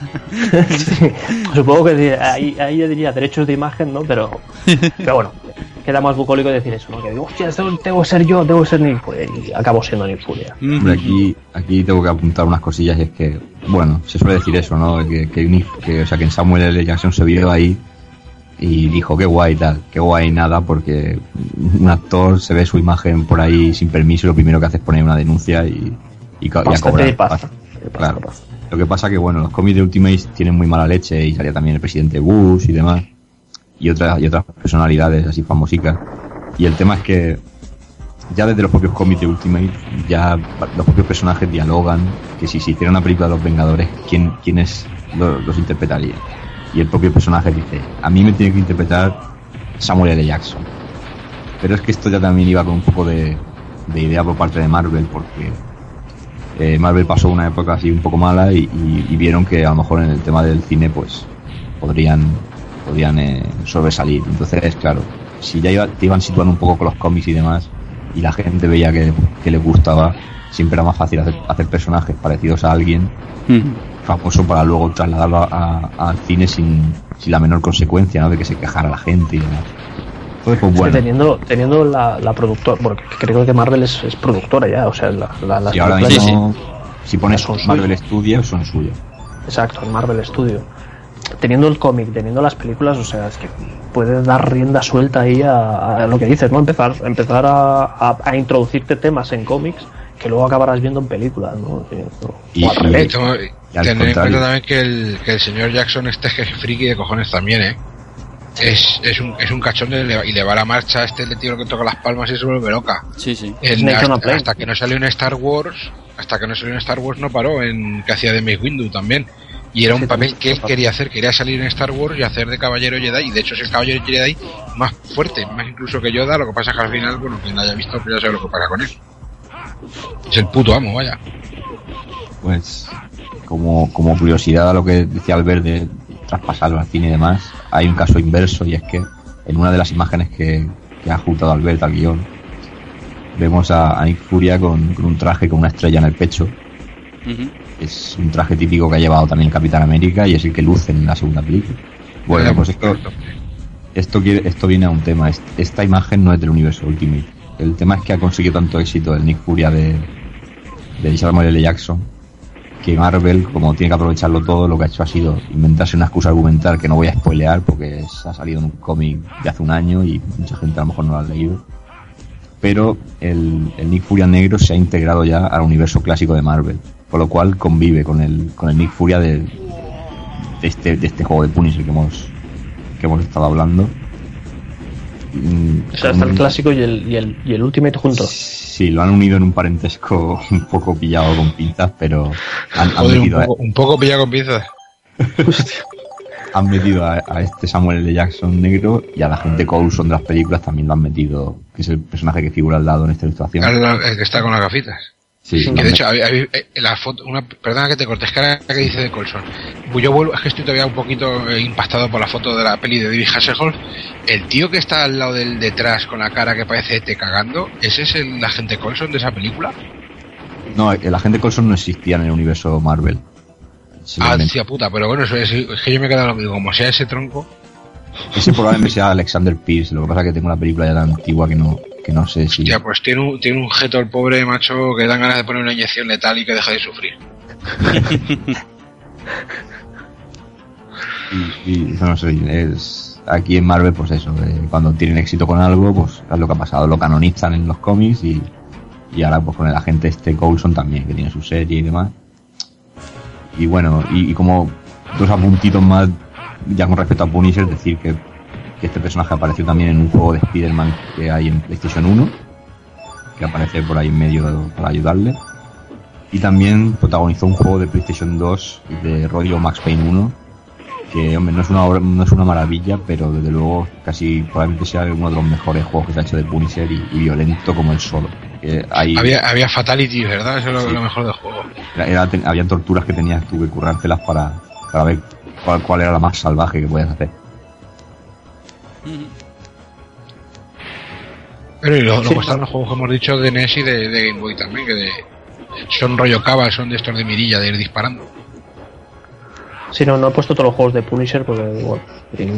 Sí, supongo que ahí, ahí yo diría derechos de imagen, ¿no? Pero, [laughs] pero bueno, queda más bucólico decir eso, ¿no? Que digo, hostia, tengo que ser yo, tengo que ser Nick Furia. Y acabo siendo Nick Furia. Hombre, aquí, aquí tengo que apuntar unas cosillas y es que, bueno, se suele decir eso, ¿no? Que, que, o sea, que en Samuel L. Jackson se vio ahí y dijo, qué guay tal, qué guay nada, porque un actor se ve su imagen por ahí sin permiso y lo primero que hace es poner una denuncia y, y, y a cobrar pasta. pasta. Claro. Lo que pasa que, bueno, los cómics de Ultimate tienen muy mala leche y salía también el presidente Bush y demás. Y otras, y otras personalidades así famosicas. Y el tema es que ya desde los propios cómics de Ultimate, ya los propios personajes dialogan que si se hiciera una película de los Vengadores, ¿quién, quiénes lo- los interpretaría? Y el propio personaje dice, a mí me tiene que interpretar Samuel L. Jackson. Pero es que esto ya también iba con un poco de, de idea por parte de Marvel, porque eh, Marvel pasó una época así un poco mala y, y- y vieron que a lo mejor en el tema del cine pues podrían podrían eh, sobresalir. Entonces claro si ya iba- te iban situando un poco con los cómics y demás y la gente veía que, que les gustaba siempre era más fácil hacer, hacer personajes parecidos a alguien famoso para luego trasladarlo a- a- al cine sin, sin la menor consecuencia ¿no? de que se quejara la gente y demás. Entonces pues Es que bueno. teniendo, teniendo la, la productora, porque creo que Marvel es, es productora ya, o sea, la, la, ahora mismo si pones Marvel Studios son suyos Exacto, en Marvel Studio. Teniendo el cómic, teniendo las películas, o sea, es que puedes dar rienda suelta ahí a, a lo que dices, ¿no? Empezar, empezar a, a- a introducirte temas en cómics que luego acabarás viendo en películas, ¿no? O Y- al y- revés. Y tengo- Y al tener en cuenta también que el, que el señor Jackson este es que es friki de cojones también, ¿eh? Es, es, un, es un cachón de- y le va la marcha a este le tiro que toca las palmas y se vuelve loca. Sí, sí. El- hasta que no salió en Star Wars, hasta que no salió en Star Wars no paró en que hacía de Mace Windu también. Y era un papel que él quería hacer, quería salir en Star Wars y hacer de caballero Jedi, y de hecho es el caballero Jedi más fuerte, más incluso que Yoda, lo que pasa es que al final, bueno, quien lo haya visto pues ya sabe lo que pasa con él. Es el puto amo, vaya. Pues, como, como curiosidad a lo que decía Albert de traspasarlo al cine y demás, hay un caso inverso y es que en una de las imágenes que, que ha juntado Albert al guion, vemos a, a Nick Furia con, con un traje con una estrella en el pecho. Es un traje típico que ha llevado también el Capitán América y es el que luce en la segunda película. Bueno, pues esto, esto, quiere- esto viene a un tema. Est- Esta imagen no es del universo Ultimate. El tema es que ha conseguido tanto éxito el Nick Furia de, de Samuel L. Jackson que Marvel, como tiene que aprovecharlo todo, lo que ha hecho ha sido inventarse una excusa argumental que no voy a spoilear porque es- ha salido en un cómic de hace un año y mucha gente a lo mejor no lo ha leído. Pero el, el Nick Furia negro se ha integrado ya al universo clásico de Marvel, con lo cual convive con el, con el Nick Furia de, de este, de este juego de Punisher que hemos, que hemos estado hablando. O sea, está el clásico y el, y el, y el Ultimate juntos. Sí, lo han unido en un parentesco [laughs] un poco pillado con pinzas, pero han, han Joder, un metido, a, poco, un poco pillado con pinzas. [laughs] han metido a, a este Samuel L. Jackson negro y a la gente Coulson de las películas también lo han metido, que es el personaje que figura al lado en esta ilustración. El que está con las gafitas. Sí, Que de hecho, eh, la foto, una, perdona que te cortes, que ahora que dice de Colson. Yo vuelvo, es que estoy todavía un poquito eh, impactado por la foto de la peli de David Hasselhoff. El tío que está al lado del detrás con la cara que parece te cagando, ¿ese es el agente Colson de esa película? No, el agente Coulson no existía en el universo Marvel. Ah, tía puta, pero bueno, eso es, es que yo me he quedado lo mismo, como sea ese tronco. Ese probablemente sea Alexander Pierce, lo que pasa es que tengo una película ya tan antigua que no, que no sé si... Ya, pues tiene un, tiene un jeto el pobre macho que dan ganas de poner una inyección letal y que deje de sufrir. [laughs] Y, y no sé, es aquí en Marvel, pues eso, eh, cuando tienen éxito con algo, pues es lo que ha pasado, lo canonizan en los cómics y, y ahora pues con el agente este Coulson también, que tiene su serie y demás. Y bueno, y, y como dos apuntitos más, ya con respecto a Punisher, decir que, que este personaje apareció también en un juego de Spider-Man que hay en PlayStation 1, que aparece por ahí en medio para ayudarle. Y también protagonizó un juego de PlayStation 2 de rollo Max Payne 1, que hombre, no es una obra- no es una maravilla, pero desde luego casi probablemente sea uno de los mejores juegos que se ha hecho de Punisher y, y violento como el solo. Hay, Había, había Fatalities, ¿verdad? Eso es lo, Sí. lo mejor del juego. era- era- ten- habían torturas que tenías tú que currártelas para, para ver cuál, cuál era la más salvaje que podías hacer. Pero y lo- luego Sí. están los juegos que hemos dicho de NES y de, de Game Boy también, que de, son rollo cava, son de estos de mirilla, de ir disparando. Sí, no, no he puesto todos los juegos de Punisher porque, bueno,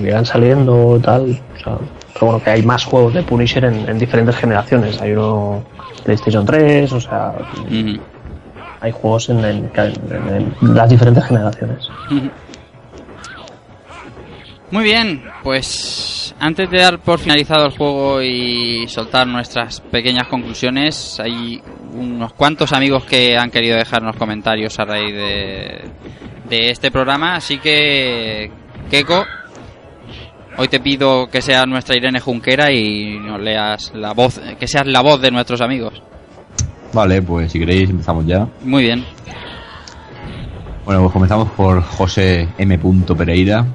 irán saliendo tal. O sea, pero bueno, que hay más juegos de Punisher en, en diferentes generaciones. Hay uno PlayStation 3, o sea, hay juegos en, en- en- en las diferentes generaciones. Muy bien, pues antes de dar por finalizado el juego y soltar nuestras pequeñas conclusiones, hay unos cuantos amigos que han querido dejarnos comentarios a raíz de, de este programa, así que, Keiko, hoy te pido que seas nuestra Irene Junquera y nos leas la voz, que seas la voz de nuestros amigos. Vale, pues si queréis empezamos ya. Muy bien. Bueno, pues comenzamos por José M. Pereira.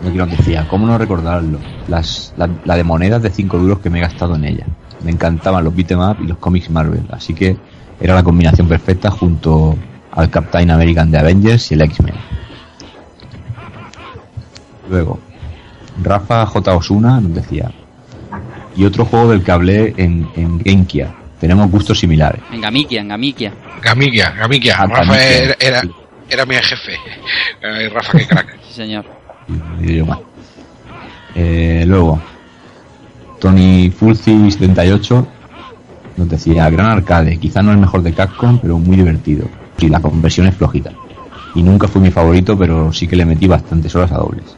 No quiero decía, ¿cómo no recordarlo? Las, la, la de monedas de 5 duros que me he gastado en ella. Me encantaban los beat'em up y los cómics Marvel, así que era la combinación perfecta junto al Captain American de Avengers y el X-Men. Luego, Rafa J. Osuna nos decía, y otro juego del que hablé en, en Genkia. Tenemos gustos similares. En Gamikia, en Gamikia. Gamikia, Gamikia. Ah, Rafa Gamikia. era, era, era mi jefe. [laughs] Rafa, qué crack. Sí, señor. Eh, luego, Tony Fulci 78 nos decía, gran arcade, quizá no el mejor de Capcom, pero muy divertido. Sí, la conversión es flojita. y nunca fue mi favorito, pero sí que le metí bastantes horas a dobles.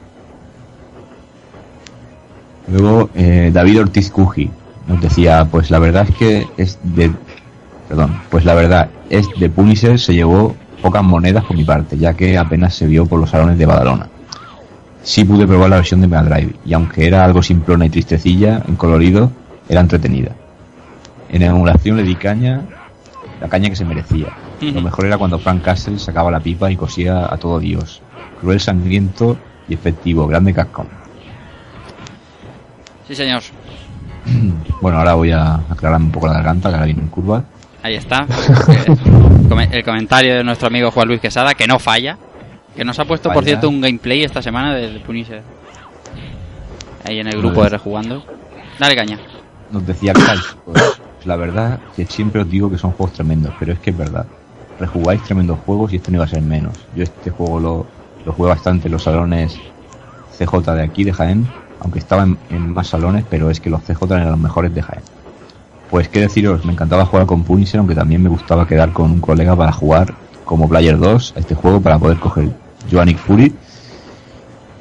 Luego eh, David Ortiz Cuji nos decía, pues la verdad es que es de, perdón, pues la verdad es de Punisher se llevó pocas monedas por mi parte, ya que apenas se vio por los salones de Badalona. Sí pude probar la versión de Mega Drive, y aunque era algo simplona y tristecilla, en colorido, era entretenida. En emulación le di caña, la caña que se merecía. Lo mejor era cuando Frank Castle sacaba la pipa y cosía a todo Dios. Cruel, sangriento y efectivo, grande cascón. Sí, señor. [clears throat] Bueno, ahora voy a aclararme un poco la garganta, que ahora viene en curva. Ahí está. [laughs] El comentario de nuestro amigo Juan Luis Quesada, que no falla. Que nos ha puesto, por cierto, un gameplay esta semana de, de Punisher. Ahí en el grupo de Rejugando. Dale caña. Nos decía Kai, pues, la verdad que siempre os digo que son juegos tremendos, pero es que es verdad. Rejugáis tremendos juegos y este no iba a ser menos. Yo este juego lo, lo jugué bastante en los salones CJ de aquí, de Jaén, aunque estaba en, en más salones, pero es que los CJ eran los mejores de Jaén. Pues qué deciros, me encantaba jugar con Punisher, aunque también me gustaba quedar con un colega para jugar como Player 2 a este juego para poder coger Joanic Fury.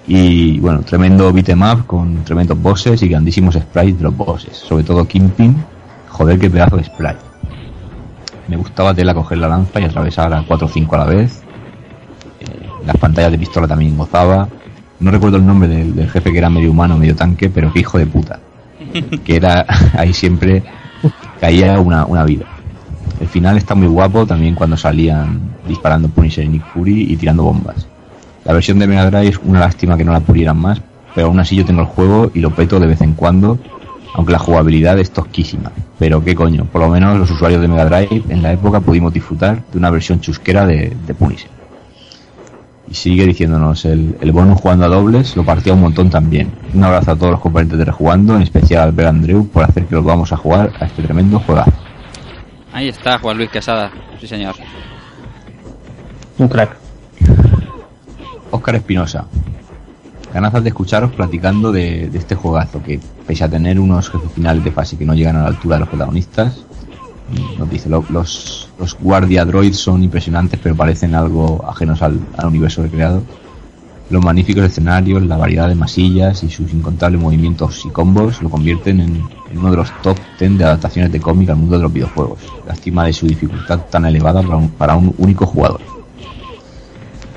Y bueno, tremendo beat'em up con tremendos bosses y grandísimos sprites de los bosses, sobre todo Kingpin. Joder, qué pedazo de sprite. Me gustaba tela coger la lanza y atravesar a 4 o 5 a la vez. Eh, las pantallas de pistola también gozaba. No recuerdo el nombre del, jefe que era medio humano, medio tanque, pero que hijo de puta. Que era [laughs] ahí siempre caía una, una vida. El final está muy guapo también cuando salían disparando Punisher y Nick Fury y tirando bombas. La versión de Mega Drive es una lástima que no la pulieran más, pero aún así yo tengo el juego y lo peto de vez en cuando, aunque la jugabilidad es tosquísima. Pero qué coño, por lo menos los usuarios de Mega Drive en la época pudimos disfrutar de una versión chusquera de, Punisher. Y sigue diciéndonos, el, el bonus jugando a dobles lo partía un montón también. Un abrazo a todos los componentes de Rejugando, en especial al Ver Andreu por hacer que los vamos a jugar a este tremendo juegazo. Ahí está Juan Luis Quesada. Sí, señor. Un crack. Óscar Espinosa. Ganazas de escucharos platicando de, este juegazo que, pese a tener unos jefes finales de fase que no llegan a la altura de los protagonistas, mm, nos dice, lo- los, los guardia droids son impresionantes pero parecen algo ajenos al, al universo recreado. Los magníficos escenarios, la variedad de masillas y sus incontables movimientos y combos lo convierten en, uno de los top 10 de adaptaciones de cómic al mundo de los videojuegos. Lástima de su dificultad tan elevada para un- para un único jugador.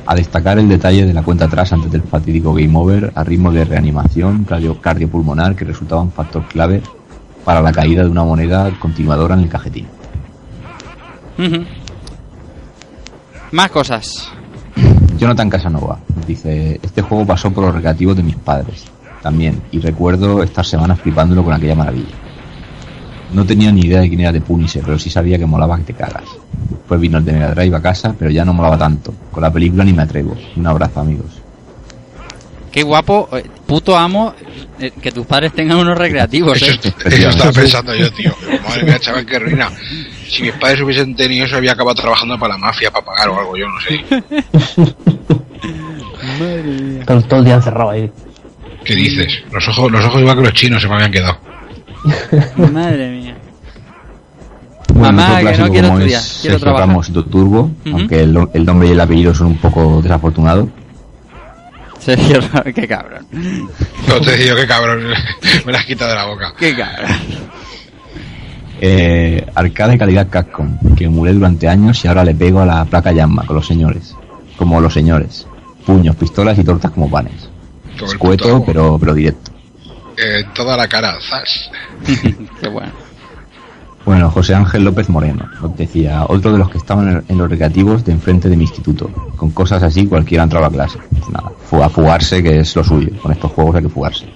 A destacar el detalle de la cuenta atrás antes del fatídico game over a ritmo de reanimación cardio- cardiopulmonar que resultaba un factor clave para la caída de una moneda continuadora en el cajetín. Más cosas. Jonathan Casanova dice, este juego pasó por los recreativos de mis padres también y recuerdo estas semanas flipándolo con aquella maravilla. No tenía ni idea de quién era de Punisher, pero sí sabía que molaba que te cagas. Después vino el de Mega Drive a casa, pero ya no molaba tanto. Con la película ni me atrevo. Un abrazo amigos. Qué guapo, eh, puto amo, eh, que tus padres tengan unos recreativos, Eso, [laughs] ¿eh? eso estaba pensando yo, tío. [laughs] Madre mía, chaval, qué ruina. Si mis padres hubiesen tenido eso, había acabado trabajando para la mafia, para pagar o algo, yo no sé. [laughs] Todo, todo el día encerrado ahí. ¿Qué dices? Los ojos, los ojos igual que los chinos se me habían quedado. Madre mía. Bueno, Mamá, que no quiero estudiar, es quiero Sergio trabajar. Ramos Do Turbo, aunque el, el nombre y el apellido son un poco desafortunados. Sergio, [laughs] qué cabrón. No te digo, qué cabrón. [laughs] me la has quitado de la boca. Qué cabrón. Eh, arcade calidad Capcom, que emulé durante años y ahora le pego a la placa Yamma con los señores. Como los señores. Puños, pistolas y tortas como panes. Escueto, pero, pero directo. Eh, toda la cara, zas. [laughs] Qué bueno. Bueno, José Ángel López Moreno nos decía, otro de los que estaban en, los recreativos de enfrente de mi instituto. Con cosas así cualquiera entraba a clase. Pues nada, a fugarse, que es lo suyo. Con estos juegos hay que fugarse.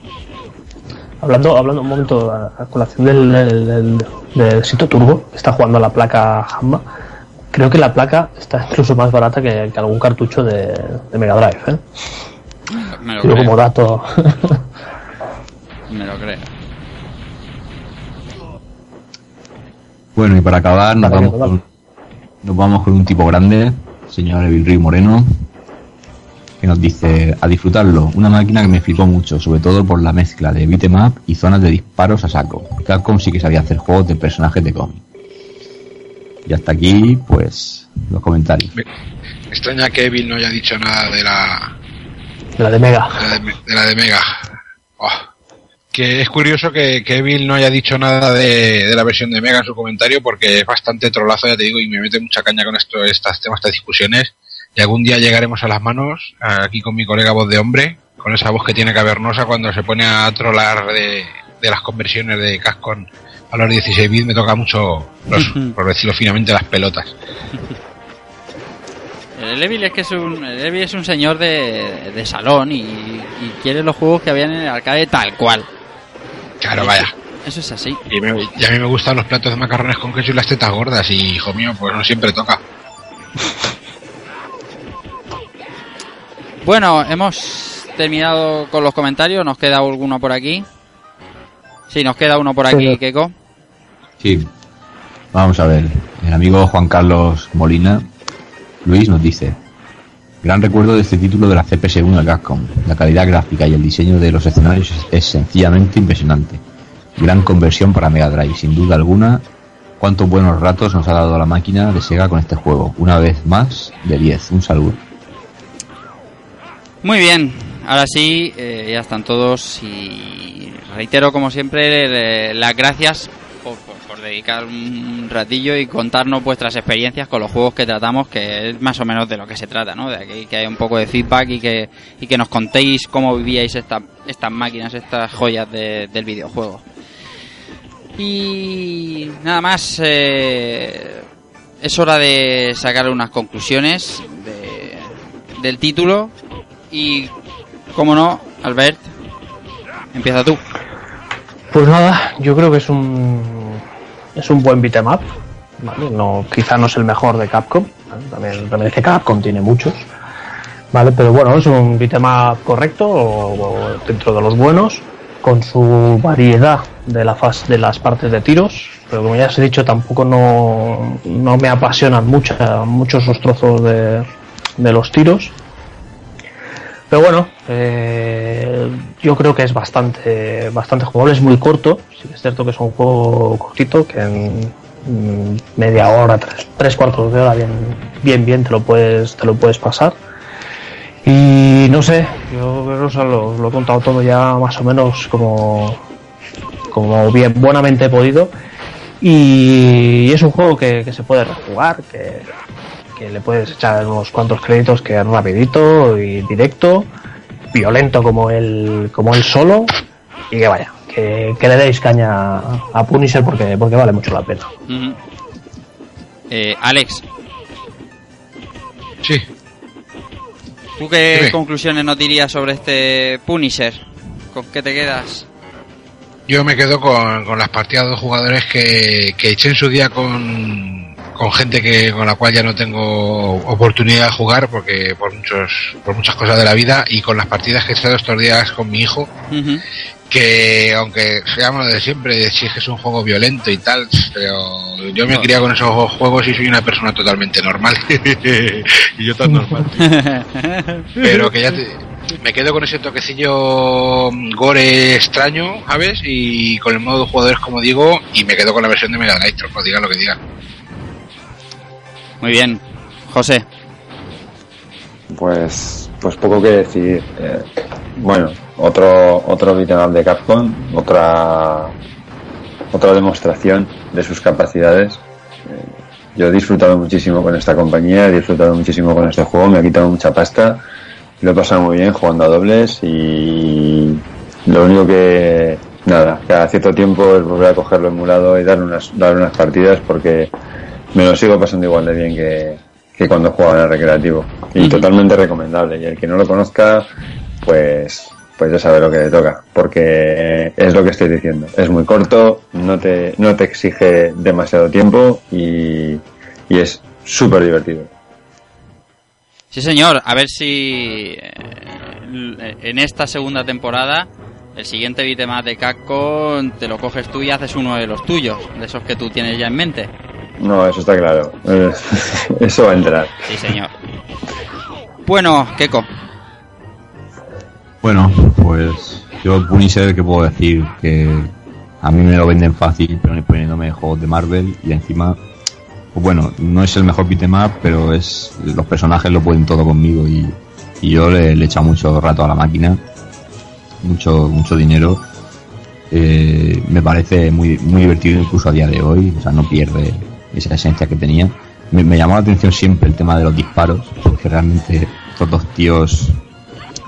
Hablando, hablando un momento a, a colación del, del, del, del Sito Turbo, que está jugando a la placa Hamba, creo que la placa está incluso más barata que, que algún cartucho de, de Mega Drive, ¿eh? Me lo Digo como creo. dato. Me lo creo. Bueno, y para acabar, nos vamos, con, nos vamos con un tipo grande, señor Evil Río Moreno, que nos dice, a disfrutarlo, una máquina que me flipó mucho, sobre todo por la mezcla de beat'em up y zonas de disparos a saco. Capcom sí que sabía hacer juegos de personajes de cómic. Y hasta aquí, pues, los comentarios. Me extraña que Evil no haya dicho nada de la, La de Mega. de la de, de la de Mega. Oh. Que es curioso que, que Evil no haya dicho nada de, de la versión de Mega en su comentario porque es bastante trolazo, ya te digo, y me mete mucha caña con esto, estas temas, estas discusiones. Y algún día llegaremos a las manos, aquí con mi colega voz de hombre, con esa voz que tiene cavernosa cuando se pone a trolar de, de las conversiones de Cascon a los 16 bits, me toca mucho, los, por decirlo finamente, las pelotas. El Evil es que es un, el Evil es un señor de, de salón y, y quiere los juegos que habían en el arcade tal cual. Claro, vaya. Eso es así. Y, me- y a mí me gustan los platos de macarrones con queso y las tetas gordas, y hijo mío, pues no siempre toca. Bueno, hemos terminado con los comentarios. ¿Nos queda alguno por aquí? Sí, nos queda uno por aquí, Sí. Keiko. Sí. Vamos a ver. El amigo Juan Carlos Molina, Luis nos dice: Gran recuerdo de este título de la CPS1 de Capcom. La calidad gráfica y el diseño de los escenarios es, es sencillamente impresionante. Gran conversión para Mega Drive, sin duda alguna. Cuántos buenos ratos nos ha dado la máquina de Sega con este juego. Una vez más, de 10. Un saludo. Muy bien, ahora sí, eh, ya están todos y reitero como siempre las gracias por, dedicar un ratillo y contarnos vuestras experiencias con los juegos que tratamos, que es más o menos de lo que se trata, ¿no? De que, que haya un poco de feedback y que, y que nos contéis cómo vivíais esta- estas máquinas, estas joyas de- del videojuego. Y nada más, eh, es hora de sacar unas conclusiones de- del título y, como no, Albert, empieza tú. Pues nada, yo creo que es un es un buen beat'em up. ¿vale? No, quizá no es el mejor de Capcom. También, también Capcom tiene muchos. Vale, pero bueno, es un beat'em up correcto o dentro de los buenos, con su variedad de la fase de las partes de tiros. Pero como ya os he dicho, tampoco no, no me apasionan mucho, muchos los trozos de, de los tiros. Pero bueno, eh, yo creo que es bastante, bastante jugable, es muy corto. Sí es cierto que es un juego cortito, que en mm, media hora, tres, tres cuartos de hora, bien, bien, bien te lo puedes, te lo puedes pasar. Y no sé, yo lo, lo he contado todo ya más o menos como, como bien, buenamente he podido. Y es un juego que, que se puede rejugar, que, que le puedes echar unos cuantos créditos que es rapidito y directo, violento como él, como él solo, y que vaya, que, que le deis caña a Punisher porque, porque vale mucho la pena. Eh, Alex, Sí, ¿tú qué Dime. conclusiones nos dirías sobre este Punisher? ¿Con qué te quedas? yo me quedo con, con las partidas de jugadores que, que eché en su día con, con gente que con la cual ya no tengo oportunidad de jugar porque por muchos por muchas cosas de la vida y con las partidas que he estado estos días con mi hijo que aunque seamos de siempre, si es que es un juego violento y tal, pero yo me crié con esos juegos y soy una persona totalmente normal. [laughs] y yo tan normal. [laughs] pero que ya te- me quedo con ese toquecillo mm, gore extraño, ¿sabes? Y con el modo de jugadores, como digo, y me quedo con la versión de Mega Drive, digan lo que digan. Muy bien. José, Pues, pues poco que decir. Eh, bueno, otro otro up de Capcom, otra otra demostración de sus capacidades. Eh, yo he disfrutado muchísimo con esta compañía, he disfrutado muchísimo con este juego, me ha quitado mucha pasta, lo he pasado muy bien jugando a dobles y lo único que nada, cada cierto tiempo es volver a cogerlo emulado y dar unas dar unas partidas porque me lo sigo pasando igual de bien que, que cuando jugaba en el recreativo. Y totalmente recomendable. Y el que no lo conozca, pues, pues ya sabe lo que le toca. Porque es lo que estoy diciendo. Es muy corto, no te, no te exige demasiado tiempo y, y es súper divertido. Sí, señor. A ver si eh, en esta segunda temporada el siguiente beatmap de Capcom te lo coges tú y haces uno de los tuyos, de esos que tú tienes ya en mente. No, eso está claro. [laughs] Eso va a entrar. Sí, señor. Bueno, Keiko. Bueno, pues yo Punisher, ¿qué puedo decir? Que a mí me lo venden fácil, pero poniéndome juegos de Marvel y encima pues bueno, no es el mejor beat'em up, pero es los personajes lo pueden todo conmigo y, y yo le, le he echado mucho rato a la máquina, mucho mucho dinero. Eh, me parece muy muy divertido incluso a día de hoy, o sea, no pierde esa esencia que tenía. Me, me llamó la atención siempre el tema de los disparos, porque realmente estos dos tíos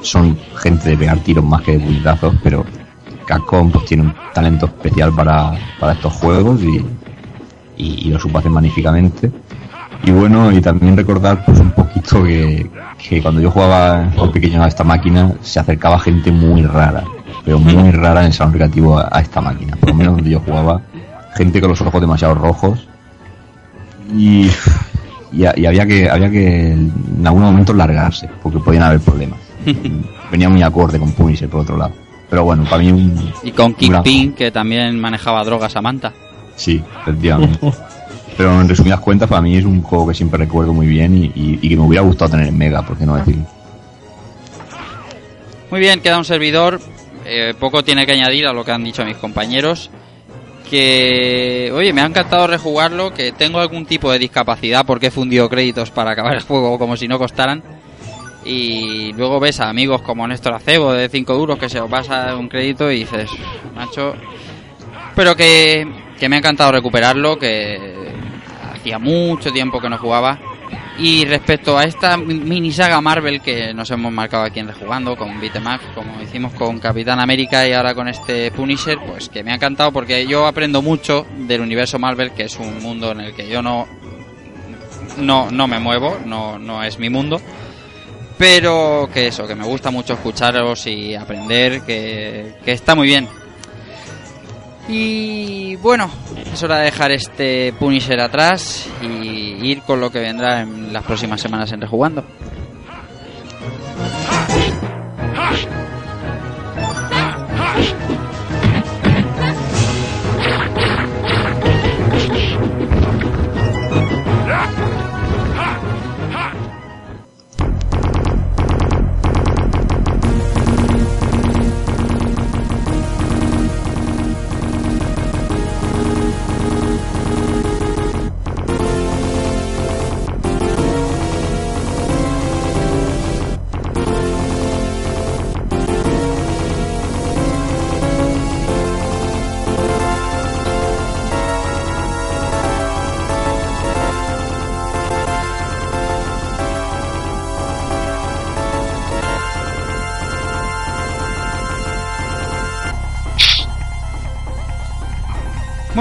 son gente de pegar tiros más que de puñetazos, pero Capcom pues tiene un talento especial para, para estos juegos y, y, y lo supo hacer magníficamente. Y bueno, y también recordar pues un poquito que, que cuando yo jugaba por pequeño a esta máquina se acercaba gente muy rara, pero muy rara en el salón recreativo a, a esta máquina. Por lo menos donde yo jugaba, gente con los ojos demasiado rojos y, y, y había que había que en algún momento largarse porque podían haber problemas. [laughs] Venía muy acorde con Punisher por otro lado. Pero bueno, para mí un... Y con Kingpin, que también manejaba drogas Samantha. Sí, efectivamente. Pero en resumidas cuentas, para mí es un juego que siempre recuerdo muy bien y, y- y que me hubiera gustado tener en Mega, por qué no decirlo. Muy bien, queda un servidor. Eh, poco tiene que añadir a lo que han dicho mis compañeros. Que, oye, me ha encantado rejugarlo. Que tengo algún tipo de discapacidad porque he fundido créditos para acabar el juego como si no costaran. Y luego ves a amigos como Néstor Acebo de 5 duros que se os pasa un crédito y dices, macho. Pero que, que me ha encantado recuperarlo. Que hacía mucho tiempo que no jugaba. Y respecto a esta mi- mini saga Marvel que nos hemos marcado aquí en Rejugando con Beatemax, como hicimos con Capitán América y ahora con este Punisher, pues que me ha encantado porque yo aprendo mucho del universo Marvel, que es un mundo en el que yo no no, no me muevo, no, no es mi mundo. Pero que eso, que me gusta mucho escucharos y aprender, que, que está muy bien. Y bueno, es hora de dejar este Punisher atrás y ir con lo que vendrá en las próximas semanas en Rejugando.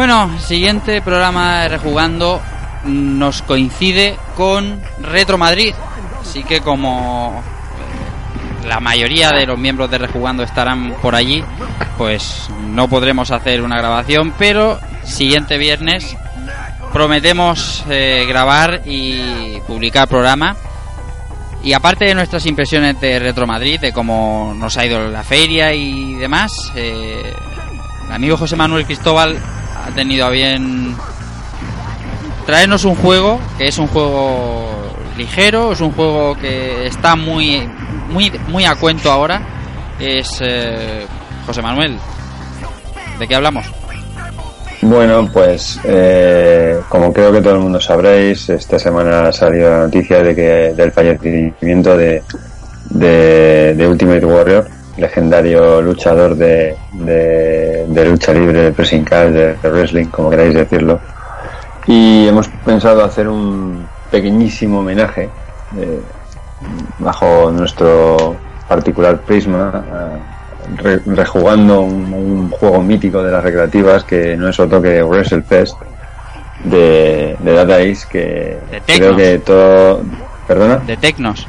Bueno, siguiente programa de Rejugando nos coincide con Retro Madrid. Así que como la mayoría de los miembros de Rejugando estarán por allí, pues no podremos hacer una grabación, pero siguiente viernes prometemos eh, grabar y publicar programa. Y aparte de nuestras impresiones de Retro Madrid, de cómo nos ha ido la feria y demás, eh, el amigo José Manuel Cristóbal ha tenido a bien traernos un juego que es un juego ligero, es un juego que está muy muy muy a cuento ahora. Es eh, José Manuel. ¿De qué hablamos? Bueno, pues eh, como creo que todo el mundo sabréis, esta semana ha salido la noticia de que del fallecimiento de, de, de Ultimate Warrior, legendario luchador de, de, de lucha libre, de pressing catch, de, de wrestling, como queráis decirlo. Y hemos pensado hacer un pequeñísimo homenaje eh, bajo nuestro particular prisma, eh, re- rejugando un, un juego mítico de las recreativas que no es otro que WrestleFest de, de Data East, que De creo que todo. ¿Perdona? De Tecnos.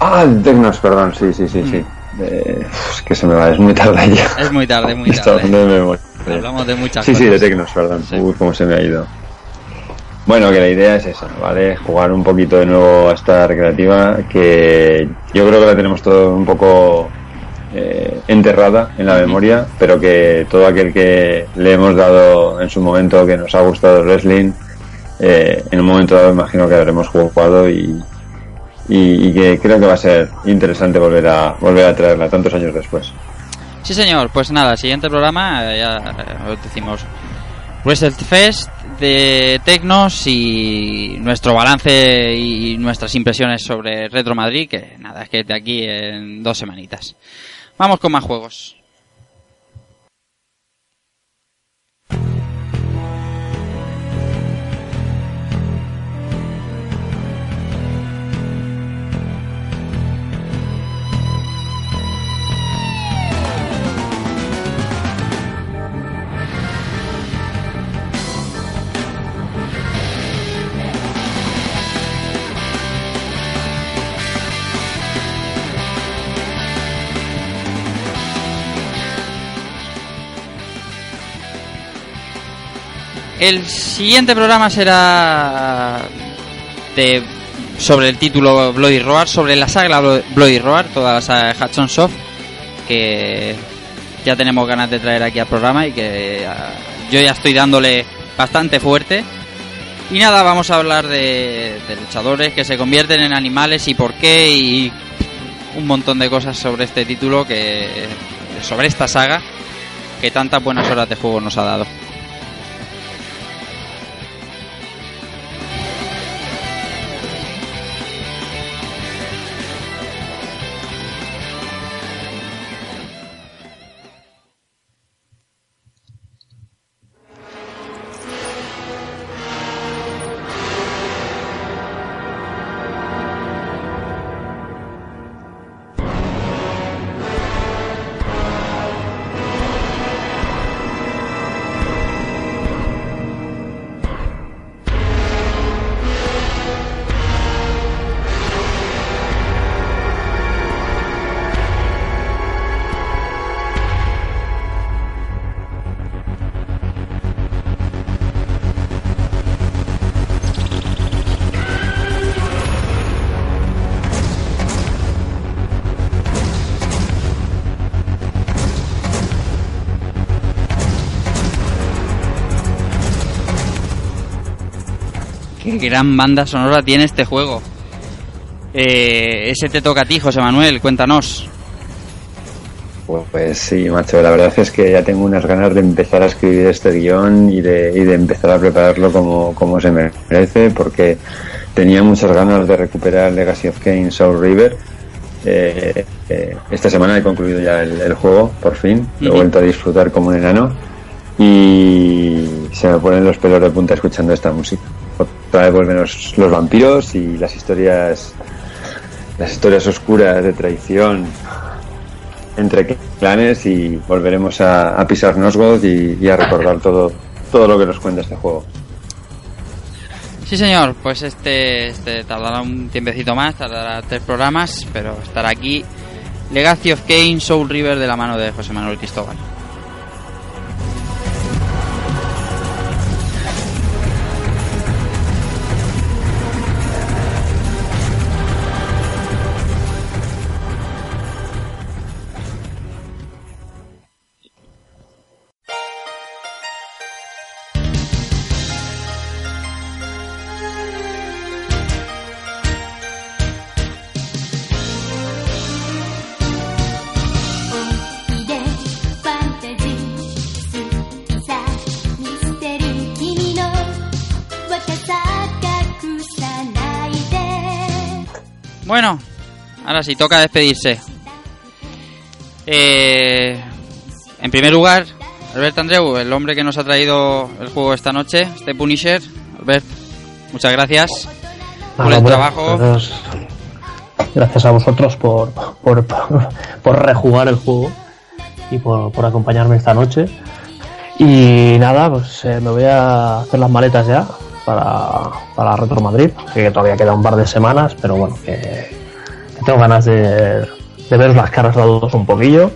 Ah, de Tecnos, perdón, sí, sí, sí, Mm. sí. Eh, es que se me va, es muy tarde ya. Es muy tarde, muy tarde. de. Hablamos de muchas Sí, sí, de cosas. Tecnos, perdón. Sí. Uy, cómo se me ha ido. Bueno, que la idea es esa, ¿vale? Jugar un poquito de nuevo a esta recreativa que yo creo que la tenemos todo un poco eh, enterrada en la memoria, pero que todo aquel que le hemos dado en su momento que nos ha gustado el wrestling, eh, en un momento dado imagino que habremos jugado y, y, que creo que va a ser interesante volver a volver a traerla tantos años después. Sí, señor. Pues nada, siguiente programa, eh, ya eh, os decimos WrestleFest de Tecnos y nuestro balance y nuestras impresiones sobre Retro Madrid, que nada, es que de aquí en dos semanitas. Vamos con más juegos. El siguiente programa será de sobre el título Bloody Roar, sobre la saga Blo- Bloody Roar, toda la saga de Hudson Soft, que ya tenemos ganas de traer aquí al programa y que ah, yo ya estoy dándole bastante fuerte. Y nada, vamos a hablar de, de luchadores que se convierten en animales y por qué y un montón de cosas sobre este título que sobre esta saga que tantas buenas horas de juego nos ha dado. Gran banda sonora tiene este juego. Eh, ese te toca a ti, José Manuel, cuéntanos. Pues sí, macho, la verdad es que ya tengo unas ganas de empezar a escribir este guion y de, y de empezar a prepararlo como, como se merece, porque tenía muchas ganas de recuperar Legacy of Kain Soul River. Eh, eh, esta semana he concluido ya el, el juego, por fin, lo he vuelto a disfrutar como un enano y se me ponen los pelos de punta escuchando esta música. Otra vez vuelven los, vampiros y las historias, las historias oscuras de traición entre clanes y volveremos a, a pisar Nosgoth y, a recordar todo, todo lo que nos cuenta este juego. Sí, señor, pues este, este tardará un tiempecito más, tardará tres programas, pero estará aquí Legacy of Kain Soul River de la mano de José Manuel Cristóbal. Ahora sí, toca despedirse. Eh, en primer lugar, Albert Andreu, el hombre que nos ha traído el juego esta noche, este Punisher. Albert, muchas gracias por Nada, el trabajo. Gracias, a vosotros por, por, por rejugar el juego y por, por acompañarme esta noche. Y nada, pues eh, me voy a hacer las maletas ya para, para Retro Madrid, que todavía queda un par de semanas, pero bueno, que tengo ganas de, de ver las caras de todos un poquillo,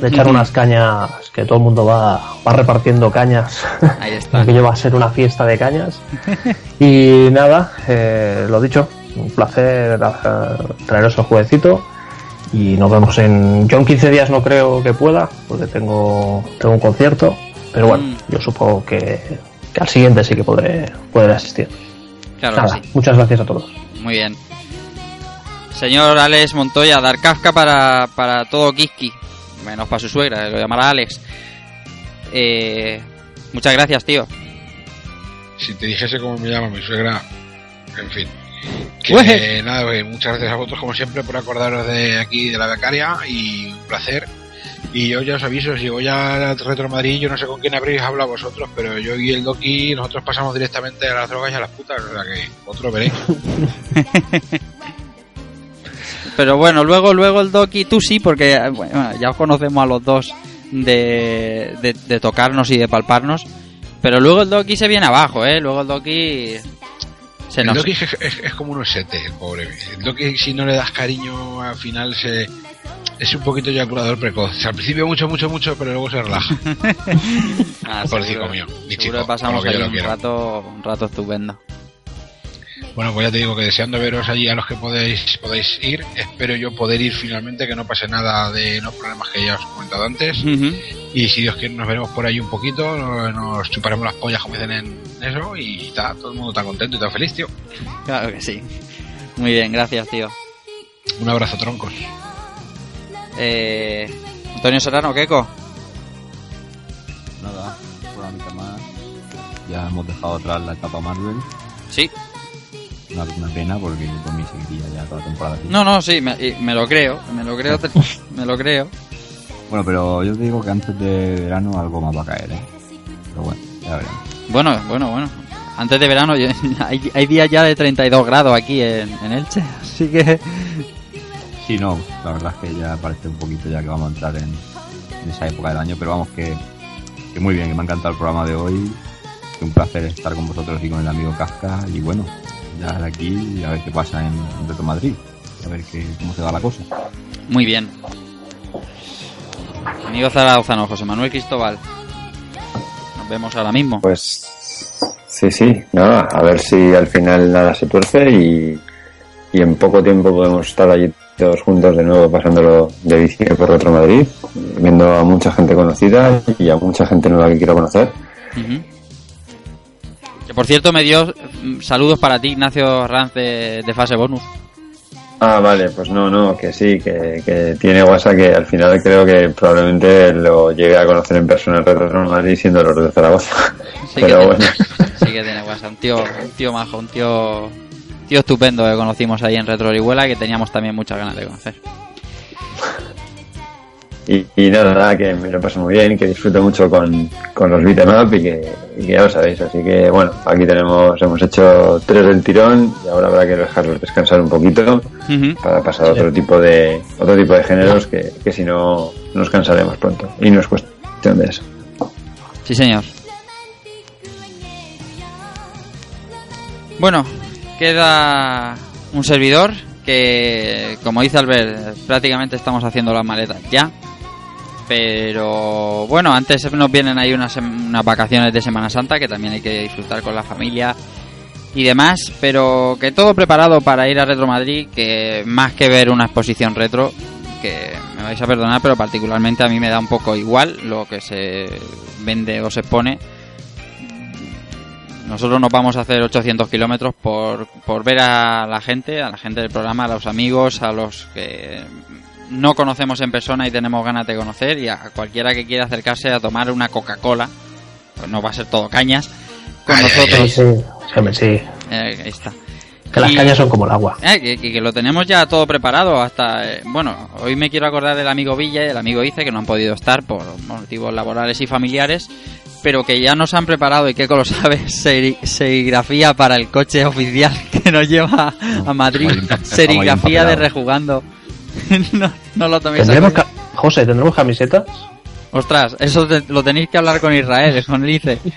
de echar unas cañas, que todo el mundo va, va repartiendo cañas, [laughs] Ahí está. [laughs] que va a ser una fiesta de cañas. [laughs] Y nada, eh, lo dicho, un placer eh, traeros el jueguecito. Y nos vemos en. Yo en 15 días no creo que pueda, porque tengo, tengo un concierto. Pero bueno, Mm. yo supongo que, que al siguiente sí que podré, podré asistir. Claro Nada, sí. muchas gracias a todos. Muy bien. Señor Alex Montoya, dar Kafka para, para todo Kiski. Menos para su suegra, lo llamará Alex. Eh, muchas gracias, tío. si te dijese cómo me llama mi suegra, en fin. Que Ueje. nada, pues, muchas gracias a vosotros como siempre por acordaros de aquí de la becaria y un placer. Y yo ya os aviso, si voy a Retro Madrid, yo no sé con quién habréis hablado vosotros, pero yo y el Doki, nosotros pasamos directamente a las drogas y a las putas, o sea que vosotros veréis. [laughs] Pero bueno, luego, luego el Doki, tú sí, porque eh, bueno, ya os conocemos a los dos de, de, de tocarnos y de palparnos. Pero luego el Doki se viene abajo, ¿eh? Luego el Doki se el nos... Doki es, es- es como un osete, el pobre. El Doki, si no le das cariño, al final se es un poquito eyaculador precoz. O sea, al principio mucho, mucho, mucho, pero luego se relaja. [laughs] Ah, Pobrecito seguro- mío, mi seguro chico, pasamos ahí un quiero. rato, un rato estupendo. Bueno, pues ya te digo que deseando veros allí a los que podéis, podéis ir. Espero yo poder ir finalmente, que no pase nada de los problemas que ya os he comentado antes. Y si Dios quiere, nos veremos por ahí un poquito, nos chuparemos las pollas, como dicen en eso, y está todo el mundo tan contento y tan feliz, tío. Claro que sí. Muy bien, gracias, tío. Un abrazo, troncos. Eh, Antonio Serrano, Keco. Nada, la mitad más. Ya hemos dejado atrás la etapa Marvel. Sí. Una, una pena porque yo mí seguiría ya toda la temporada así. No, no, sí, me, y me lo creo, me lo creo, [laughs] me lo creo. Bueno, pero yo te digo que antes de verano algo más va a caer, ¿eh? Pero bueno, ya veremos. Bueno, bueno, bueno. Antes de verano yo- [laughs] hay, hay días ya de 32 grados aquí en, en Elche, [laughs] así que... Sí, no, la verdad es que ya parece un poquito ya que vamos a entrar en, en esa época del año, pero vamos que, que muy bien, que me ha encantado el programa de hoy. Que un placer estar con vosotros y con el amigo Kafka. Y bueno, ya de aquí a ver qué pasa en, en Reto Madrid. A ver qué, cómo se da la cosa. Muy bien. Amigo Zarauzano, José Manuel Cristóbal. Nos vemos ahora mismo. Pues sí, sí, nada, a ver si al final nada se tuerce y, y en poco tiempo podemos estar allí todos juntos de nuevo pasándolo de bici por Retro Madrid, viendo a mucha gente conocida y a mucha gente nueva que quiero conocer. Que por cierto me dio mm, saludos para ti, Ignacio Ranz de, de fase bonus. Ah, vale, pues no, no, que sí, que, que tiene WhatsApp que al final creo que probablemente lo llegue a conocer en persona en Retro Madrid siendo los de Zaragoza. Sí que, Pero tiene, bueno. sí que tiene WhatsApp. Un tío, un tío majo, un tío, tío estupendo que conocimos ahí en Retro Orihuela y que teníamos también muchas ganas de conocer. Y, y nada, nada, que me lo paso muy bien, que disfruto mucho con, con los beat'em up y que, y que ya lo sabéis. Así que bueno, aquí tenemos, hemos hecho tres del tirón y ahora habrá que dejarlos descansar un poquito para pasar a otro tipo de, otro tipo de géneros que, que si no nos cansaremos pronto. Y no es cuestión de eso. Sí, señor. Bueno, queda un servidor que, como dice Albert, prácticamente estamos haciendo las maletas ya. Pero bueno, antes nos vienen ahí unas, unas vacaciones de Semana Santa que también hay que disfrutar con la familia y demás. Pero que todo preparado para ir a Retro Madrid, que más que ver una exposición retro, que me vais a perdonar, pero particularmente a mí me da un poco igual lo que se vende o se expone. Nosotros nos vamos a hacer 800 kilómetros por, por ver a la gente, a la gente del programa, a los amigos, a los que no conocemos en persona y tenemos ganas de conocer y a cualquiera que quiera acercarse a tomar una Coca-Cola, pues no va a ser todo cañas, con Ay, ay, nosotros. Sí, sí, sí, hombre, sí. Eh, ahí está. Que las Y- cañas son como el agua. Eh, que, que- que lo tenemos ya todo preparado hasta... eh, bueno, hoy me quiero acordar del amigo Villa y el amigo Ice que no han podido estar por motivos laborales y familiares, pero que ya nos han preparado, y Keiko lo sabe, [laughs] seri- serigrafía para el coche oficial [laughs] que nos lleva a Madrid. Serigrafía de rejugando. [laughs] no, no lo toméis ¿Tendremos ca- José, ¿tendremos camisetas? Ostras, eso te- lo tenéis que hablar con Israel, con el Ice. [laughs]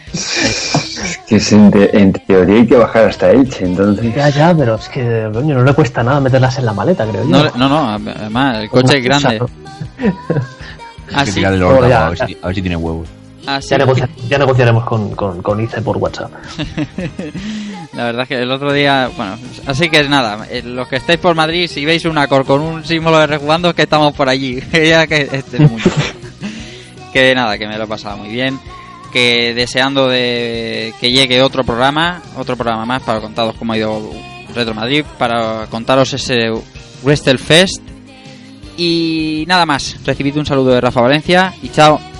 Que es en, te- en teoría hay que bajar hasta Elche, entonces... Ya, ya, pero es que coño, no le cuesta nada meterlas en la maleta, creo yo. No, no, no, además, el coche es grande. Hay que Así, tirar del Oh, órgano, ya, a, ver si, a ver si tiene huevos. así Ya, negocia- ya negociaremos con, con, con Ice por WhatsApp. [laughs] La verdad es que el otro día, bueno, así que es nada, eh, los que estáis por Madrid, si veis una cor con un símbolo de rejugando es que estamos por allí, [laughs] ya que este es mucho. [laughs] que nada, que me lo he pasado muy bien, que deseando de que llegue otro programa, otro programa más para contaros cómo ha ido Retro Madrid, para contaros ese Wrestlefest y nada más, recibid un saludo de Rafa Valencia y chao.